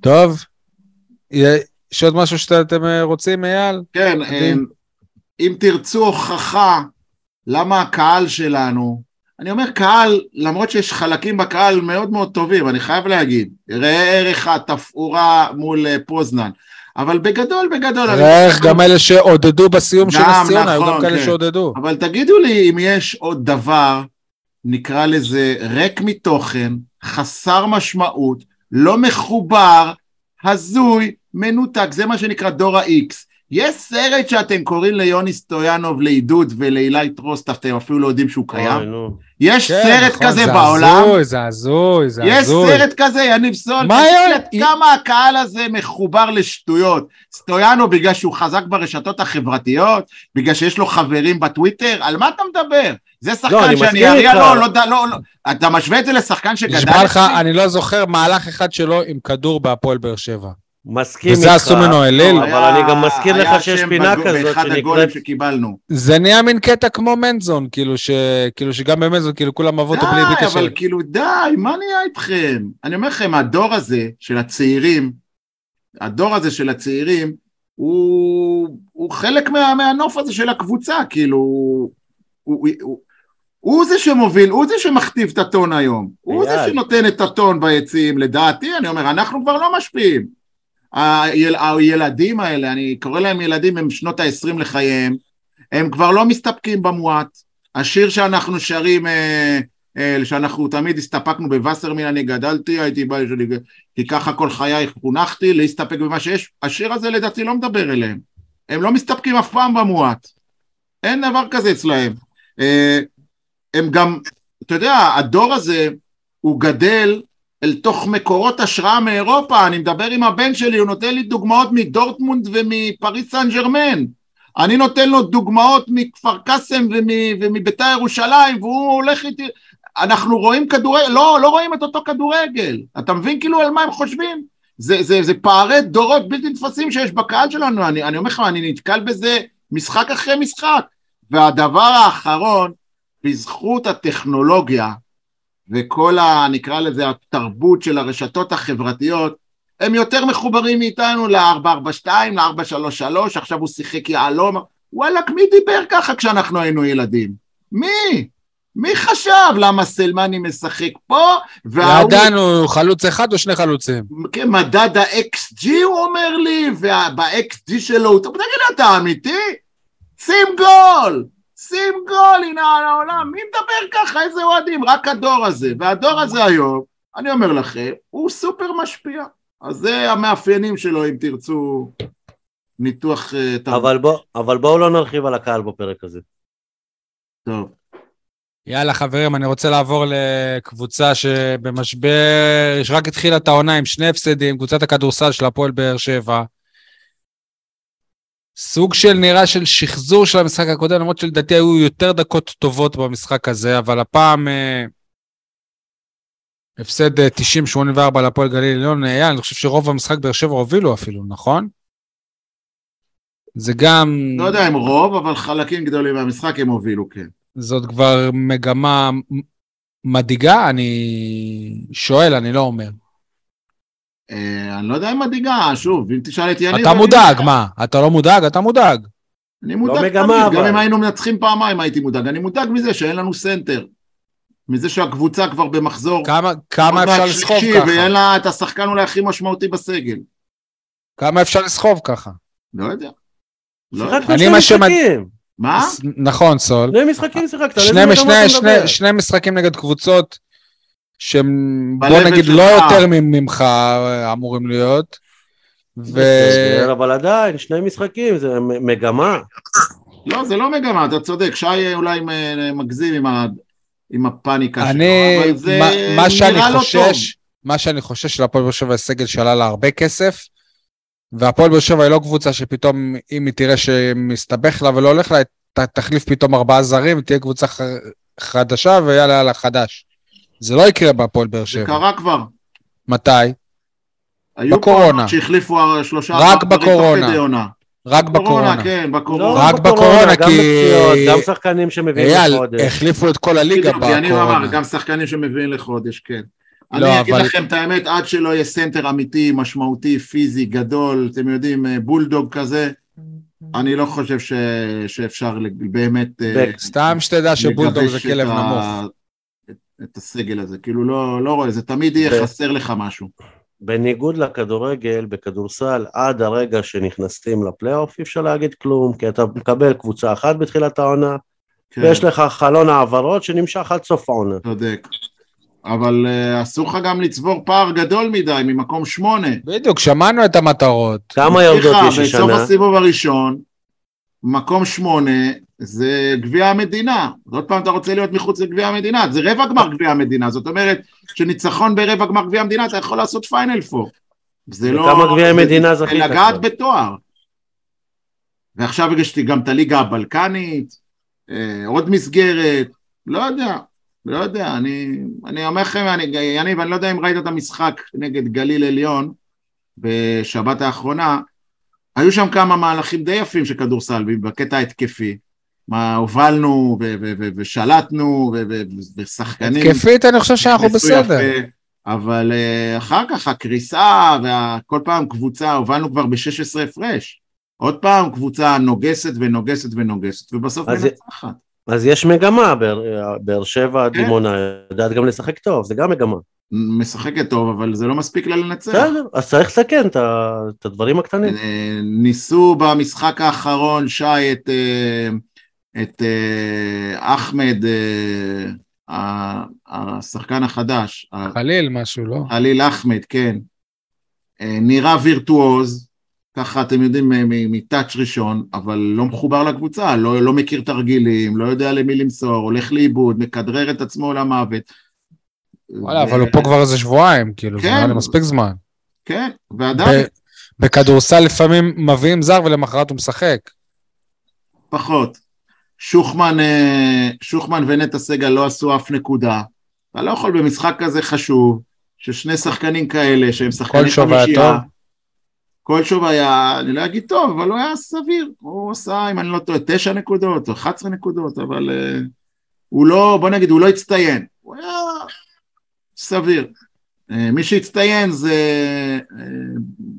טוב. יש עוד משהו שאתם אה, רוצים, אייל? כן, מדהים. אם תרצו הוכחה למה הקהל שלנו, אני אומר קהל, למרות שיש חלקים בקהל מאוד מאוד טובים, אני חייב להגיד, ראה ערך התפאורה מול אה, פוזנן, אבל בגדול, בגדול, אני- ראה איך גם אלה שעודדו בסיום של נס ציונה, היו נכון, גם כאלה כן. שעודדו. אבל תגידו לי אם יש עוד דבר, נקרא לזה ריק מתוכן, חסר משמעות, לא מחובר, הזוי, מנותק, זה מה שנקרא דור ה-X. יש סרט שאתם קוראים ליוני סטויאנוב לעידוד ולאילי טרוסט, אתם אפילו לא יודעים שהוא אוי, קיים. נו. יש כן, סרט נכון, כזה זה בעולם, הזוי, זה הזוי, זה יש הזוי. סרט כזה, יניב סול, מה היה? כמה הקהל הזה מחובר לשטויות. סטויאנו בגלל שהוא חזק ברשתות החברתיות, בגלל שיש לו חברים בטוויטר, על מה אתה מדבר? זה לא, שחקן אני שאני אריע. לו, לא, לא, לא, לא, אתה משווה את זה לשחקן שגדל נשבע לך? אני לא זוכר מהלך אחד שלו עם כדור בהפועל באר שבע. מסכים וזה איתך. עשו ממנו אליל. אבל אני גם מזכיר לך שיש פינה כזאת שנקראת... שקיבלנו. זה נהיה מין קטע כמו מנזון, כאילו, ש... כאילו שגם במנזון, כאילו כולם אהבו אותו בלי בלי די, קשר. אבל כאילו די, מה נהיה איתכם? אני אומר לכם, הדור הזה של הצעירים, הדור הזה של הצעירים, הוא, הוא חלק מה, מהנוף הזה של הקבוצה, כאילו, הוא, הוא, הוא, הוא זה שמוביל, הוא זה שמכתיב את הטון היום, הוא זה. שנותן את הטון ביציעים, לדעתי, אני אומר, אנחנו כבר לא משפיעים. היל, הילדים האלה, אני קורא להם ילדים, הם שנות ה-20 לחייהם, הם כבר לא מסתפקים במועט. השיר שאנחנו שרים, אה, אה, שאנחנו תמיד הסתפקנו בווסרמין, אני גדלתי, הייתי בא, כי ככה כל חיי חונכתי, להסתפק במה שיש, השיר הזה לדעתי לא מדבר אליהם. הם לא מסתפקים אף פעם במועט. אין דבר כזה אצלהם. אה, הם גם, אתה יודע, הדור הזה, הוא גדל אל תוך מקורות השראה מאירופה, אני מדבר עם הבן שלי, הוא נותן לי דוגמאות מדורטמונד ומפריס סן ג'רמן. אני נותן לו דוגמאות מכפר קאסם ומ- ומביתר ירושלים, והוא הולך איתי, אנחנו רואים כדורגל, לא, לא רואים את אותו כדורגל. אתה מבין כאילו על מה הם חושבים? זה, זה, זה פערי דורות בלתי נתפסים שיש בקהל שלנו, אני, אני אומר לך, אני נתקל בזה משחק אחרי משחק. והדבר האחרון, בזכות הטכנולוגיה וכל ה... נקרא לזה התרבות של הרשתות החברתיות, הם יותר מחוברים מאיתנו ל-442, ל-433, עכשיו הוא שיחק יהלום, וואלכ, מי דיבר ככה כשאנחנו היינו ילדים? מי? מי חשב למה סלמני משחק פה, וההוא, ידענו חלוץ אחד או שני חלוצים? כן, מדד ה-XG הוא אומר לי, וב-XG שלו, הוא, תגיד לי, אתה אמיתי? שים גול! שים גול, הנה העולם, מי מדבר ככה, איזה אוהדים? רק הדור הזה. והדור הזה היום, אני אומר לכם, הוא סופר משפיע. אז זה המאפיינים שלו, אם תרצו ניתוח תרבות. אבל בוא- אבל בואו לא נרחיב על הקהל בפרק הזה. טוב. יאללה חברים, אני רוצה לעבור לקבוצה שבמשבר, שרק התחילה את העונה עם שני הפסדים, קבוצת הכדורסל של הפועל באר שבע. סוג של נראה של שחזור של המשחק הקודם, למרות שלדעתי היו יותר דקות טובות במשחק הזה, אבל הפעם אה, הפסד אה, 90-84 להפועל גליל עליון, אה, אני חושב שרוב המשחק באר שבע הובילו אפילו, נכון? זה גם, לא יודע אם רוב, אבל חלקים גדולים מהמשחק הם הובילו, כן. זאת כבר מגמה מדאיגה, אני שואל, אני לא אומר. אה, אני לא יודע אם מדאיגה, שוב, אם תשאל את יניב... אתה מודאג, מה? אתה לא מודאג? אתה מודאג. אני מודאג מגמה, תמיד, גם אבל. אם היינו מנצחים פעמיים הייתי מודאג. אני מודאג מזה שאין לנו סנטר. מזה שהקבוצה כבר במחזור... כמה, כמה אפשר לסחוב שלישי, ואין ככה? לה את השחקן אולי הכי משמעותי בסגל. כמה אפשר לסחוב ככה? לא יודע. לא. אני שני מה שמד- משחקים. מה? נכון, סול. שני משחקים שיחקת? שני משחקים נגד קבוצות שהם, בוא נגיד, שלך. לא יותר ממך אמורים להיות. ו... בסדר, אבל עדיין, שני משחקים, זה מגמה. לא, זה לא מגמה, אתה צודק. שי אולי מגזים עם ה- עם הפאניקה שלו, אני, אבל זה מה, מה שאני נראה לא טוב. חושש, מה שאני חושש שלהפועל באר שבע יש סגל שעלה לה הרבה כסף, והפועל באר שבע היא לא קבוצה שפתאום, אם היא תראה שמסתבך לה ולא הולך לה, ת- תחליף פתאום ארבעה זרים, תהיה קבוצה ח... חדשה ויאללה יאללה חדש. זה לא יקרה בהפועל באר זה שבע. קרה כבר. מתי? היו בקורונה. פעם שהחליפו שלושה... רק ארבעה דברים תוך בקורונה. כדי עונה. רק בקורונה, בקורונה. כן, לא בקורונה. רק בקורונה, גם כי- בפציעות, גם שחקנים שמביאים אייל, לחודש. החליפו את כל הליגה בדיוק, אני אמר, בקורונה. גם שחקנים שמביאים לחודש, כן. לא, אני אגיד אבל- לכם את האמת, עד שלא יהיה סנטר אמיתי, משמעותי, פיזי, גדול, אתם יודעים, אה, בולדוג כזה, אני לא חושב ש... שאפשר באמת אה, סתם שתדע שבולדוג זה כלב נמוך. את- הסגל הזה, כאילו לא, לא רואה, זה תמיד יהיה ב- חסר לך משהו. בניגוד לכדורגל, בכדורסל, עד הרגע שנכנסים לפלייאוף, אי אפשר להגיד כלום, כי אתה מקבל קבוצה אחת בתחילת העונה, כן, ויש לך חלון העברות שנמשך עד סוף העונה. צודק. אבל uh, אסור לך גם לצבור פער גדול מדי ממקום שמונה. בדיוק, שמענו את המטרות. כמה יורדות יש בסוף השנה? הסיבוב הראשון, מקום שמונה זה גביע המדינה. עוד פעם אתה רוצה להיות מחוץ לגביע המדינה, זה רבע גמר גביע המדינה, זאת אומרת שניצחון ברבע גמר גביע המדינה אתה יכול לעשות פיינל פור. זה לא... וכמה גביעי זה- מדינה זה זכית לגעת? בתואר. ועכשיו לי גם את הליגה הבלקנית, אה, עוד מסגרת, לא יודע, לא יודע, אני, אני אומר לכם, אני, יניב, אני לא יודע אם ראית את המשחק נגד גליל עליון בשבת האחרונה, היו שם כמה מהלכים די יפים של כדורסל בקטע ההתקפי. מה, הובלנו ו- ו- ו- ושלטנו ו- ו- ו- ושחקנים... התקפית, אני חושב שאנחנו בסדר. יפה, אבל uh, אחר כך הקריסה וכל פעם קבוצה, הובלנו כבר ב-16 הפרש. עוד פעם קבוצה נוגסת ונוגסת ונוגסת, ובסוף מנצחת. אז יש מגמה, באר- שבע, כן. דימונה, יודעת גם לשחק טוב, זה גם מגמה. משחקת טוב, אבל זה לא מספיק לה לנצח. בסדר, אז צריך לתקן את הדברים הקטנים. אה, ניסו במשחק האחרון, שי, את, אה, את אה, אחמד, אה, השחקן החדש, חליל משהו, לא? חליל אחמד, כן. אה, נראה וירטואוז, ככה אתם יודעים מטאץ' ראשון, אבל לא מחובר לקבוצה, לא, לא מכיר תרגילים, לא יודע למי למסור, הולך לאיבוד, מכדרר את עצמו למוות. וואלה, ו- אבל הוא פה כבר איזה שבועיים, כאילו, זה כן. נראה לי מספיק זמן. כן, ועדיין בכדורסל לפעמים מביאים זר ולמחרת הוא משחק. פחות. שוחמן, אה, שוחמן ונטע סגל לא עשו אף נקודה. אתה לא יכול במשחק כזה חשוב, ששני שחקנים כאלה, שהם שחקני קולשוב היה חמישייה, טוב? קולשוב היה, אני לא אגיד טוב, אבל הוא היה סביר. הוא עשה, אם אני לא טועה, תשע נקודות או 11 נקודות, אבל uh, הוא לא, בוא נגיד, הוא לא הצטיין. הוא היה סביר. Uh, מי שהצטיין זה uh,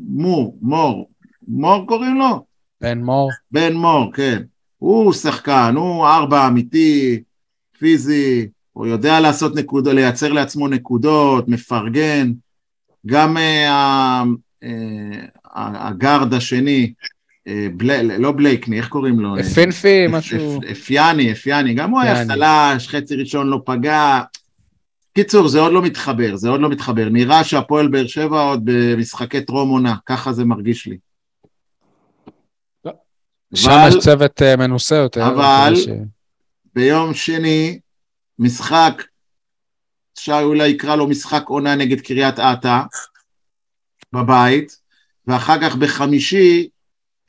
מור, מור. מור קוראים לו? בן מור. בן מור, כן. הוא שחקן, הוא ארבע אמיתי, פיזי, הוא יודע לעשות נקודות, לייצר לעצמו נקודות, מפרגן. גם אה, ה- אה, הגארד השני, אה, בלי, לא בלייקני, איך קוראים לו? פינפי, אפ- משהו. אפ- אפיאני, אפיאני, גם הוא היה. סלש, חצי ראשון לא פגע. קיצור, זה עוד לא מתחבר, זה עוד לא מתחבר. נראה שהפועל באר שבע עוד במשחקי טרום עונה, ככה זה מרגיש לי. שם יש צוות אה, מנוסה יותר. אבל- ש- ביום שני, משחק, אפשר אולי יקרא לו משחק עונה נגד קריית אתא, בבית, ואחר כך בחמישי,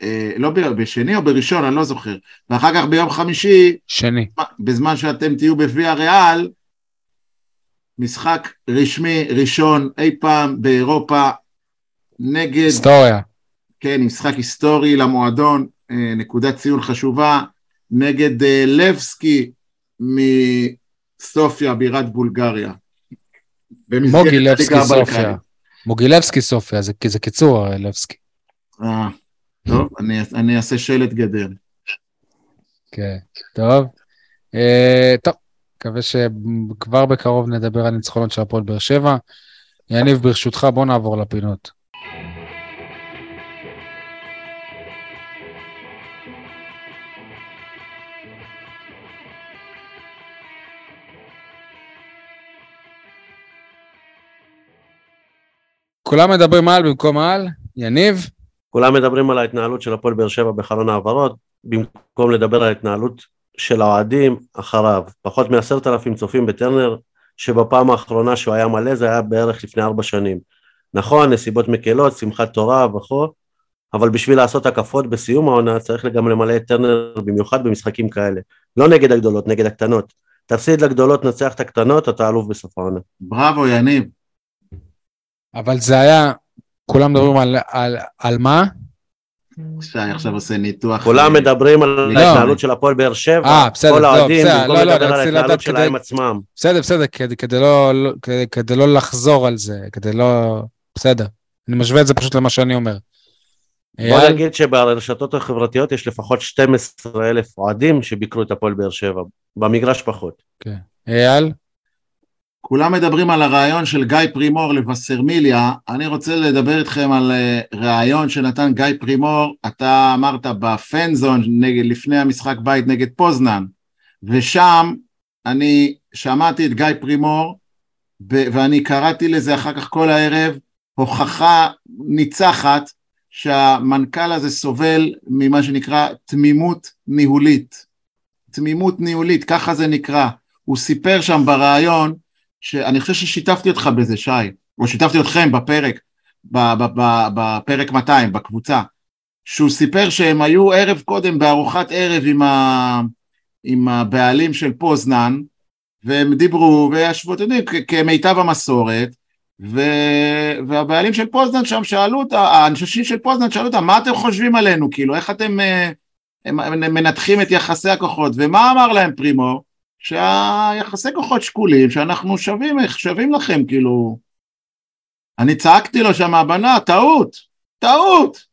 אה, לא בשני או בראשון, אני לא זוכר, ואחר כך ביום חמישי, שני. בזמן שאתם תהיו בוויה ריאל, משחק רשמי ראשון אי פעם באירופה נגד היסטוריה. כן, משחק היסטורי למועדון, נקודת ציון חשובה, נגד אה, לבסקי מסופיה, בירת בולגריה. מוגילבסקי הליגה סופיה. הבלקנית. מוגילבסקי סופיה, זה זה קיצור הרי, לבסקי. אה, טוב, אני, אני אעשה שלט גדר. כן, טוב. אה, טוב, מקווה שכבר בקרוב נדבר על ניצחונות של הפועל באר שבע. יניב, ברשותך, בוא נעבור לפינות. כולם מדברים על במקום על, יניב, כולם מדברים על ההתנהלות של הפועל באר שבע בחלון העברות, במקום לדבר על ההתנהלות של האוהדים אחריו. פחות מעשרת אלפים צופים בטרנר, שבפעם האחרונה שהוא היה מלא זה היה בערך לפני ארבע שנים. נכון, נסיבות מקלות, שמחת תורה וכו', אבל בשביל לעשות הקפות בסיום העונה צריך גם למלא את טרנר במיוחד במשחקים כאלה. לא נגד הגדולות, נגד הקטנות. תפסיד לגדולות, נצח את הקטנות, אתה אלוף בסוף העונה. בראבו, יניב. אבל זה היה, כולם מדברים על, על, על מה? שי עכשיו עושה ניתוח. כולם מדברים על לא. ההתנהלות של הפועל באר שבע, אה, בסדר, כל לא, האוהדים, במקום לא, לא, לדבר על רציתי ההתנהלות לדעת שלהם כדי- עצמם. בסדר, בסדר, כדי, כדי, לא, לא, כדי, כדי לא לחזור על זה, כדי לא... בסדר. אני משווה את זה פשוט למה שאני אומר. בוא אייל? נגיד שברשתות החברתיות יש לפחות 12 אלף אוהדים שביקרו את הפועל באר שבע, במגרש פחות. אייל? כולם מדברים על הרעיון של גיא פרימור לווסרמיליה, אני רוצה לדבר איתכם על אה, רעיון שנתן גיא פרימור, אתה אמרת בפנזון נגד, לפני המשחק בית נגד פוזנן, ושם אני שמעתי את גיא פרימור ואני קראתי לזה אחר כך כל הערב, הוכחה ניצחת שהמנכ"ל הזה סובל ממה שנקרא תמימות ניהולית. תמימות ניהולית, ככה זה נקרא. הוא סיפר שם בריאיון, שאני חושב ששיתפתי אותך בזה, שי, או שיתפתי אתכם בפרק, בפרק 200, בקבוצה, שהוא סיפר שהם היו ערב קודם בארוחת ערב עם, ה... עם הבעלים של פוזנן, והם דיברו וישבו, אתם יודעים, כמיטב המסורת, ו... והבעלים של פוזנן שם שאלו אותה, האנשים של פוזנן שאלו אותה, מה אתם חושבים עלינו, כאילו, איך אתם אה, הם- הם מנתחים את יחסי הכוחות, ומה אמר להם פרימו? שהיחסי כוחות שקולים, שאנחנו שווים, שווים לכם, כאילו... אני צעקתי לו שם, הבנה, טעות, טעות.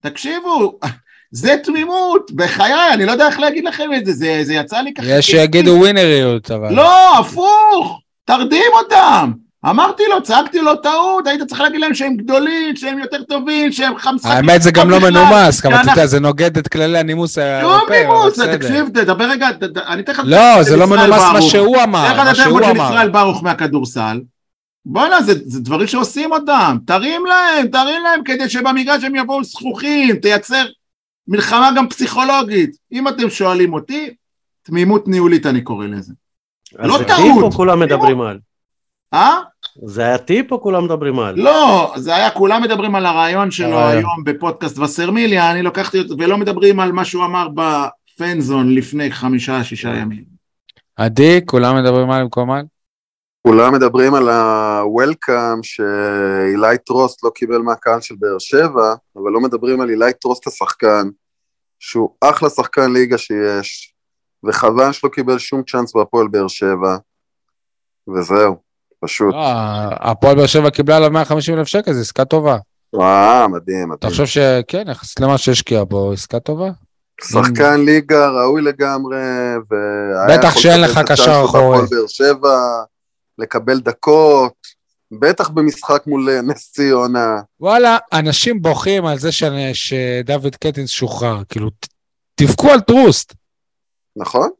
תקשיבו, זה תמימות, בחיי, אני לא יודע איך להגיד לכם את זה, זה, זה יצא לי ככה. יש שיגידו ווינריות, אבל... לא, הפוך, תרדים אותם. אמרתי לו, צעקתי לו טעות, היית צריך להגיד להם שהם גדולים, שהם יותר טובים, שהם חמסקים. האמת זה גם לא מנומס, גם אתה יודע, זה נוגד את כללי הנימוס שום האירופאי, אבל נימוס. תקשיב, תדבר רגע, אני אתן לך... לא, זה לא מנומס מה. שהוא אמר, איך מה אתה שהוא יודע של אמר. ישראל ברוך מהכדורסל? בואנה, זה, זה דברים שעושים אותם, תרים להם, תרים להם כדי שבמגרש הם יבואו זכוכים, תייצר מלחמה גם פסיכולוגית. אם אתם שואלים אותי, תמימות ניהולית אני קורא לזה. אז לא טעות. או כולם מדברים על? אה? זה היה טיפ או כולם מדברים על? לא, זה היה, כולם מדברים על הרעיון שלו הרעיון. היום בפודקאסט וסרמיליה, אני לקחתי אותו, ולא מדברים על מה שהוא אמר בפנזון לפני חמישה, שישה ימים. עדי, כולם מדברים על במקומן? כולם מדברים על ה-Welcome שאילי טרוסט לא קיבל מהקהל של באר שבע, אבל לא מדברים על אילי טרוסט השחקן, שהוא אחלה שחקן ליגה שיש, וחבל שלא קיבל שום צ'אנס בהפועל באר שבע, וזהו, פשוט. לא, הפועל באר שבע קיבלה עליו 150 אלף שקל, זו עסקה טובה. וואו, מדהים, אתה מדהים. חושב שכן, יחסית למה שהשקיע בו, עסקה טובה? שחקן ליגה ראוי לגמרי, בטח שאין לך קשר אחורי. באר שבע, לקבל דקות, בטח במשחק מול אה, נס ציונה. וואלה, אנשים בוכים על זה שדוד קטינס שוחרר, כאילו, תבכו על טרוסט. נכון?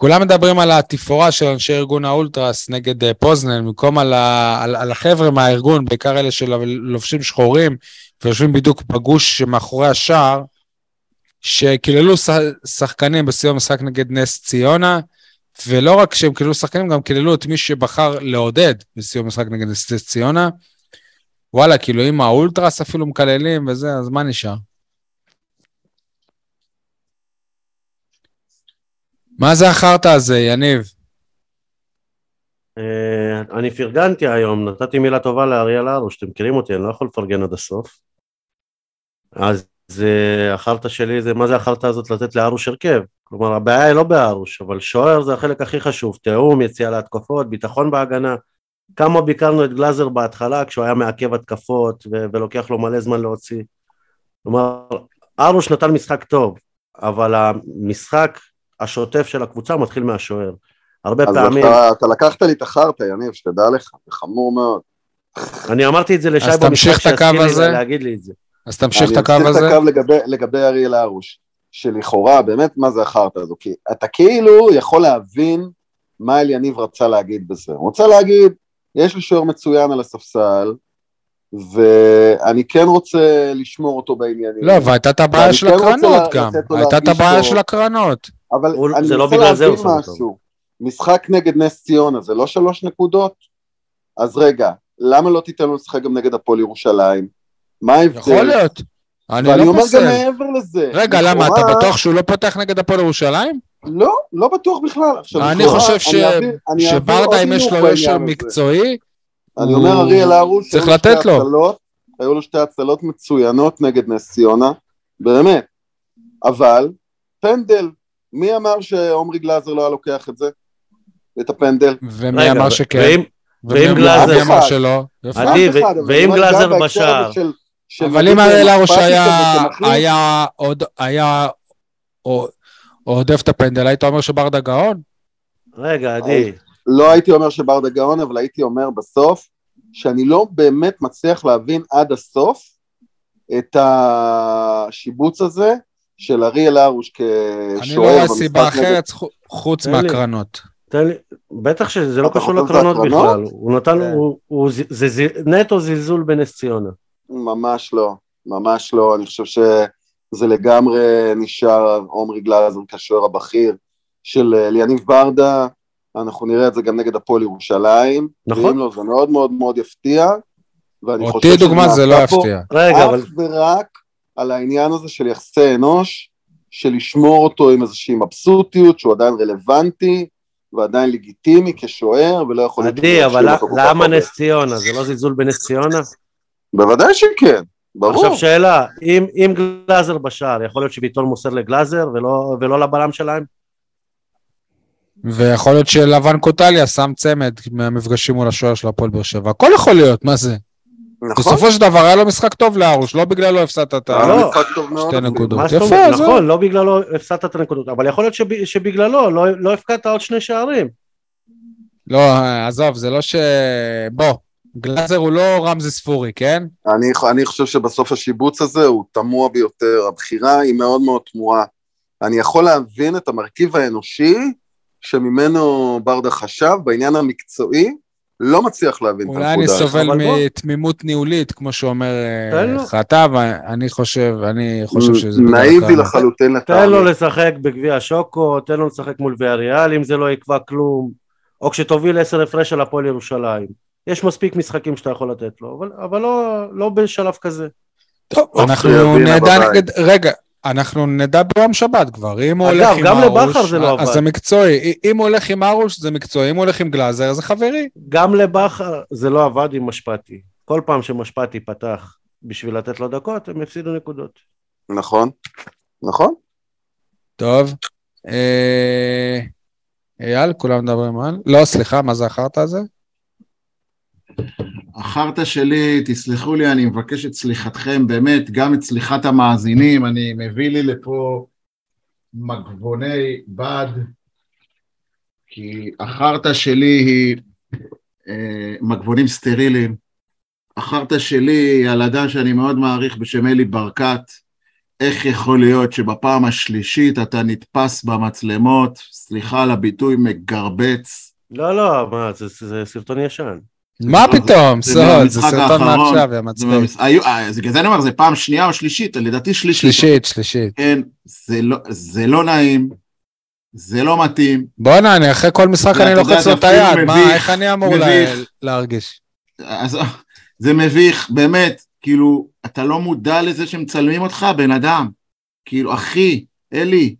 כולם מדברים על התפאורה של אנשי ארגון האולטרס נגד אה, פוזנן, במקום על, על, על החבר'ה מהארגון, בעיקר אלה שלובשים שחורים ויושבים בדיוק בגוש שמאחורי השער, שקיללו שחקנים בסיום המשחק נגד נס ציונה, ולא רק שהם קיללו שחקנים, גם קיללו את מי שבחר לעודד בסיום המשחק נגד נס ציונה. וואלה, כאילו אם האולטרס אפילו מקללים וזה, אז מה נשאר? מה זה החרטא הזה, יניב? אה, אני פרגנתי היום, נתתי מילה טובה לאריאל הרוש, אתם מכירים אותי, אני לא יכול לפרגן עד הסוף. אז אה, החרטא שלי זה, מה זה החרטא הזאת לתת לארוש הרכב? כלומר, הבעיה היא לא בארוש, אבל שוער זה החלק הכי חשוב, תיאום, יציאה להתקפות, ביטחון בהגנה. כמה ביקרנו את גלאזר בהתחלה כשהוא היה מעכב התקפות ו- ולוקח לו מלא זמן להוציא. כלומר, ארוש נתן משחק טוב, אבל המשחק השוטף של הקבוצה מתחיל מהשוער. הרבה אז פעמים... אתה, אתה לקחת לי את החרטא, יניב, שתדע לך, זה חמור מאוד. אני אמרתי את זה לשי אז במשחק שהזכיר לי. להגיד לי את זה. אז תמשיך את הקו אני הזה. אמשיך את הקו לגבי, לגבי אריאל הרוש, שלכאורה, באמת, מה זה החרטא הזו? כי אתה כאילו יכול להבין מה אליניב רצה להגיד בזה. הוא רוצה להגיד, יש לי שוער מצוין על הספסל, ואני כן רוצה לשמור אותו בעניינים. לא, והייתה את הבעיה של כן הקרנות גם. הייתה את הבעיה טוב. של הקרנות. אבל הוא- אני זה לא רוצה בגלל זה הוא שם. משהו. משחק נגד נס ציונה זה לא שלוש נקודות? אז רגע, למה לא תיתן לו לשחק גם נגד הפועל ירושלים? מה ההבדל? יכול להיות. אני ואני לא אומר גם. מעבר לזה. רגע, למה, אתה בטוח שהוא לא פותח נגד הפועל ירושלים? לא, לא בטוח בכלל. עכשיו, אני לכאורה, חושב ש- שברדה, אם יש לו יושר. מקצועי, אני הוא- אומר, אריאל הרוש, צריך היו לו שתי לתת לו. הצלות, היו לו שתי הצלות מצוינות נגד נס ציונה, באמת. אבל, פנדל, מי אמר שעומרי גלאזר לא היה לוקח את זה? את הפנדל? ומי רגע, אמר שכן? ואם- ומי ואם גלאזר- מי אמר אף אחד. שלא? עדי, ואם גלאזר בשער. הזה של- של אבל אם אריאל הרוש היה, היה עוד, היה או- עודף את הפנדל, היית אומר שברדה גאון? רגע, עדי, לא הייתי אומר שברדה גאון, אבל הייתי אומר בסוף, שאני לא באמת מצליח להבין עד הסוף את השיבוץ הזה של אריאל הרוש אני לא כשוער רואה סיבה אחרת חו- חוץ. מהקרנות. תן לי, בטח שזה לא קשור לקרנות? בכלל, הוא נתן, כן. זה נטו זלזול בנס ציונה. ממש לא, ממש לא, אני חושב שזה לגמרי נשאר עומרי גלאזר כשוער הבכיר של אה, ליניב ברדה, אנחנו נראה את זה גם נגד הפועל ירושלים, נכון. ואם לא, זה מאוד מאוד מאוד יפתיע, ואני חושב אותי דוגמה זה לא יפתיע. רגע, אבל אך ורק על העניין הזה של יחסי אנוש, של לשמור אותו עם איזושהי מבסוטיות, שהוא עדיין רלוונטי, ועדיין לגיטימי כשוער, ולא יכול להיות... עדי, אבל למה. נס ציונה? זה לא זלזול בנס ציונה? בוודאי שכן, ברור. עכשיו שאלה, אם, אם גלאזר בשער, יכול להיות שביטון מוסר לגלאזר ולא, ולא לבלם שלהם? ויכול להיות שלבן קוטליה שם צמד מהמפגשים מול השוער של הפועל באר שבע. הכל יכול להיות, מה זה? נכון. בסופו של דבר היה לו משחק טוב לארוש, לא בגללו הפסדת את ה... לא. נקודות. יפה? זהו. נכון, לא בגללו הפסדת את הנקודות, אבל יכול להיות שב, שבגללו לא, לא הפקדת עוד שני שערים. לא, עזוב, זה לא ש... בוא, גלאזר הוא לא רמזי ספורי, כן? אני, אני חושב שבסוף השיבוץ הזה הוא תמוה ביותר, הבחירה היא מאוד מאוד תמוהה. אני יכול להבין את המרכיב האנושי שממנו ברדה חשב, בעניין המקצועי, לא מצליח להבין את אולי אני הנקודה. סובל. מתמימות ניהולית, כמו שאומר אה. חטב, אני חושב, אני חושב שזה... נאיבי. לחלוטין תן לו לטעמי. לשחק בגביע השוקו, תן לו לשחק מול ויאריאל אם זה לא יקבע כלום, או כשתוביל עשר הפרש על הפועל ירושלים. יש מספיק משחקים שאתה יכול לתת לו, אבל, אבל לא, לא בשלב כזה. טוב, אנחנו נדע בבית. נגד... רגע, אנחנו נדע ביום שבת כבר, אם הוא אגב, הולך עם גם ארוש, לבכר זה לא אז עבד. זה מקצועי, אם הוא הולך עם ארוש זה מקצועי, אם הוא הולך עם גלאזר זה חברי. גם לבכר זה לא עבד עם משפטי. כל פעם שמשפטי פתח בשביל לתת לו דקות, הם הפסידו נקודות. נכון, נכון. טוב. אה, אייל, כולם מדברים על? לא, סליחה, מה זה החרטא הזה? החרטא שלי, תסלחו לי, אני מבקש את סליחתכם, באמת, גם את סליחת המאזינים, אני מביא לי לפה מגבוני בד, כי החרטא שלי היא אה, מגבונים סטריליים. החרטא שלי היא על אדם שאני מאוד מעריך בשם אלי ברקת. איך יכול להיות שבפעם השלישית אתה נתפס במצלמות, סליחה על הביטוי, מגרבץ, לא, לא, מה, זה, זה סרטון ישן. מה פתאום, סוד, זה סרטון. מעכשיו, יא מצחיק. אה, בגלל זה אני אומר, זה פעם שנייה או שלישית, לדעתי שלישית. שלישית, שלישית. כן, זה לא, לא נעים, זה לא מתאים. בואנה, אני אחרי כל משחק אתה אני לוחץ לו את היד, מה, איך אני אמור. להרגיש? זה מביך, באמת, כאילו, אתה לא מודע לזה שמצלמים אותך, בן אדם. כאילו, אחי, אלי,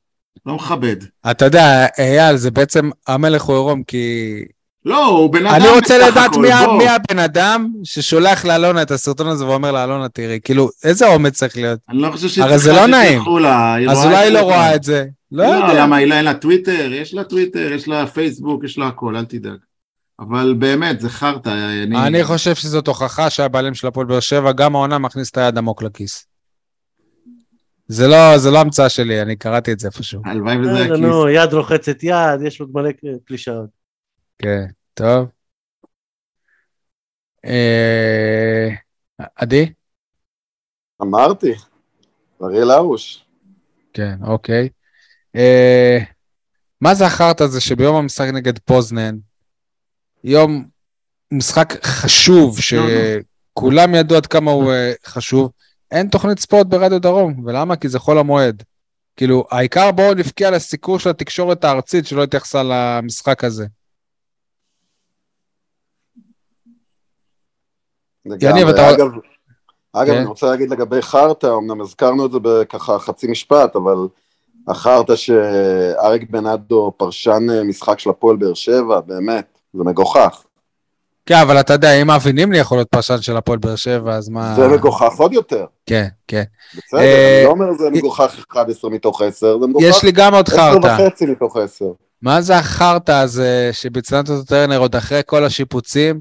לא מכבד. אתה יודע, אייל, זה בעצם המלך הוא עירום, כי... לא, הוא בן אדם אני רוצה לדעת הכל, מי בוא. מי הבן אדם ששולח לאלונה את הסרטון הזה ואומר לאלונה, תראי, כאילו, איזה אומץ צריך להיות? אני לא חושב שצריכה הרי זה לא נעים. שתלכו לה, אז אולי היא לא רואה. את זה. לא לא, יודע. למה היא לא, אין לה טוויטר? יש לה טוויטר, יש לה פייסבוק, יש לה הכל, אל תדאג. אבל באמת, זה חרטא, אני... אני חושב שזאת הוכחה שהבעלים של הפועל באר שבע, גם העונה מכניס את היד עמוק לכיס. זה לא, זה לא המצאה שלי, אני קראתי את זה איפשהו. הלוואי וזה בסדר, הכיס. נו, יד רוחצת יד, יש עוד מלא קלישאות. כן, טוב. אה, עדי? אמרתי, אריאל הרוש. כן, אוקיי. אה, מה זה החרטא הזה שביום המשחק נגד פוזנן, יום משחק חשוב, שכולם ידעו עד כמה הוא אה, חשוב, אין תוכנית ספורט ברדיו דרום, ולמה? כי זה חול המועד. כאילו, העיקר בואו נבקיע לסיקור של התקשורת הארצית שלא התייחסה למשחק הזה. יניב. אתה- אגב, אגב, כן. אני רוצה להגיד לגבי חרטא, אמנם הזכרנו את זה בככה חצי משפט, אבל החרטא שאריק בנאדו פרשן אה, משחק של הפועל באר שבע, באמת, זה מגוחך. כן, אבל אתה יודע, אם אבי נימני יכול להיות פרשן של הפועל באר שבע, אז מה... זה מגוחך עוד יותר. כן, כן. בסדר, אה, אני לא אומר זה מגוחך 11 מתוך 10, זה מגוחך יש לי גם עוד 10 חרטא. וחצי מתוך 10. מה זה החרטא הזה שביצענו אותו טרנר עוד אחרי כל השיפוצים?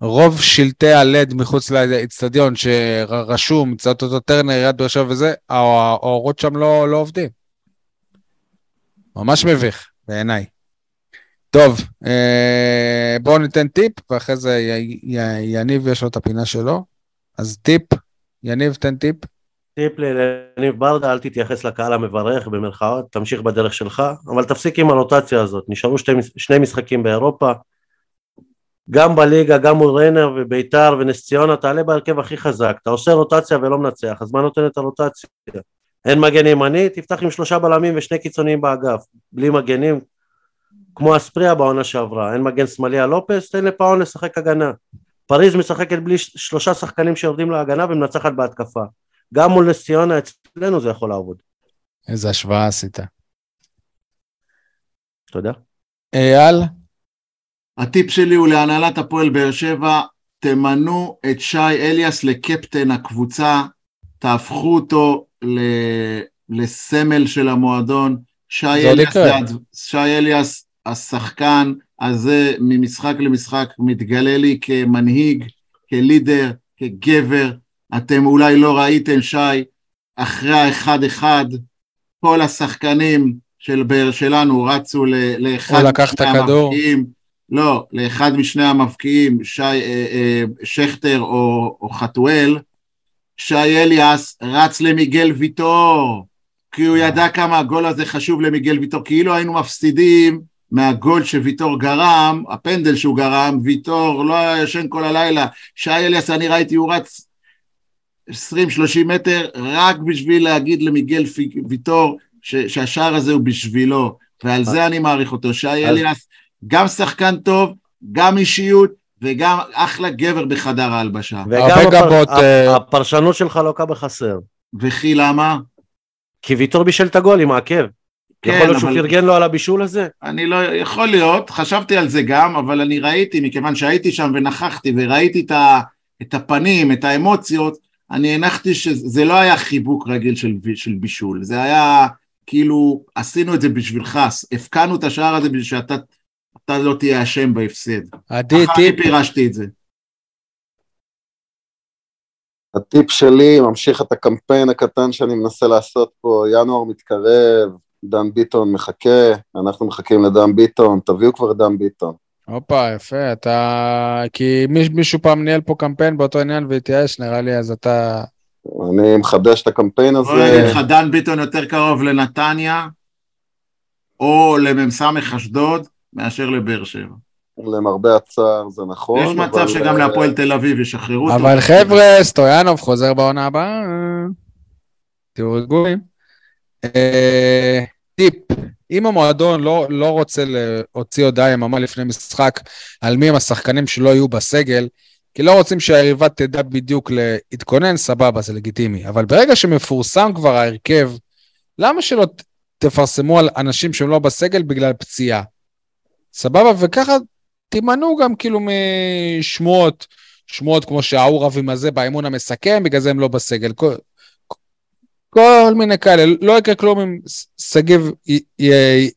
רוב שלטי הלד מחוץ לאצטדיון שרשום, ביצענו אותו טרנר, עיריית באר שבע וזה, הא- האורות שם לא, לא עובדים. ממש מביך, בעיניי. טוב, אה, בואו ניתן טיפ, ואחרי זה י, י, יניב יש לו את הפינה שלו. אז טיפ, יניב, תן טיפ. טיפ ליניב ברדה, אל תתייחס לקהל המברך במרכאות, תמשיך בדרך שלך, אבל תפסיק עם הרוטציה הזאת, נשארו שתי, שני משחקים באירופה, גם בליגה, גם מול ריינר וביתר ונס ציונה, תעלה בהרכב הכי חזק, אתה עושה רוטציה ולא מנצח, אז מה נותן את הרוטציה? אין מגן ימני, תפתח עם שלושה בלמים ושני קיצוניים באגף, בלי מגנים, כמו אספריה בעונה שעברה, אין מגן שמאלי על לופס, תן לפאון לשחק הגנה. פריז משחקת בלי שלושה שחקנים שיורדים להגנה ומנצחת בהתקפה. גם מול נס ציונה אצלנו זה יכול לעבוד. איזה השוואה עשית. תודה. אייל? הטיפ שלי הוא להנהלת הפועל באר שבע, תמנו את שי אליאס לקפטן הקבוצה, תהפכו אותו ל... לסמל של המועדון. שי אליאס, שי אליאס, השחקן הזה ממשחק למשחק מתגלה לי כמנהיג, כלידר, כגבר. אתם אולי לא ראיתם, שי, אחרי האחד-אחד, כל השחקנים של באר שלנו רצו לאחד משני המבקיעים. לא, לאחד משני המבקיעים, שי, אה, אה, שכטר או, או חתואל, שי אליאס רץ למיגל ויטור, כי הוא ידע כמה הגול הזה חשוב למיגל ויטור, כאילו היינו מפסידים מהגול שוויטור גרם, הפנדל שהוא גרם, ויטור לא היה ישן כל הלילה, שי אליאס אני ראיתי הוא רץ 20-30 מטר רק בשביל להגיד למיגל ויטור שהשער הזה הוא בשבילו, ועל זה אני מעריך אותו, שי אליאס גם שחקן טוב, גם אישיות, וגם אחלה גבר בחדר ההלבשה. וגם הפר... אה, הפרשנות שלך לוקה בחסר. וכי למה? כי ויטור בישל את הגול עם העקב. כן, יכול להיות שהוא אבל... פרגן לו על הבישול הזה? אני לא, יכול להיות, חשבתי על זה גם, אבל אני ראיתי, מכיוון שהייתי שם ונכחתי וראיתי את, ה, את הפנים, את האמוציות, אני הנחתי שזה לא היה חיבוק רגיל של, של בישול, זה היה כאילו, עשינו את זה בשבילך, הפקענו את השער הזה בשביל שאתה אתה לא תהיה אשם בהפסד. עדי, טיפ. פירשתי את זה. הטיפ שלי ממשיך את הקמפיין הקטן שאני מנסה לעשות פה, ינואר מתקרב, דן ביטון מחכה, אנחנו מחכים לדן ביטון, תביאו כבר דן ביטון. הופה, יפה, אתה... כי מישהו פעם ניהל פה קמפיין באותו עניין והתייאש, נראה לי, אז אתה... אני מחדש את הקמפיין הזה. בוא נגיד לך, דן ביטון יותר קרוב לנתניה, או למ"ס אשדוד, מאשר לבאר שבע. למרבה הצער זה נכון. יש מצב אבל... שגם להפועל תל אביב ישחררו אותו. אבל חבר'ה, סטויאנוב חוזר בעונה הבאה, תהיו רגועים. אה, טיפ, אם המועדון לא, לא רוצה להוציא הודעה יממה לפני משחק על מי הם השחקנים שלא יהיו בסגל, כי לא רוצים שהיריבה תדע בדיוק להתכונן, סבבה, זה לגיטימי. אבל ברגע שמפורסם כבר ההרכב, למה שלא תפרסמו על אנשים שהם לא בסגל בגלל פציעה? סבבה? וככה תימנעו גם כאילו משמועות, שמועות כמו שההוא רב עם הזה באימון המסכם, בגלל זה הם לא בסגל. כל, כל מיני כאלה, לא יקרה כלום אם שגיב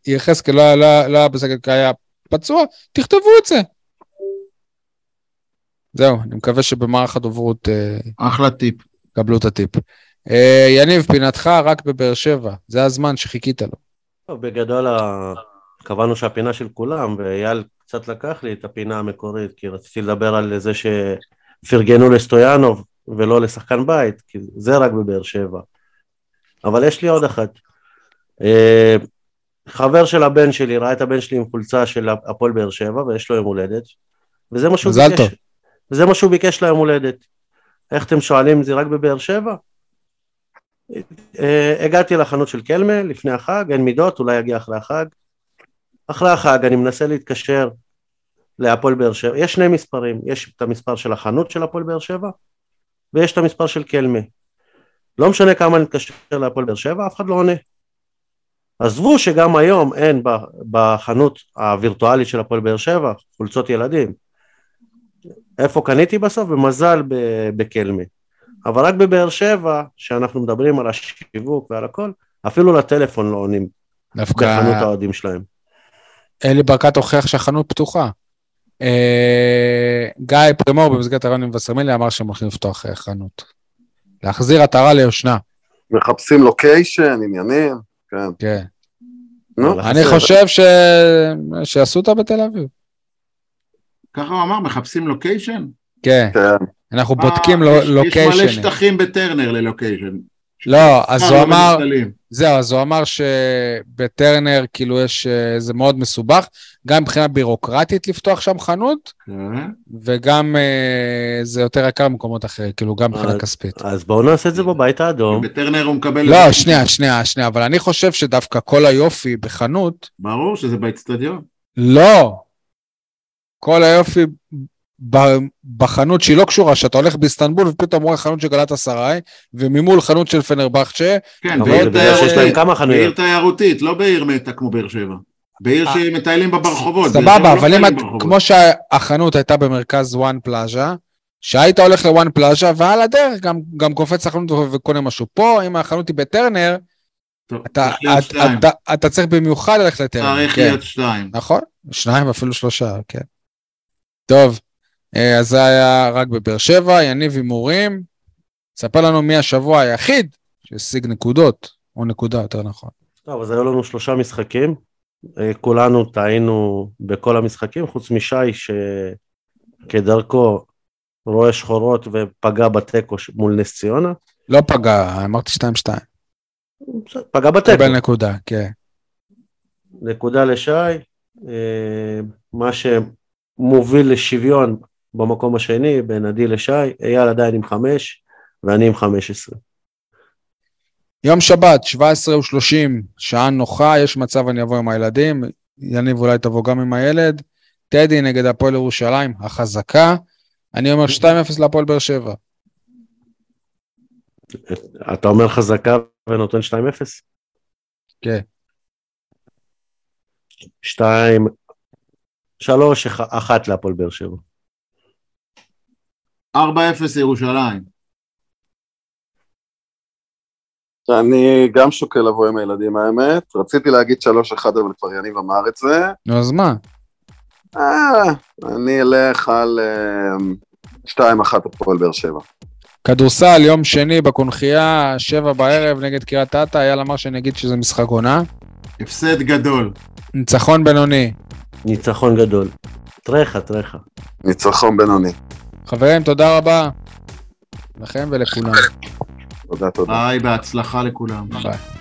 יחזקאל לא, לא, לא היה בסגל כי היה פצוע, תכתבו את זה. זהו, אני מקווה שבמערך הדוברות... אה, אחלה טיפ. קבלו את הטיפ. אה, יניב, פינתך רק בבאר שבע, זה הזמן שחיכית לו. טוב, בגדול קבענו שהפינה של כולם, ואייל קצת לקח לי את הפינה המקורית, כי רציתי לדבר על זה שפרגנו לסטויאנוב ולא לשחקן בית, כי זה רק בבאר שבע. אבל יש לי עוד אחת. אה, חבר של הבן שלי ראה את הבן שלי עם חולצה של הפועל באר שבע, ויש לו יום הולדת, וזה מה שהוא ביקש. טוב. וזה מה שהוא ביקש ליום הולדת. איך אתם שואלים, זה רק בבאר שבע? אה, הגעתי לחנות של קלמה לפני החג, אין מידות, אולי יגיע אחרי החג. אחרי החג אני מנסה להתקשר להפועל באר שבע, יש שני מספרים, יש את המספר של החנות של הפועל באר שבע ויש את המספר של קלמה. לא משנה כמה אני מתקשר להפועל באר שבע, אף אחד לא עונה. עזבו שגם היום אין בחנות הווירטואלית של הפועל באר שבע חולצות ילדים. איפה קניתי בסוף? במזל בקלמה. אבל רק בבאר שבע, שאנחנו מדברים על השיווק ועל הכל, אפילו לטלפון לא עונים דווקא... בחנות האוהדים שלהם. אלי ברקת הוכיח שהחנות פתוחה. אה, גיא פרימור במסגרת הרעיון עם וסרמיליה אמר שהם הולכים לפתוח אה, חנות. להחזיר עטרה ליושנה. מחפשים לוקיישן, עניינים, כן. כן. נו, אני חושב ש... שיעשו אותה בתל אביב. ככה הוא אמר, מחפשים לוקיישן? כן. כן. אנחנו בודקים לוקיישן. יש מלא שטחים בטרנר ללוקיישן. לא, אז הוא אמר. זהו, אז הוא אמר שבטרנר כאילו יש, אה, זה מאוד מסובך, גם מבחינה בירוקרטית לפתוח שם חנות, כן. וגם אה, זה יותר יקר במקומות אחרים, כאילו גם מבחינה כספית. אז בואו נעשה את זה בבית האדום. בטרנר הוא מקבל... לא, שנייה, שנייה, שנייה, אבל אני חושב שדווקא כל היופי בחנות, ברור שזה באצטדיון. לא. כל היופי בחנות שהיא לא קשורה, שאתה הולך באיסטנבול ופתאום רואה חנות של גלת אסריי, וממול חנות של פנרבכצ'ה, כן, אבל בעיר זה בגלל שיש תיירות- להם כמה בעיר. תיירותית, לא בעיר מתה כמו באר שבע. בעיר אה. שמטיילים בה ברחובות. סבבה, לא אבל אם. כמו שהחנות הייתה במרכז וואן פלאז'ה, שהיית הולך לוואן פלאז'ה, ועל הדרך גם, גם קופץ לחנות ו- וקונה משהו. פה, אם החנות היא בטרנר, טוב, אתה, צריך להיות אתה, שתיים. אתה, אתה צריך במיוחד ללכת לטרנר. צריך כן. להיות שתיים. נכון, שניים אפילו שלושה, כן. טוב, אה, אז זה היה רק בבאר שבע, יניב הימורים. ספר לנו מי השבוע היחיד שהשיג נקודות, או נקודה יותר נכון. טוב, אז היו לנו שלושה משחקים. אה, כולנו טעינו בכל המשחקים, חוץ משי שכדרכו רואה שחורות ופגע בתיקו מול נס ציונה. לא פגע, אמרתי 2-2. בסדר, פגע בתיקו. קיבל נקודה, כן. נקודה לשי, אה, מה שמוביל לשוויון במקום השני בין עדי לשי, אייל עדיין עם חמש ואני עם חמש עשרה. יום שבת, 17 ו-30, שעה נוחה, יש מצב אני אבוא עם הילדים, יניב אולי תבוא גם עם הילד. טדי נגד הפועל ירושלים, החזקה. אני אומר 2-0 להפועל באר שבע. אתה אומר חזקה ונותן 2-0? כן. שתיים, שלוש, אח- אחת להפועל באר שבע. 4-0 ירושלים. אני גם שוקל לבוא עם הילדים האמת, רציתי להגיד 3-1 אבל כבר יניב אמר את זה. נו, אז מה? אה, אני אלך על אה, 2-1 הפועל באר שבע. כדורסל, יום שני בקונכייה, שבע בערב נגד קריית אתא, אייל אמר שאני אגיד שזה משחק עונה. הפסד גדול. ניצחון בינוני. ניצחון גדול. טרחה, טרחה. ניצחון בינוני. חברים, תודה רבה לכם ולכולם. תודה, תודה. ביי, בהצלחה לכולם. ביי.